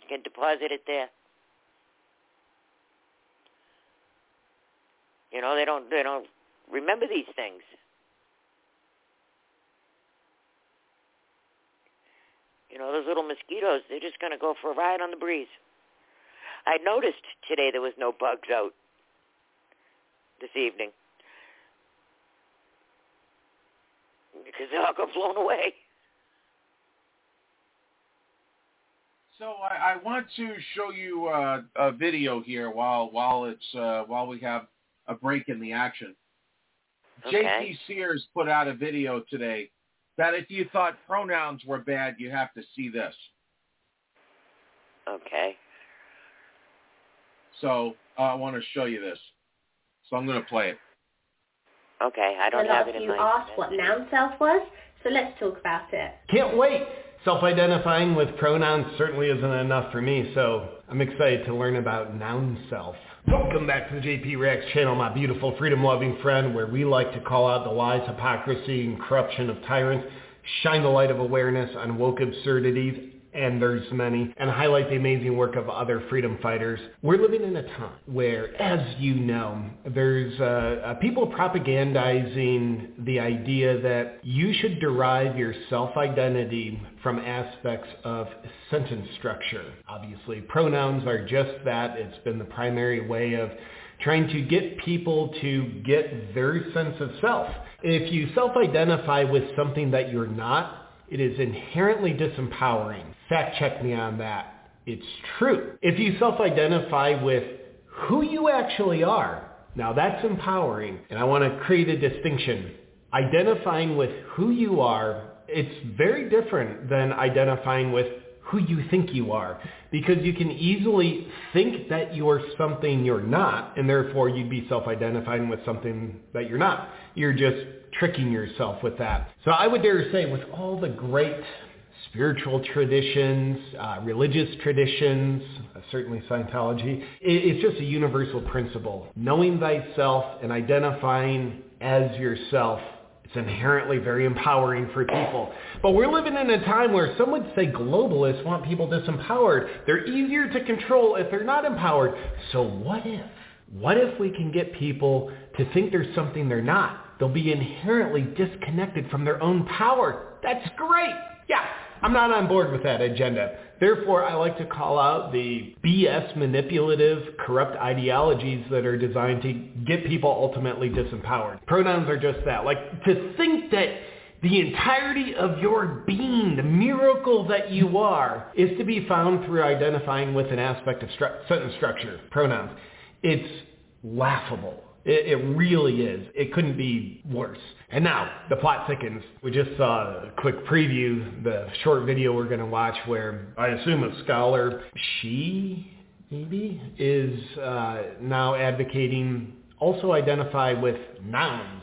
you can deposit it there. You know, they don't they don't remember these things. You know, those little mosquitoes, they're just going to go for a ride on the breeze. I noticed today there was no bugs out this evening because they all got blown away. So I, I want to show you uh, a video here while while it's uh, while we have a break in the action. Okay. J.P. Sears put out a video today that if you thought pronouns were bad, you have to see this. Okay. So uh, I want to show you this. So I'm going to play it. Okay, I don't a lot have of it in you my asked what noun self was, so let's talk about it. Can't wait! Self-identifying with pronouns certainly isn't enough for me, so I'm excited to learn about noun self. Welcome back to the JP Rex channel, my beautiful freedom-loving friend, where we like to call out the lies, hypocrisy, and corruption of tyrants, shine the light of awareness on woke absurdities, and there's many, and highlight the amazing work of other freedom fighters. We're living in a time where, as you know, there's uh, uh, people propagandizing the idea that you should derive your self-identity from aspects of sentence structure. Obviously, pronouns are just that. It's been the primary way of trying to get people to get their sense of self. If you self-identify with something that you're not, it is inherently disempowering. Fact check me on that. It's true. If you self-identify with who you actually are, Now that's empowering, and I want to create a distinction. Identifying with who you are, it's very different than identifying with who you think you are because you can easily think that you're something you're not and therefore you'd be self-identifying with something that you're not. You're just tricking yourself with that. So I would dare say with all the great spiritual traditions, uh, religious traditions, uh, certainly Scientology, it, it's just a universal principle. Knowing thyself and identifying as yourself it's inherently very empowering for people. But we're living in a time where some would say globalists want people disempowered. They're easier to control if they're not empowered. So what if? What if we can get people to think there's something they're not? They'll be inherently disconnected from their own power. That's great. Yeah, I'm not on board with that agenda. Therefore, I like to call out the BS manipulative, corrupt ideologies that are designed to get people ultimately disempowered. Pronouns are just that. Like to think that the entirety of your being, the miracle that you are, is to be found through identifying with an aspect of stru- sentence structure, pronouns. It's laughable. It, it really is. It couldn't be worse. And now, the plot thickens. We just saw a quick preview, the short video we're going to watch where I assume a scholar, she maybe, is uh, now advocating also identify with nouns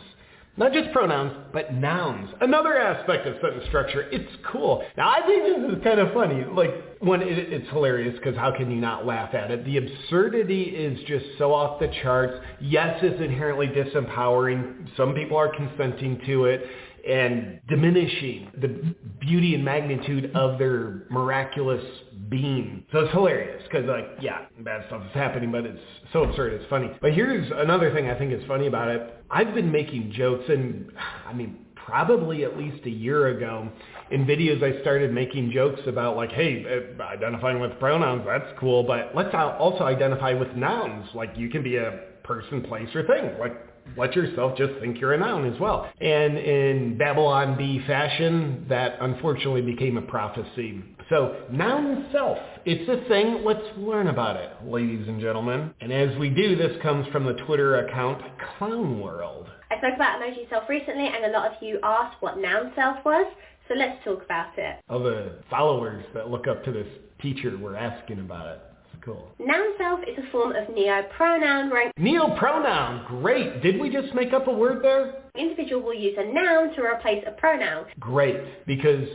not just pronouns, but nouns. Another aspect of sentence structure. It's cool. Now, I think this is kind of funny. Like, when it, it's hilarious because how can you not laugh at it? The absurdity is just so off the charts. Yes, it's inherently disempowering. Some people are consenting to it and diminishing the beauty and magnitude of their miraculous being. So it's hilarious because like, yeah, bad stuff is happening, but it's so absurd it's funny. But here's another thing I think is funny about it. I've been making jokes and I mean, probably at least a year ago in videos I started making jokes about like, hey, uh, identifying with pronouns, that's cool, but let's also identify with nouns. Like you can be a person, place, or thing. Like let yourself just think you're a noun as well. And in Babylon Bee fashion, that unfortunately became a prophecy. So noun self, it's a thing. Let's learn about it, ladies and gentlemen. And as we do, this comes from the Twitter account Clown World. I spoke about emoji self recently and a lot of you asked what noun self was. So let's talk about it. All the followers that look up to this teacher were asking about it. Cool. Noun self is a form of neopronoun rank. Neopronoun, great. Did we just make up a word there? Individual will use a noun to replace a pronoun. Great, because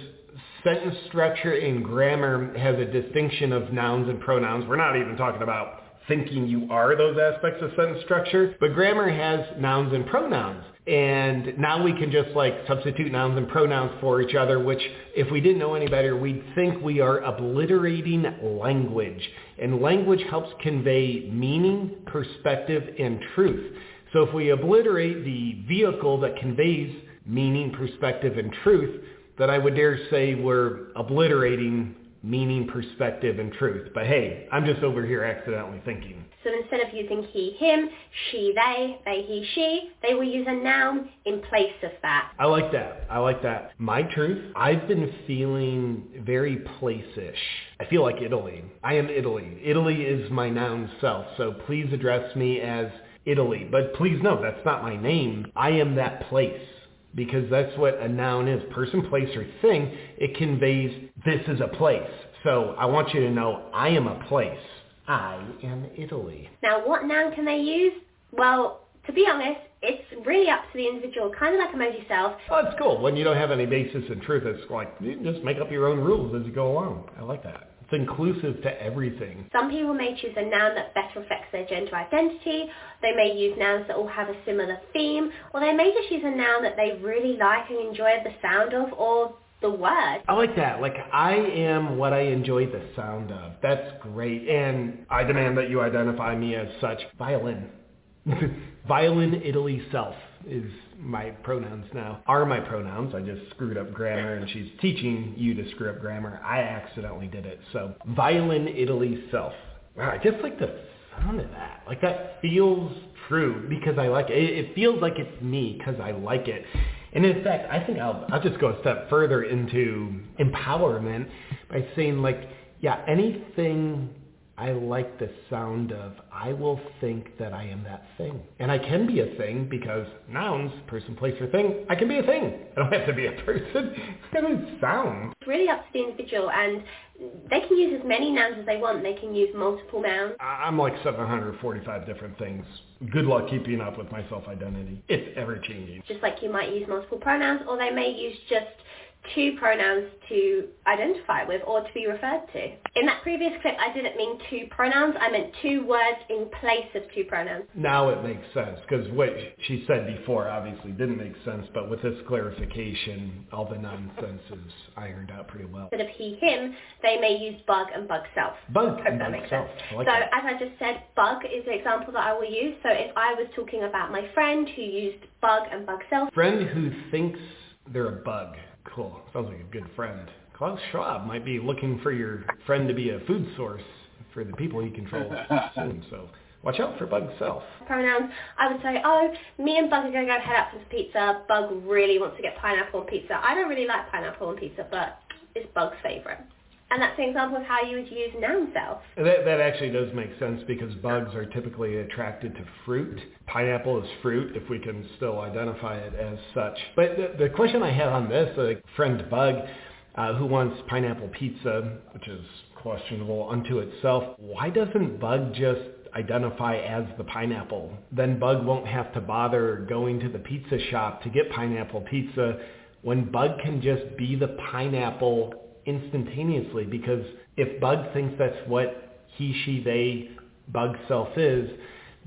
sentence structure in grammar has a distinction of nouns and pronouns. We're not even talking about thinking you are those aspects of sentence structure, but grammar has nouns and pronouns. And now we can just like substitute nouns and pronouns for each other, which if we didn't know any better, we'd think we are obliterating language. And language helps convey meaning, perspective, and truth. So if we obliterate the vehicle that conveys meaning, perspective, and truth, then I would dare say we're obliterating meaning, perspective, and truth. But hey, I'm just over here accidentally thinking. So instead of using he, him, she, they, they, he, she, they will use a noun in place of that. I like that. I like that. My truth, I've been feeling very place-ish. I feel like Italy. I am Italy. Italy is my noun self, so please address me as Italy. But please know that's not my name. I am that place because that's what a noun is. Person, place, or thing. It conveys this is a place. So I want you to know I am a place. I am Italy. Now, what noun can they use? Well, to be honest, it's really up to the individual, kind of like emoji self. Oh, that's cool. When you don't have any basis in truth, it's like you just make up your own rules as you go along. I like that. It's inclusive to everything. Some people may choose a noun that better reflects their gender identity. They may use nouns that all have a similar theme, or they may just use a noun that they really like and enjoy the sound of, or the word. I like that. Like I am what I enjoy the sound of. That's great. And I demand that you identify me as such. Violin. Violin Italy self is my pronouns now. Are my pronouns. I just screwed up grammar and she's teaching you to screw up grammar. I accidentally did it. So violin Italy self. Wow, I just like the sound of that. Like that feels true because I like it. It feels like it's me because I like it. And in fact, I think I'll, I'll just go a step further into empowerment by saying like, yeah, anything I like the sound of I will think that I am that thing. And I can be a thing because nouns, person, place, or thing, I can be a thing. I don't have to be a person. I don't sound. It's really up to the individual and they can use as many nouns as they want. They can use multiple nouns. I'm like 745 different things. Good luck keeping up with my self-identity. It's ever changing. Just like you might use multiple pronouns or they may use just two pronouns to identify with or to be referred to. In that previous clip, I didn't mean two pronouns. I meant two words in place of two pronouns. Now it makes sense because what she said before obviously didn't make sense, but with this clarification, all the nonsense is ironed out pretty well. Instead of he, him, they may use bug and bug self. Bug and bug self. Like so that. as I just said, bug is the example that I will use. So if I was talking about my friend who used bug and bug self, Friend who thinks they're a bug. Cool. Sounds like a good friend. Klaus Schwab might be looking for your friend to be a food source for the people he controls soon. So watch out for bug self. pronouns, I would say, oh, me and Bug are going to go head out for some pizza. Bug really wants to get pineapple on pizza. I don't really like pineapple on pizza, but it's Bug's favourite. And that's an example of how you would use noun self. That, that actually does make sense because bugs are typically attracted to fruit. Pineapple is fruit if we can still identify it as such. But the, the question I have on this, a friend bug uh, who wants pineapple pizza, which is questionable unto itself, why doesn't bug just identify as the pineapple? Then bug won't have to bother going to the pizza shop to get pineapple pizza when bug can just be the pineapple instantaneously because if Bug thinks that's what he, she, they, Bug self is,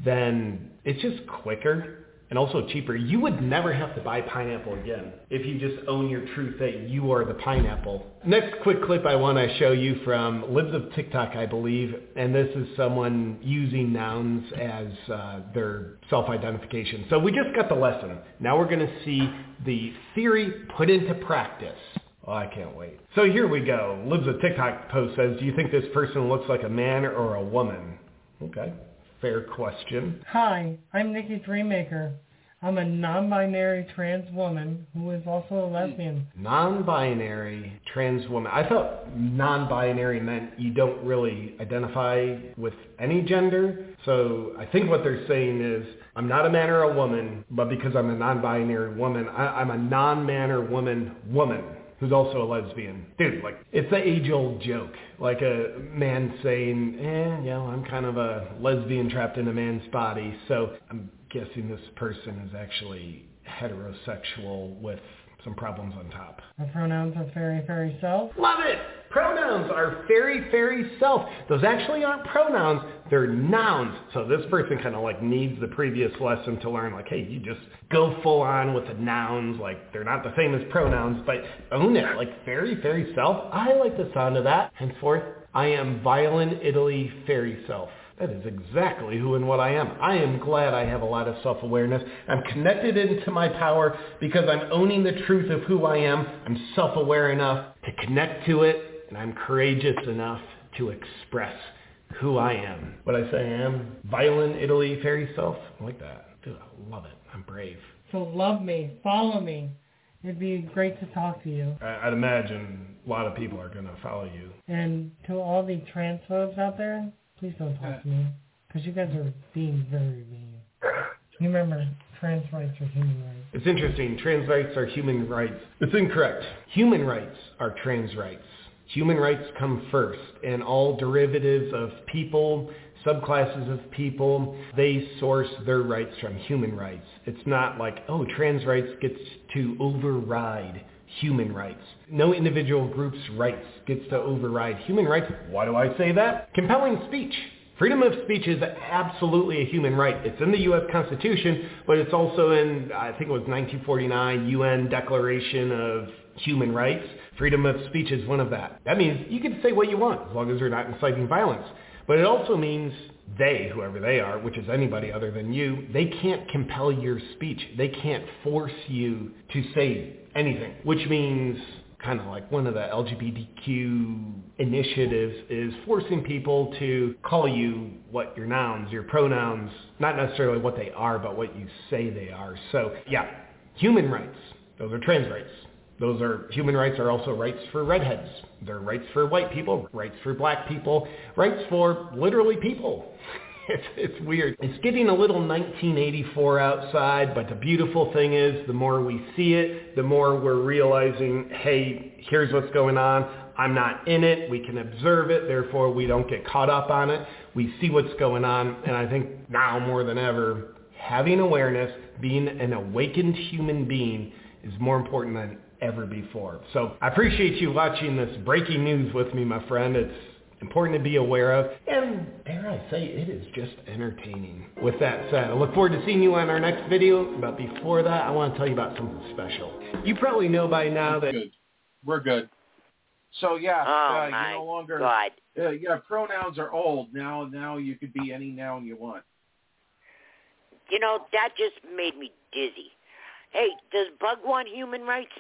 then it's just quicker and also cheaper. You would never have to buy pineapple again if you just own your truth that you are the pineapple. Next quick clip I want to show you from Libs of TikTok, I believe, and this is someone using nouns as uh, their self-identification. So we just got the lesson. Now we're going to see the theory put into practice. Oh, I can't wait. So here we go. Libs of TikTok post says, do you think this person looks like a man or a woman? Okay, fair question. Hi, I'm Nikki Dreammaker. I'm a non-binary trans woman who is also a lesbian. Non-binary trans woman. I thought non-binary meant you don't really identify with any gender. So I think what they're saying is I'm not a man or a woman, but because I'm a non-binary woman, I, I'm a non-man or woman woman who's also a lesbian. Dude, like, it's the age-old joke. Like a man saying, eh, yeah, well, I'm kind of a lesbian trapped in a man's body. So I'm guessing this person is actually heterosexual with some problems on top. My pronouns are fairy, fairy, self. Love it! Pronouns are fairy, fairy, self. Those actually aren't pronouns, they're nouns. So this person kind of like needs the previous lesson to learn like, hey, you just go full on with the nouns, like they're not the same as pronouns, but own it, like fairy, fairy, self. I like the sound of that. Henceforth, I am Violin Italy Fairy Self. That is exactly who and what I am. I am glad I have a lot of self-awareness. I'm connected into my power because I'm owning the truth of who I am. I'm self-aware enough to connect to it, and I'm courageous enough to express who I am. What I say I am? Violin Italy Fairy Self? I like that. Dude, I love it. I'm brave. So love me, follow me. It'd be great to talk to you. I- I'd imagine a lot of people are going to follow you. And to all the transphobes out there, please don't talk uh, to me. Because you guys are being very mean. You remember, trans rights are human rights. It's interesting. Trans rights are human rights. It's incorrect. Human rights are trans rights. Human rights come first, and all derivatives of people, subclasses of people, they source their rights from human rights. It's not like, oh, trans rights gets to override human rights. No individual group's rights gets to override human rights. Why do I say that? Compelling speech. Freedom of speech is absolutely a human right. It's in the U.S. Constitution, but it's also in, I think it was 1949 UN Declaration of Human Rights. Freedom of speech is one of that. That means you can say what you want as long as you're not inciting violence. But it also means they, whoever they are, which is anybody other than you, they can't compel your speech. They can't force you to say anything, which means kind of like one of the LGBTQ initiatives is forcing people to call you what your nouns, your pronouns, not necessarily what they are, but what you say they are. So yeah, human rights, those are trans rights. Those are human rights are also rights for redheads. They're rights for white people, rights for black people, rights for literally people. It's, it's weird. It's getting a little 1984 outside, but the beautiful thing is the more we see it, the more we're realizing, hey, here's what's going on. I'm not in it. We can observe it. Therefore, we don't get caught up on it. We see what's going on. And I think now more than ever, having awareness, being an awakened human being is more important than ever before. So I appreciate you watching this breaking news with me, my friend. It's important to be aware of. And dare I say, it is just entertaining. With that said, I look forward to seeing you on our next video. But before that, I want to tell you about something special. You probably know by now that... Good. We're good. So yeah, Oh, uh, my you no longer. God. Uh, yeah, pronouns are old now. Now you could be any noun you want. You know, that just made me dizzy. Hey, does Bug want human rights?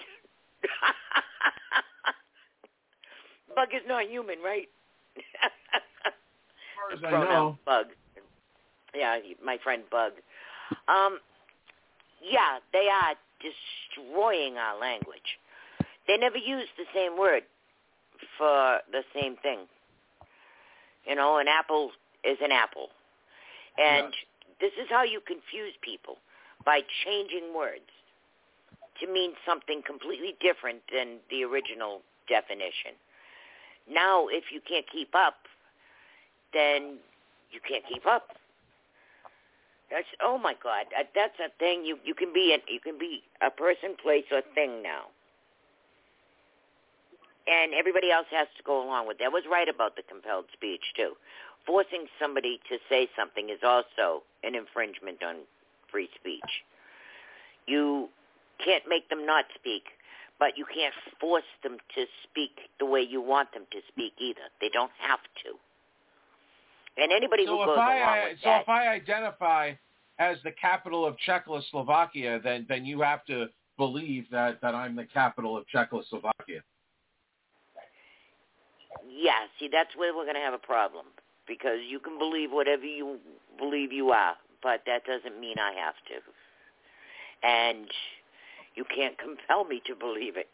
Bug is not human, right? As far as I know. Bug. Yeah, my friend Bug. Um, yeah, they are destroying our language. They never use the same word for the same thing. You know, an apple is an apple. And this is how you confuse people by changing words to mean something completely different than the original definition. Now, if you can't keep up, then you can't keep up. That's oh my God, uh, that's a thing. You you can be an, you can be a person, place, or thing now, and everybody else has to go along with that. Was right about the compelled speech too. Forcing somebody to say something is also an infringement on free speech. You can't make them not speak, but you can't force them to speak the way you want them to speak either. They don't have to. And anybody So who goes I along uh, with so that, if I identify as the capital of Czechoslovakia, then then you have to believe that that I'm the capital of Czechoslovakia. yeah, see, that's where we're going to have a problem because you can believe whatever you believe you are, but that doesn't mean I have to. And you can't compel me to believe it.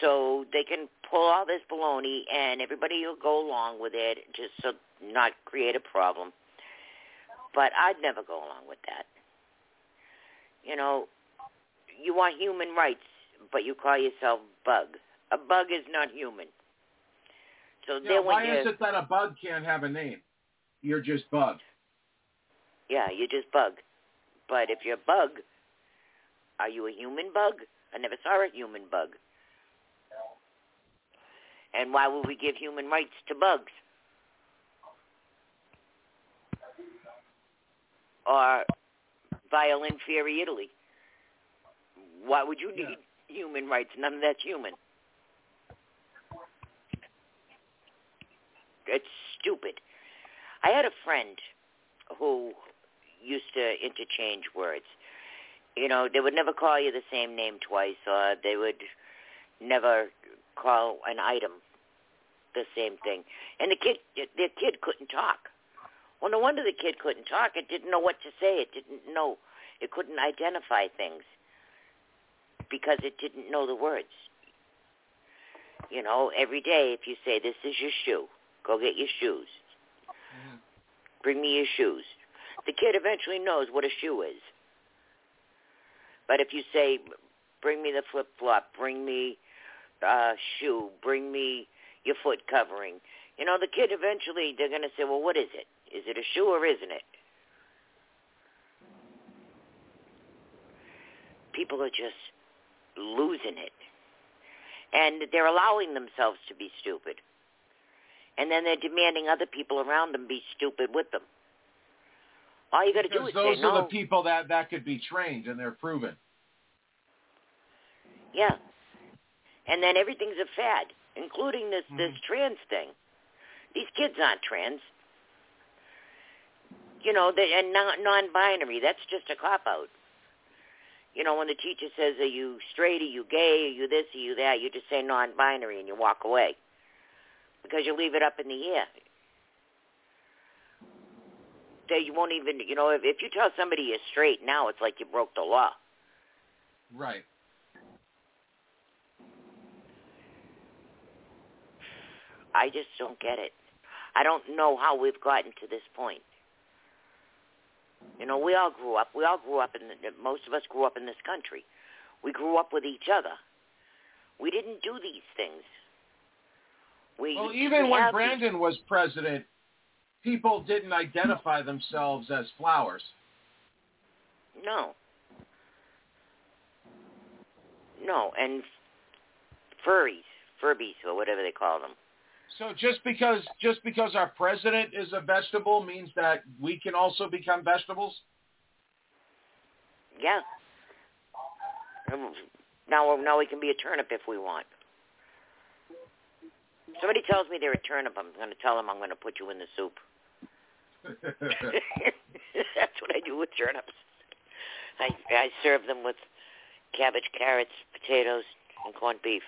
So they can pull all this baloney and everybody will go along with it just so not create a problem. But I'd never go along with that. You know, you want human rights, but you call yourself bug. A bug is not human. So Yeah, why is it that a bug can't have a name? You're just bug. Yeah, you're just bug. But if you're bug, are you a human bug? I never saw a human bug. And why would we give human rights to bugs? Or violin fairy Italy? Why would you need human rights? None of that's human. It's stupid. I had a friend who used to interchange words. You know, they would never call you the same name twice, or they would never call an item the same thing. And the kid, the kid couldn't talk. Well, no wonder the kid couldn't talk. It didn't know what to say. It didn't know. It couldn't identify things because it didn't know the words. You know, every day if you say, this is your shoe, go get your shoes. Mm-hmm. Bring me your shoes. The kid eventually knows what a shoe is. But if you say, bring me the flip-flop, bring me uh, shoe, bring me your foot covering, you know, the kid eventually, they're going to say, well, what is it? Is it a shoe or isn't it? People are just losing it. And they're allowing themselves to be stupid. And then they're demanding other people around them be stupid with them. All you got to do is those say are no. the people that that could be trained and they're proven. Yeah. And then everything's a fad, including this this mm-hmm. trans thing. These kids aren't trans. You know, they and non non-binary. That's just a cop out. You know, when the teacher says, "Are you straight? Are you gay? Are you this? Are you that?" You just say non-binary and you walk away because you leave it up in the air. That you won't even you know if, if you tell somebody you're straight now it's like you broke the law. Right. I just don't get it. I don't know how we've gotten to this point. You know we all grew up we all grew up in the, most of us grew up in this country. We grew up with each other. We didn't do these things. We, well, even we when Brandon these... was president, people didn't identify themselves as flowers. No. No, and furries, furbies, or whatever they call them. So just because just because our president is a vegetable means that we can also become vegetables? Yeah. Um, now, now we can be a turnip if we want. Somebody tells me they're a turnip, I'm going to tell them I'm going to put you in the soup. That's what I do with turnips. I I serve them with cabbage, carrots, potatoes, and corned beef.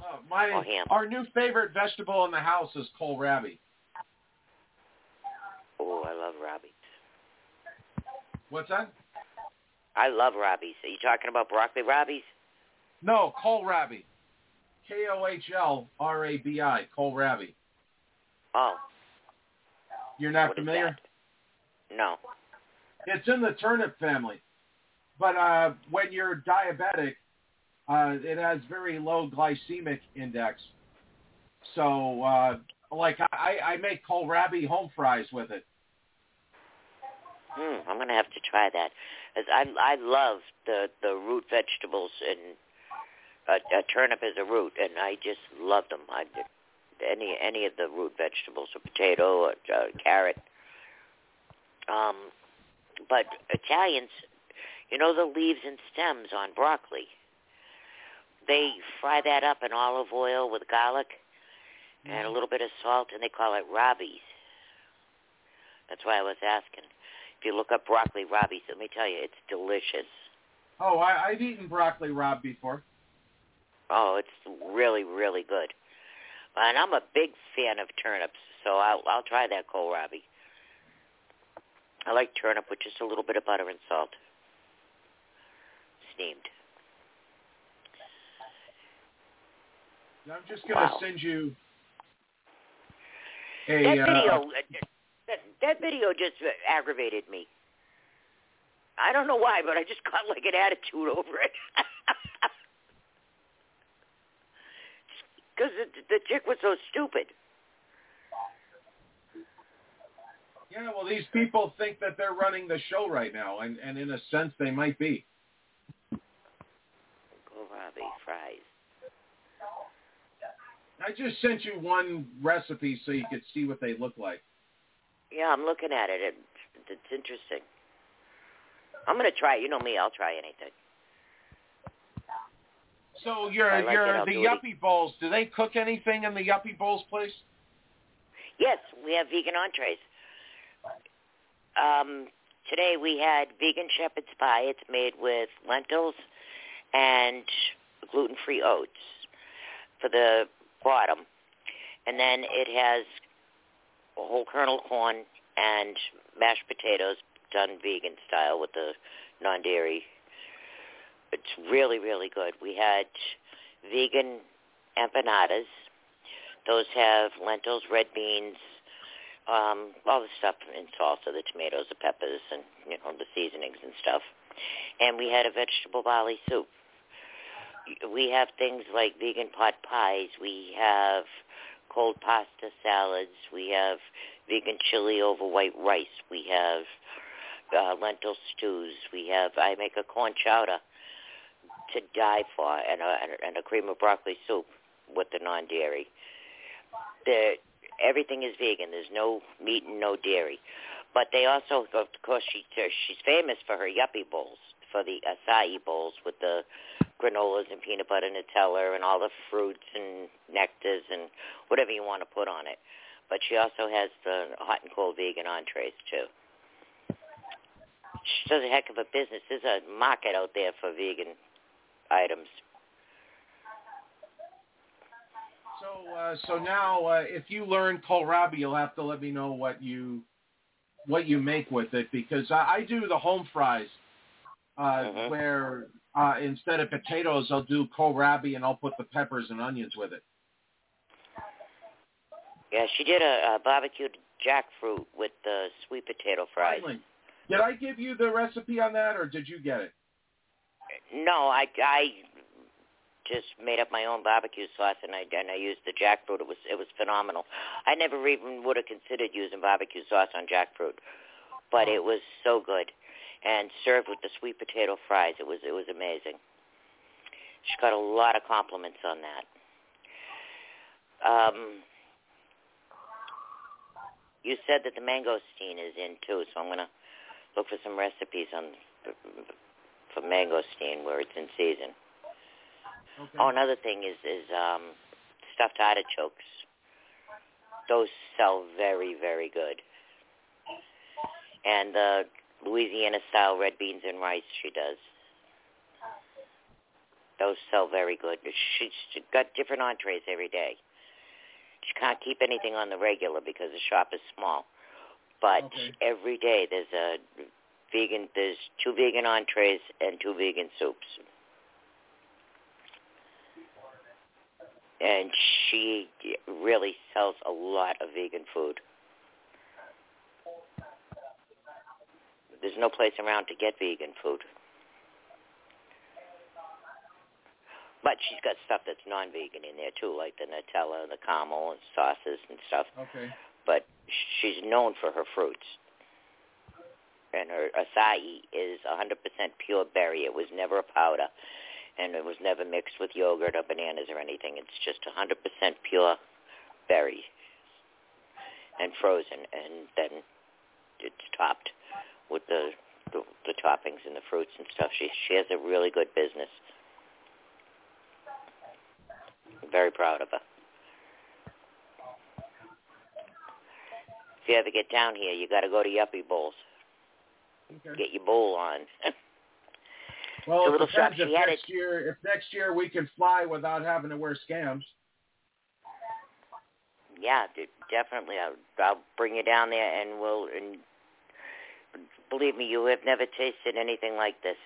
Uh, my our new favorite vegetable in the house is kohlrabi. Oh, I love Robbie. What's that? I love Robbies. Are you talking about broccoli Robbies? No, kohlrabi. K O H L R A B I. Kohlrabi. Oh, You're not What familiar? no. It's in the turnip family. But uh, when you're diabetic, uh, it has very low glycemic index. So, uh, like, I, I make kohlrabi home fries with it. Hmm, I'm gonna have to try that. As I I love the the root vegetables and a, a turnip is a root, and I just love them. I any any of the root vegetables, a potato, a, a carrot. Um, but Italians, you know the leaves and stems on broccoli. They fry that up in olive oil with garlic and a little bit of salt, and they call it robbies. That's why I was asking. If you look up broccoli robbies, let me tell you, it's delicious. Oh, I, I've eaten broccoli rabe before. Oh, it's really, really good. And I'm a big fan of turnips, so I'll I'll try that kohlrabi. I like turnip with just a little bit of butter and salt, steamed. I'm just going to Wow. send you a that uh, video, that, that video just aggravated me. I don't know why, but I just got like an attitude over it. Because the, the chick was so stupid. Yeah, well, these people think that they're running the show right now, and, and in a sense, they might be. Kohlrabi fries. I just sent you one recipe so you could see what they look like. Yeah, I'm looking at it. it it's interesting. I'm gonna try it. You know me, I'll try anything. So your like your the it. Yuppie Bowls, do they cook anything in the Yuppie Bowls place? Yes, we have vegan entrees. Um, today we had vegan shepherd's pie. It's made with lentils and gluten-free oats for the bottom, and then it has whole kernel corn and mashed potatoes done vegan style with the non-dairy. It's really, really good. We had vegan empanadas. Those have lentils, red beans, um, all the stuff in salsa, the tomatoes, the peppers, and you know the seasonings and stuff. And we had a vegetable barley soup. We have things like vegan pot pies. We have cold pasta salads. We have vegan chili over white rice. We have uh, lentil stews. We have I make a corn chowder to die for, and a and a cream of broccoli soup with the non-dairy. The everything is vegan. There's no meat and no dairy. But they also, of course, she uh, she's famous for her yuppie bowls, for the acai bowls with the granolas and peanut butter Nutella and all the fruits and nectars and whatever you want to put on it. But she also has the hot and cold vegan entrees too. She does a heck of a business. There's a market out there for vegan items. So uh, so now, uh, if you learn kohlrabi, you'll have to let me know what you what you make with it because I, I do the home fries uh, where uh, instead of potatoes, I'll do kohlrabi and I'll put the peppers and onions with it. Yeah, she did a, a barbecued jackfruit with the sweet potato fries. Finally. Did I give you the recipe on that, or did you get it? No, I I just made up my own barbecue sauce and I and I used the jackfruit. It was it was phenomenal. I never even would have considered using barbecue sauce on jackfruit, but it was so good. And served with the sweet potato fries, it was it was amazing. She got a lot of compliments on that. Um, you said that the mangosteen is in too, so I'm gonna look for some recipes on for mangosteen where it's in season. Okay. Oh, another thing is is um, stuffed artichokes. Those sell very very good. And the Louisiana style red beans and rice she does. Those sell very good. She's got different entrees every day. She can't keep anything on the regular because the shop is small. But Okay. every day there's a vegan there's two vegan entrees and two vegan soups. And she really sells a lot of vegan food. There's no place around to get vegan food. But she's got stuff that's non-vegan in there too, like the Nutella, the caramel, and sauces and stuff. Okay. But she's known for her fruits. And her acai is 100% pure berry. It was never a powder, and it was never mixed with yogurt or bananas or anything. It's just 100% pure berry and frozen, and then it's topped with the, the the toppings and the fruits and stuff. She she has a really good business. Very proud of her. If you ever get down here, you got to go to Yuppie Bowls. Okay. Get your bowl on. Well, it little shop if she next year if next year we can fly without having to wear scams. yeah, de- definitely. I'll, I'll bring you down there, and we'll. And believe me, you have never tasted anything like this.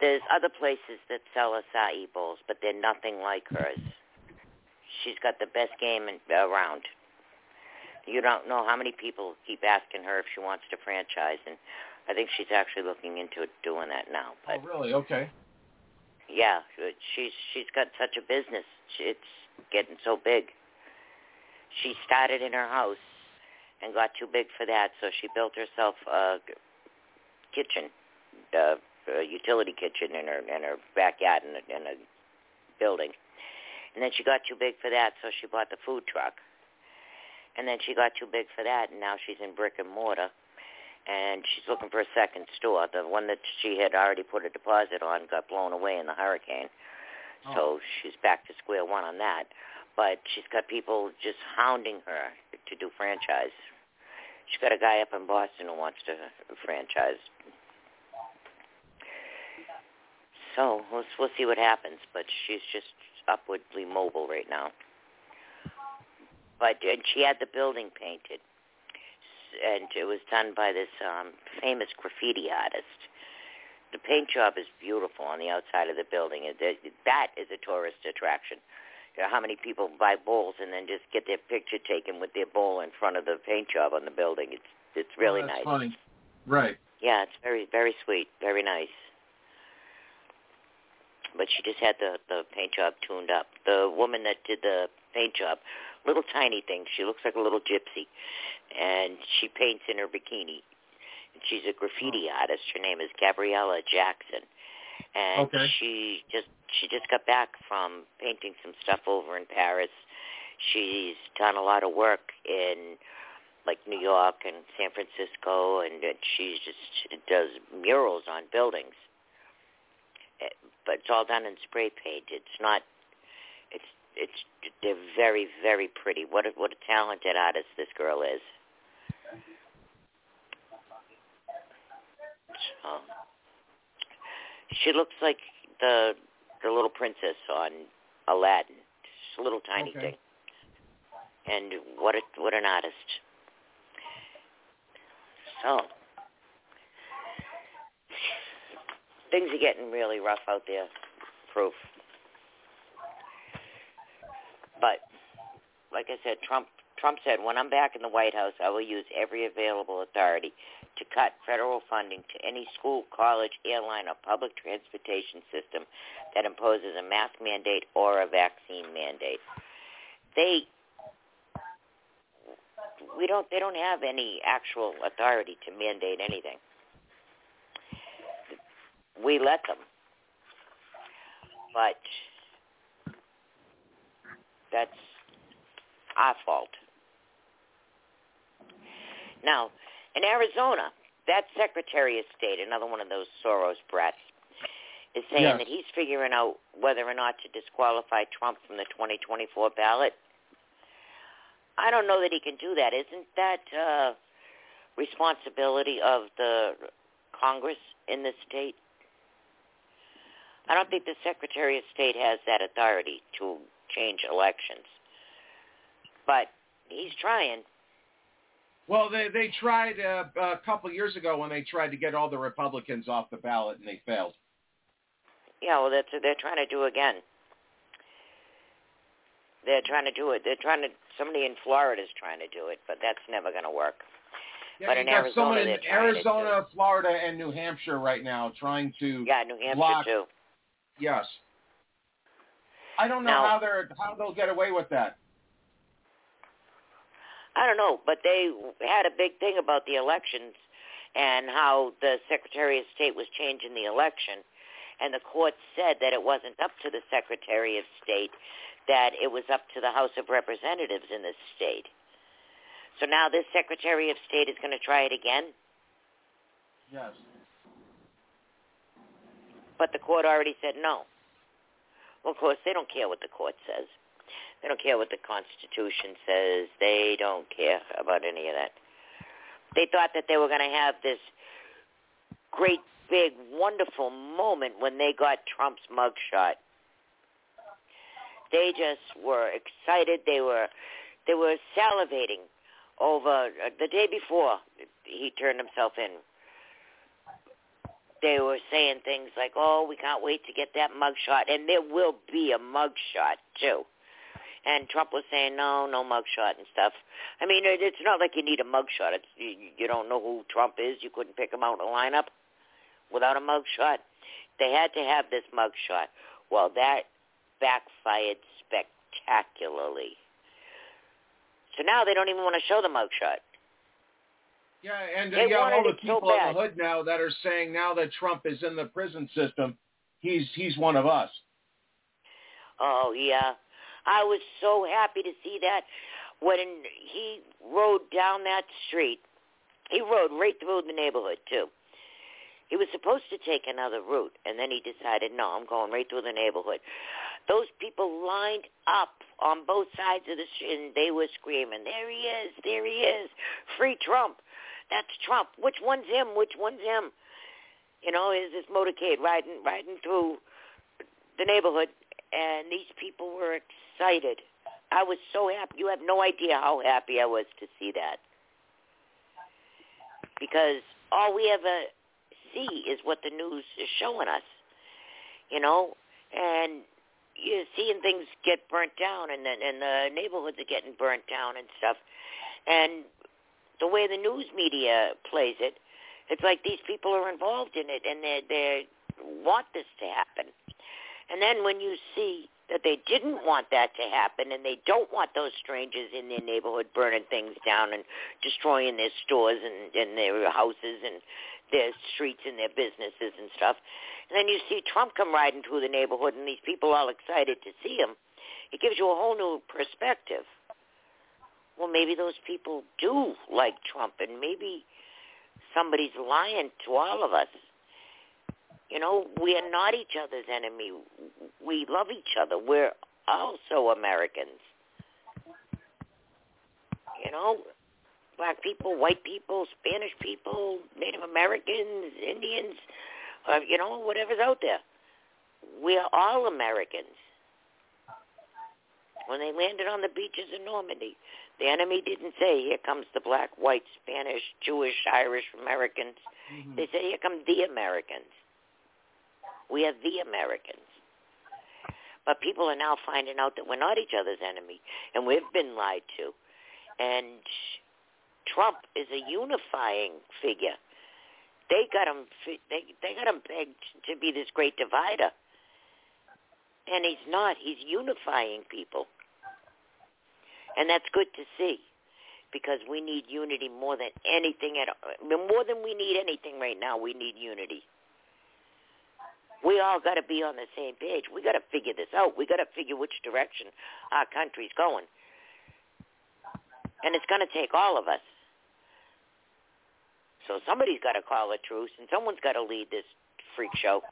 There's other places that sell acai bowls, but they're nothing like hers. She's got the best game in, around. You don't know how many people keep asking her if she wants to franchise, and I think she's actually looking into doing that now. But Oh, really? Okay. yeah, she's she's got such a business. It's getting so big. She started in her house and got too big for that, so she built herself a kitchen, uh, a utility kitchen in her in her backyard in a, in a building. And then she got too big for that, so she bought the food truck. And then she got too big for that, and now she's in brick and mortar. And she's looking for a second store. The one that she had already put a deposit on got blown away in the hurricane. Oh. So she's back to square one on that. But she's got people just hounding her to do franchise. She's got a guy up in Boston who wants to franchise. So we'll we'll see what happens. But she's just upwardly mobile right now. But and she had the building painted, and it was done by this um, famous graffiti artist. The paint job is beautiful on the outside of the building. That is a tourist attraction. You know, how many people buy bowls and then just get their picture taken with their bowl in front of the paint job on the building? It's it's really oh, that's nice. Funny. Right. Yeah, it's very very sweet, very nice. But she just had the the paint job tuned up. The woman that did the paint job, little tiny thing. She looks like a little gypsy, and she paints in her bikini. She's a graffiti artist. Her name is Gabriella Jackson, and Okay. she just she just got back from painting some stuff over in Paris. She's done a lot of work in like New York and San Francisco, and uh, she just does murals on buildings. Eh, But it's all done in spray paint. It's not. It's they're very very pretty. What a what a talented artist this girl is. So, she looks like the the little princess on Aladdin. Just a little tiny Okay. thing. And what a what an artist. So things are getting really rough out there, proof. But like I said, Trump Trump said, when I'm back in the White House, I will use every available authority to cut federal funding to any school, college, airline, or public transportation system that imposes a mask mandate or a vaccine mandate. They we don't they don't have any actual authority to mandate anything. We let them. But that's our fault. Now, in Arizona, that Secretary of State, another one of those Soros brats, is saying Yes. that he's figuring out whether or not to disqualify Trump from the 2024 ballot. I don't know that he can do that. Isn't that uh, responsibility of the Congress in the state? I don't think the Secretary of State has that authority to change elections. But he's trying. Well, they they tried uh, a couple years ago when they tried to get all the Republicans off the ballot and they failed. Yeah, well, that's what they're trying to do again. They're trying to do it. They're trying to. Somebody in Florida is trying to do it, but that's never going to work. Yeah, but in got Arizona, someone in they're trying to do Arizona, Florida, and New Hampshire right now trying to Yeah, New Hampshire block. too. Yes. I don't know Now- how they're how they'll get away with that. I don't know, but they had a big thing about the elections and how the Secretary of State was changing the election, and the court said that it wasn't up to the Secretary of State, that it was up to the House of Representatives in the state. So now this Secretary of State is going to try it again, Yes. but the court already said no. Well, of course, they don't care what the court says. They don't care what the Constitution says. They don't care about any of that. They thought that they were going to have this great, big, wonderful moment when they got Trump's mugshot. They just were excited. They were, they were salivating over uh, the day before he turned himself in they were saying things like, "Oh, we can't wait to get that mugshot," and there will be a mugshot too. And Trump was saying, "No, no mugshot and stuff." I mean, it, it's not like you need a mugshot. It's you, you don't know who Trump is. You couldn't pick him out in a lineup without a mugshot. They had to have this mugshot. Well, that backfired spectacularly. So now they don't even want to show the mugshot. Yeah, and uh, yeah, all the it so people in the hood now that are saying now that Trump is in the prison system, he's he's one of us. Oh yeah, I was so happy to see that when he rode down that street. He rode right through the neighborhood too. He was supposed to take another route, and then he decided, no, I'm going right through the neighborhood. Those people lined up on both sides of the street, and they were screaming, there he is, there he is, free Trump. That's Trump. Which one's him? Which one's him? You know, is this motorcade riding riding through the neighborhood, and these people were excited. I was so happy. You have no idea how happy I was to see that. Because all we ever see is what the news is showing us, you know, and you're seeing things get burnt down, and then and the neighborhoods are getting burnt down and stuff, and the way the news media plays it, it's like these people are involved in it, and they they want this to happen, and then when you see that they didn't want that to happen and they don't want those strangers in their neighborhood burning things down and destroying their stores and, and their houses and their streets and their businesses and stuff. And then you see Trump come riding through the neighborhood and these people all excited to see him. It gives you a whole new perspective. Well, maybe those people do like Trump and maybe somebody's lying to all of us. You know, we are not each other's enemy. We love each other. We're also Americans. You know, black people, white people, Spanish people, Native Americans, Indians, uh, you know, whatever's out there. We are all Americans. When they landed on the beaches of Normandy, the enemy didn't say, here comes the black, white, Spanish, Jewish, Irish Americans. Mm-hmm. They said, here come the Americans. We are the Americans. But people are now finding out that we're not each other's enemy, and we've been lied to. and Trump is a unifying figure. They got him. They they got him pegged to be this great divider, and he's not. He's unifying people, and that's good to see, because we need unity more than anything at more than we need anything right now. We need unity. We all got to be on the same page. We got to figure this out. We got to figure which direction our country's going, and it's going to take all of us. So somebody's got to call a truce, and someone's got to lead this freak show.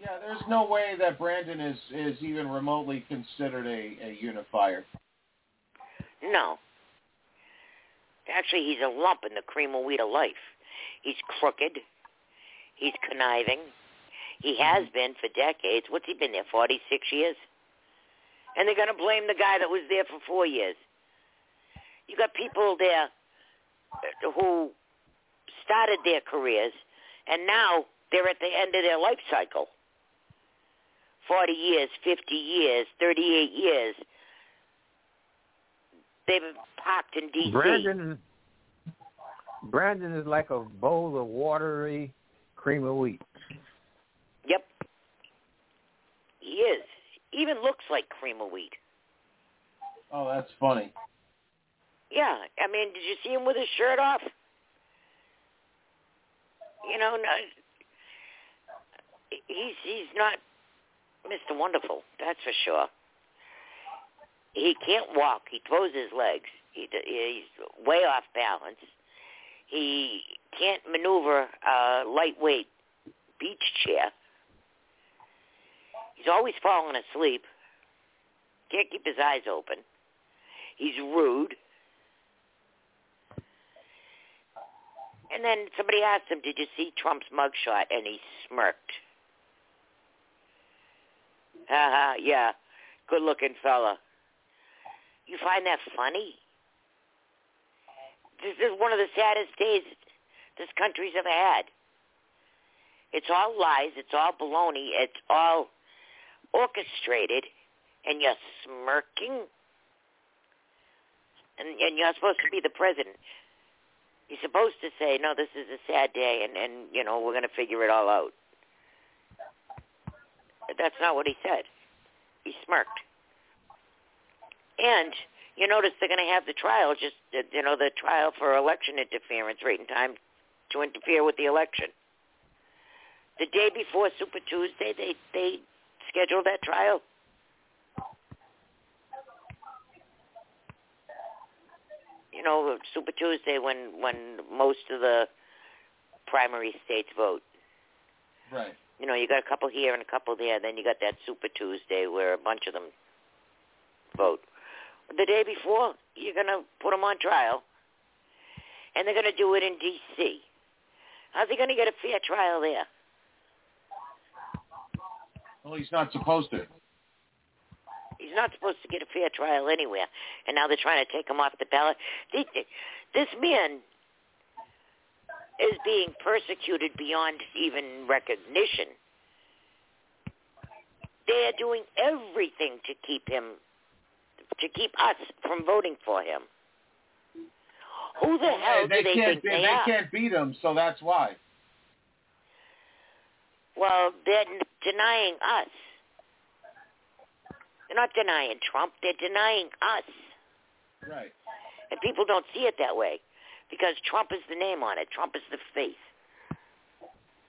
Yeah, there's no way that Brandon is is even remotely considered a, a unifier. No. Actually, he's a lump in the cream of wheat of life. He's crooked. He's conniving. He mm-hmm. has been for decades. What's he been there? 46 years? And they're going to blame the guy that was there for four years. You got people there uh, who started their careers, and now they're at the end of their life cycle. 40 years, 50 years, 38 years. They've been parked in D.C. Brandon, Brandon is like a bowl of watery cream of wheat. Yep. He is. Even looks like cream of wheat. Oh, that's funny. Yeah. I mean, did you see him with his shirt off? You know, no, he's he's not Mr. Wonderful. That's for sure. He can't walk. He throws his legs. He, he's way off balance. He can't maneuver a lightweight beach chair. He's always falling asleep. Can't keep his eyes open. He's rude. And then somebody asked him, "Did you see Trump's mugshot?" And he smirked. Haha, yeah, good-looking fella. You find that funny? This is one of the saddest days this country's ever had. It's all lies. It's all baloney. It's all orchestrated, and you're smirking, and, and you're supposed to be the president. He's supposed to say, "No, this is a sad day, and and you know we're going to figure it all out." That's not what he said. He smirked, and you notice they're going to have the trial, just uh, you know, the trial for election interference right in time to interfere with the election. The day before Super Tuesday, they they scheduled that trial. You know, Super Tuesday when when most of the primary states vote. Right. You know, you got a couple here and a couple there. Then you got that Super Tuesday where a bunch of them vote. The day before, you're going to put them on trial, and they're going to do it in D.C. How's he going to get a fair trial there? Well, he's not supposed to. He's not supposed to get a fair trial anywhere, and now they're trying to take him off the ballot. This man is being persecuted beyond even recognition. They are doing everything to keep him, to keep us from voting for him. Who the hell they do they can't, think they, they, they can't beat him, so that's why. Well, they're denying us. They're not denying Trump. They're denying us. Right. And people don't see it that way because Trump is the name on it. Trump is the face.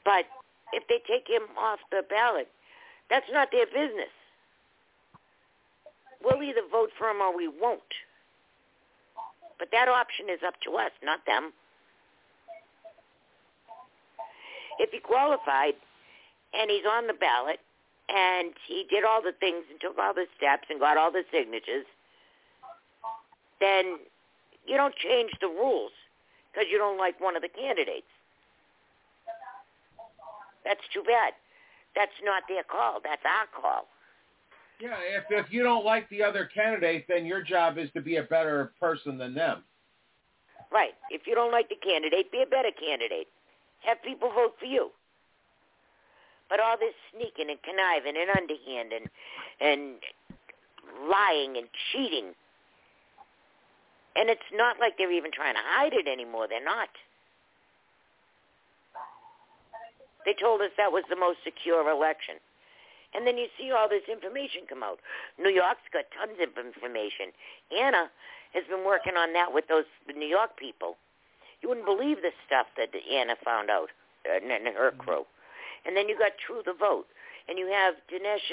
But if they take him off the ballot, that's not their business. We'll either vote for him or we won't. But that option is up to us, not them. If he qualified and he's on the ballot and he did all the things and took all the steps and got all the signatures, then you don't change the rules because you don't like one of the candidates. That's too bad. That's not their call. That's our call. Yeah, if if you don't like the other candidate, then your job is to be a better person than them. Right. If you don't like the candidate, be a better candidate. Have people vote for you. But all this sneaking and conniving and underhand and and lying and cheating And it's not like they're even trying to hide it anymore. They're not. They told us that was the most secure election. And then you see all this information come out. New York's got tons of information. Anna has been working on that with those New York people. You wouldn't believe the stuff that Anna found out uh, and her crew. And then you got True the Vote. And you have Dinesh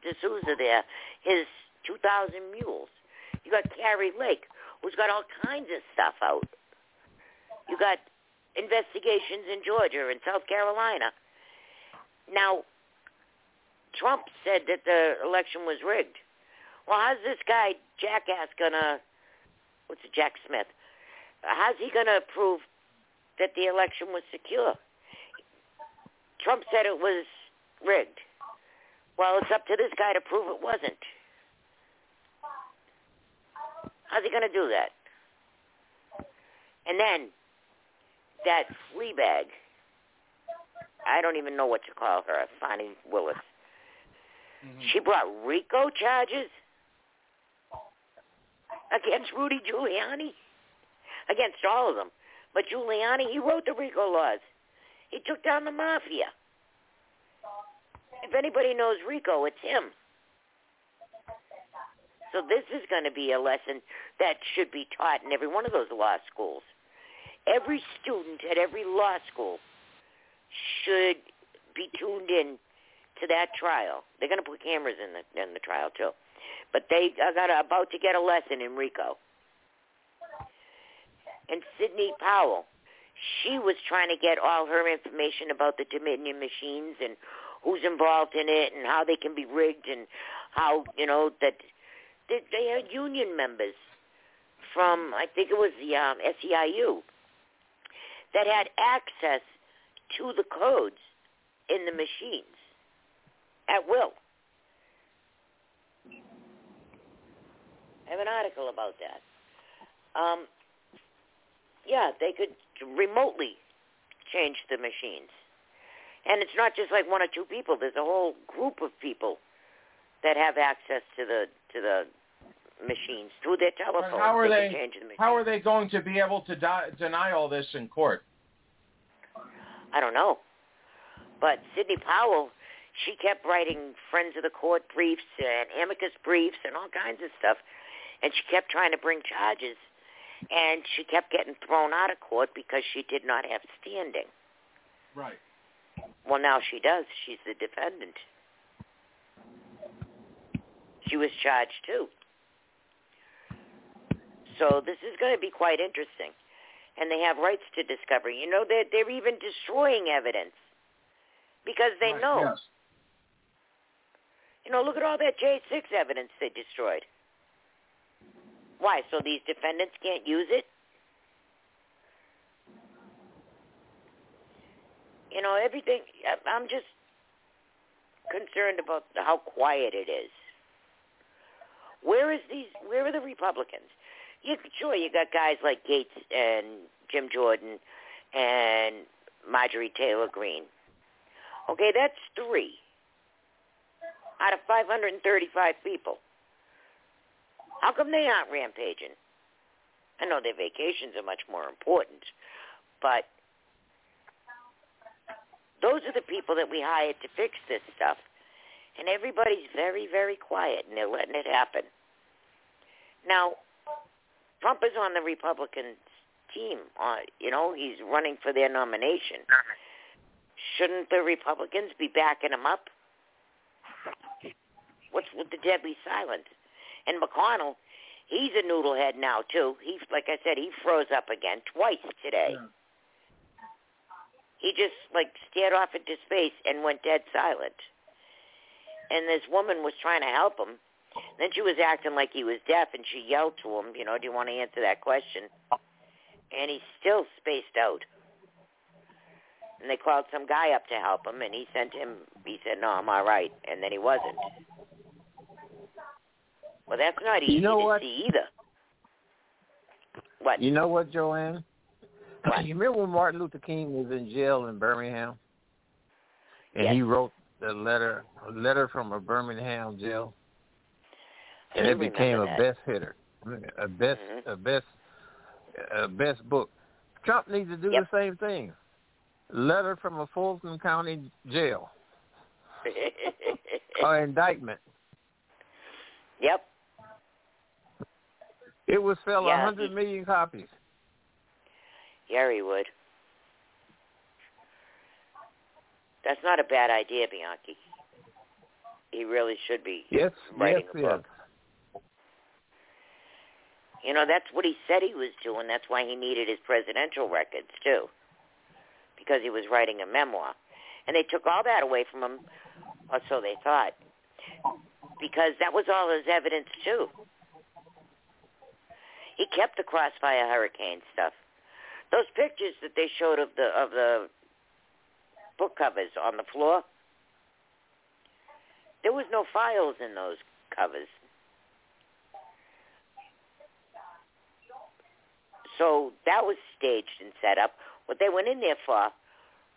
D'Souza there, his 2,000 Mules. You got Kari Lake, who's got all kinds of stuff out. You got investigations in Georgia and South Carolina. Now, Trump said that the election was rigged. Well, how's this guy jackass gonna? What's it, Jack Smith? How's he gonna prove that the election was secure? Trump said it was rigged. Well, it's up to this guy to prove it wasn't. How's he gonna do that? And then that flea bag. I don't even know what to call her, Fani Willis. Mm-hmm. She brought RICO charges against Rudy Giuliani, against all of them. But Giuliani, he wrote the RICO laws. He took down the mafia. If anybody knows RICO, it's him. So this is going to be a lesson that should be taught in every one of those law schools. Every student at every law school should be tuned in to that trial. They're going to put cameras in the in the trial too, but they are got a, about to get a lesson in RICO. And Sidney Powell, she was trying to get all her information about the Dominion machines and who's involved in it and how they can be rigged and how you know that they, they had union members from I think it was the um, SEIU that had access to the codes in the machines at will. I have an article about that. Um, yeah, they could remotely change the machines. And it's not just like one or two people. There's a whole group of people that have access to the to the machines through their telephones. How are they? they, the how are they going to be able to di- deny all this in court? I don't know. But Sidney Powell she kept writing friends of the court briefs and amicus briefs and all kinds of stuff. And she kept trying to bring charges. And she kept getting thrown out of court because she did not have standing. Right. Well, now she does. She's the defendant. She was charged too. So this is going to be quite interesting. And they have rights to discovery. You know, they're, they're even destroying evidence because they right, know yes. You know, look at all that J6 evidence they destroyed. Why? So these defendants can't use it? You know, everything. I'm just concerned about how quiet it is. Where is these? Where are the Republicans? You sure you got guys like Gaetz and Jim Jordan and Marjorie Taylor Greene. Okay, that's three out of 535 people. How come they aren't rampaging? I know their vacations are much more important, but those are the people that we hired to fix this stuff. And everybody's very, very quiet, and they're letting it happen. Now, Trump is on the Republican team. Uh, you know, he's running for their nomination. Shouldn't the Republicans be backing him up? What's with the deadly silence? And McConnell, he's a noodlehead now too. He's like I said, he froze up again twice today. Yeah. He just like stared off into space and went dead silent. And this woman was trying to help him. Then she was acting like he was deaf, and she yelled to him, "You know, do you want to answer that question?" And he's still spaced out. And they called some guy up to help him, and he sent him. He said, "No, I'm all right," and then he wasn't. Well, that's not easy you know to what? see either. What? You know what, Joanne? What? You remember when Martin Luther King was in jail in Birmingham, and Yes. he wrote the letter, a letter from a Birmingham jail, and it became remember a that. best hitter, a best, Mhm. a best uh, best book. Trump needs to do Yep. the same thing. Letter from a Fulton County jail or indictment. Yep. It would sell a Yeah, hundred million copies. Yeah, he would. That's not a bad idea, Bianchi. He really should be Yes, writing yes, a yes. You know, that's what he said he was doing. That's why he needed his presidential records, too. Because he was writing a memoir. And they took all that away from him, or so they thought. Because that was all his evidence, too. He kept the crossfire hurricane stuff. Those pictures that they showed of the of the book covers on the floor, there was no files in those covers. So that was staged and set up. What they went in there for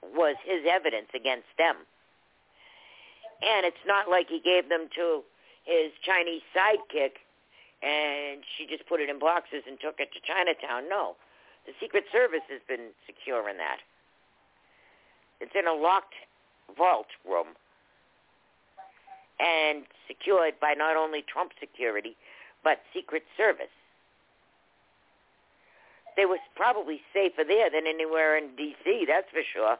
was his evidence against them. And it's not like he gave them to his Chinese sidekick and she just put it in boxes and took it to Chinatown. No. The Secret Service has been securing that. It's in a locked vault room and secured by not only Trump security, but Secret Service. They were probably safer there than anywhere in D.C., that's for sure,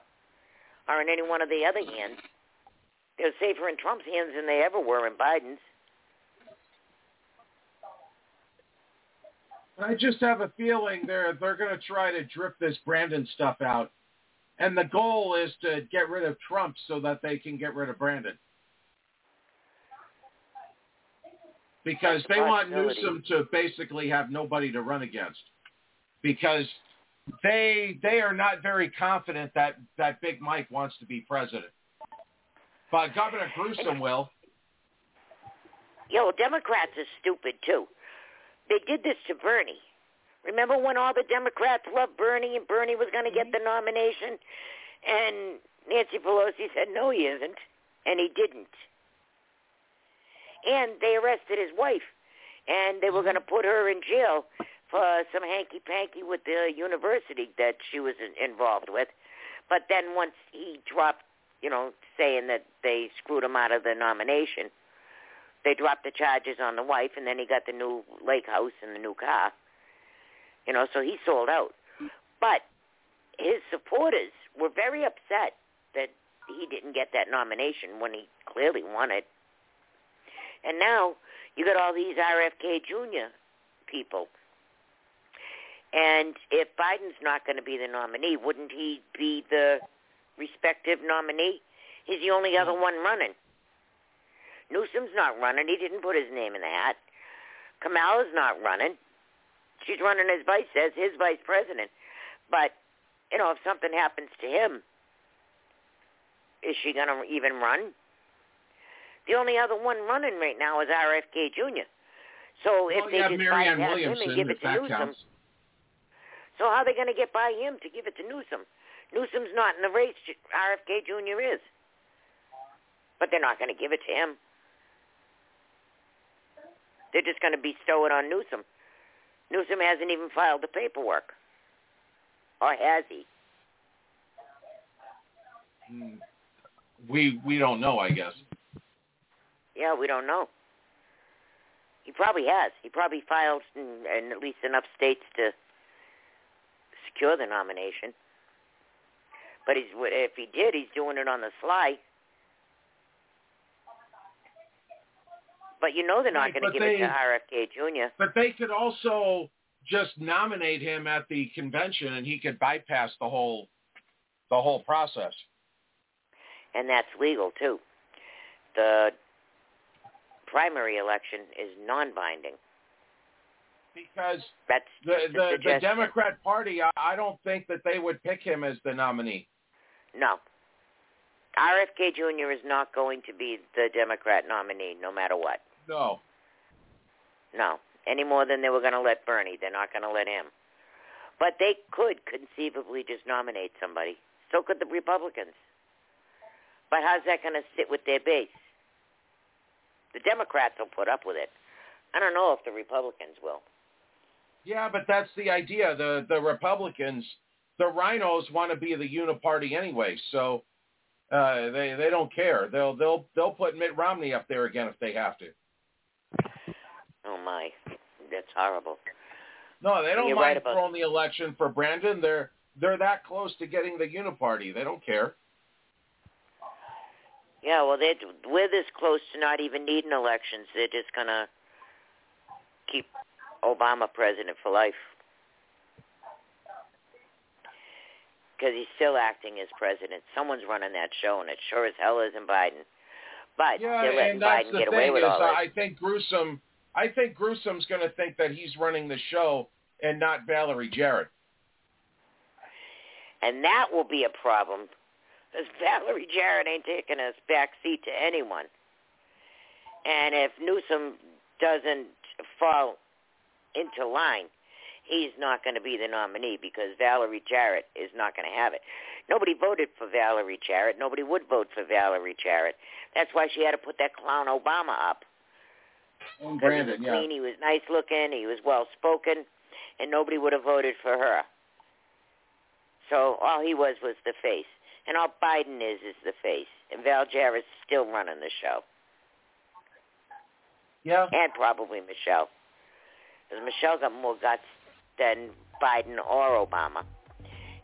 or in any one of the other hands. They were safer in Trump's hands than they ever were in Biden's. I just have a feeling they're they're going to try to drip this Brandon stuff out, and the goal is to get rid of Trump so that they can get rid of Brandon. Because they want. Newsom to basically have nobody to run against, because they they are not very confident that that Big Mike wants to be president, but Governor Gruesome will. Yo, Democrats are stupid too. They did this to Bernie. Remember when all the Democrats loved Bernie and Bernie was going to get mm-hmm. the nomination, and Nancy Pelosi said no, he isn't, and he didn't. And they arrested his wife, and they were mm-hmm. going to put her in jail for some hanky panky with the university that she was involved with. But then once he dropped, you know, saying that they screwed him out of the nomination, they dropped the charges on the wife, and then he got the new lake house and the new car. You know, so he sold out. But his supporters were very upset that he didn't get that nomination when he clearly won it. And now you got all these RFK Jr. people. And if Biden's not going to be the nominee, wouldn't he be the respective nominee? He's the only other one running. Newsom's not running. He didn't put his name in the hat. Kamala's not running. She's running as vice as his vice president. But, you know, if something happens to him, is she going to even run? The only other one running right now is RFK Jr. So if Well, they just Marianne bypass him and give it to Newsom, counts. so how are they going to get by him to give it to Newsom? Newsom's not in the race. RFK Jr. is. But they're not going to give it to him. They're just going to bestow it on Newsom. Newsom hasn't even filed the paperwork. Or has he? Hmm. We we don't know, I guess. Yeah, we don't know. He probably has. He probably filed in, in at least enough states to secure the nomination. But he's if he did, he's doing it on the sly. But you know they're not Right, going to give it to RFK Jr. But they could also just nominate him at the convention, and he could bypass the whole the whole process. and that's legal too. The primary election is non-binding. Because That's the the, the. Democrat Party, I, I don't think that they would pick him as the nominee. No. RFK Jr. is not going to be the Democrat nominee no matter what. No. No. Any more than they were going to let Bernie. They're not going to let him. But they could conceivably just nominate somebody. So could the Republicans. But how's that going to sit with their base? The Democrats will put up with it. I don't know if the Republicans will. Yeah, but that's the idea. The the Republicans, the RINOs want to be the uniparty anyway, so uh, they they don't care. They'll they'll they'll put Mitt Romney up there again if they have to. Oh my, that's horrible. No, they don't You're mind right throwing the election for Brandon. They're they're that close to getting the uniparty. They don't care. Yeah, well, they we're this close to not even needing elections. They're just gonna keep Obama president for life because he's still acting as president. Someone's running that show, and it sure as hell isn't Biden. But Yeah, they're letting Biden the get thing away with is, all this. I think Gruesome. I think Gruesome's going to think that he's running the show and not Valerie Jarrett. And that will be a problem because Valerie Jarrett ain't taking a back seat to anyone. And if Newsom doesn't fall into line, he's not going to be the nominee because Valerie Jarrett is not going to have it. Nobody voted for Valerie Jarrett. Nobody would vote for Valerie Jarrett. That's why she had to put that clown Obama up. And Because he Brandon, was yeah. clean, he was nice looking, he was well spoken, and nobody would have voted for her. So all he was was the face. And all Biden is is the face. And Val Jarrett's still running the show. Yeah. And probably Michelle. Because Michelle got more guts than Biden or Obama.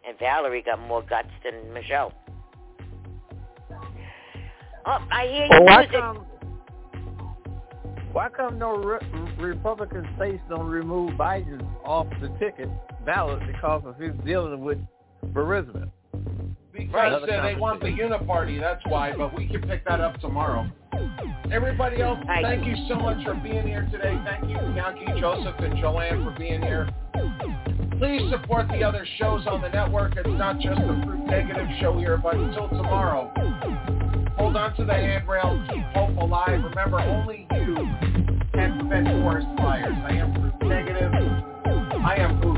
And Valerie got more guts than Michelle. Oh, I hear you why music. Um, come why come no re- Republican states don't remove Biden off the ticket ballot because of his dealing with Burisma? Because uh, they want the uniparty, that's why. But we can pick that up tomorrow. Everybody else, thank you so much for being here today. Thank you, Bianchi, Joseph, and Joanne for being here. Please support the other shows on the network. It's not just the Proof Negative show here, but until tomorrow, hold on to the handrail, keep hope alive. Remember, only you can prevent forest fires. I am Negative. I am Proof.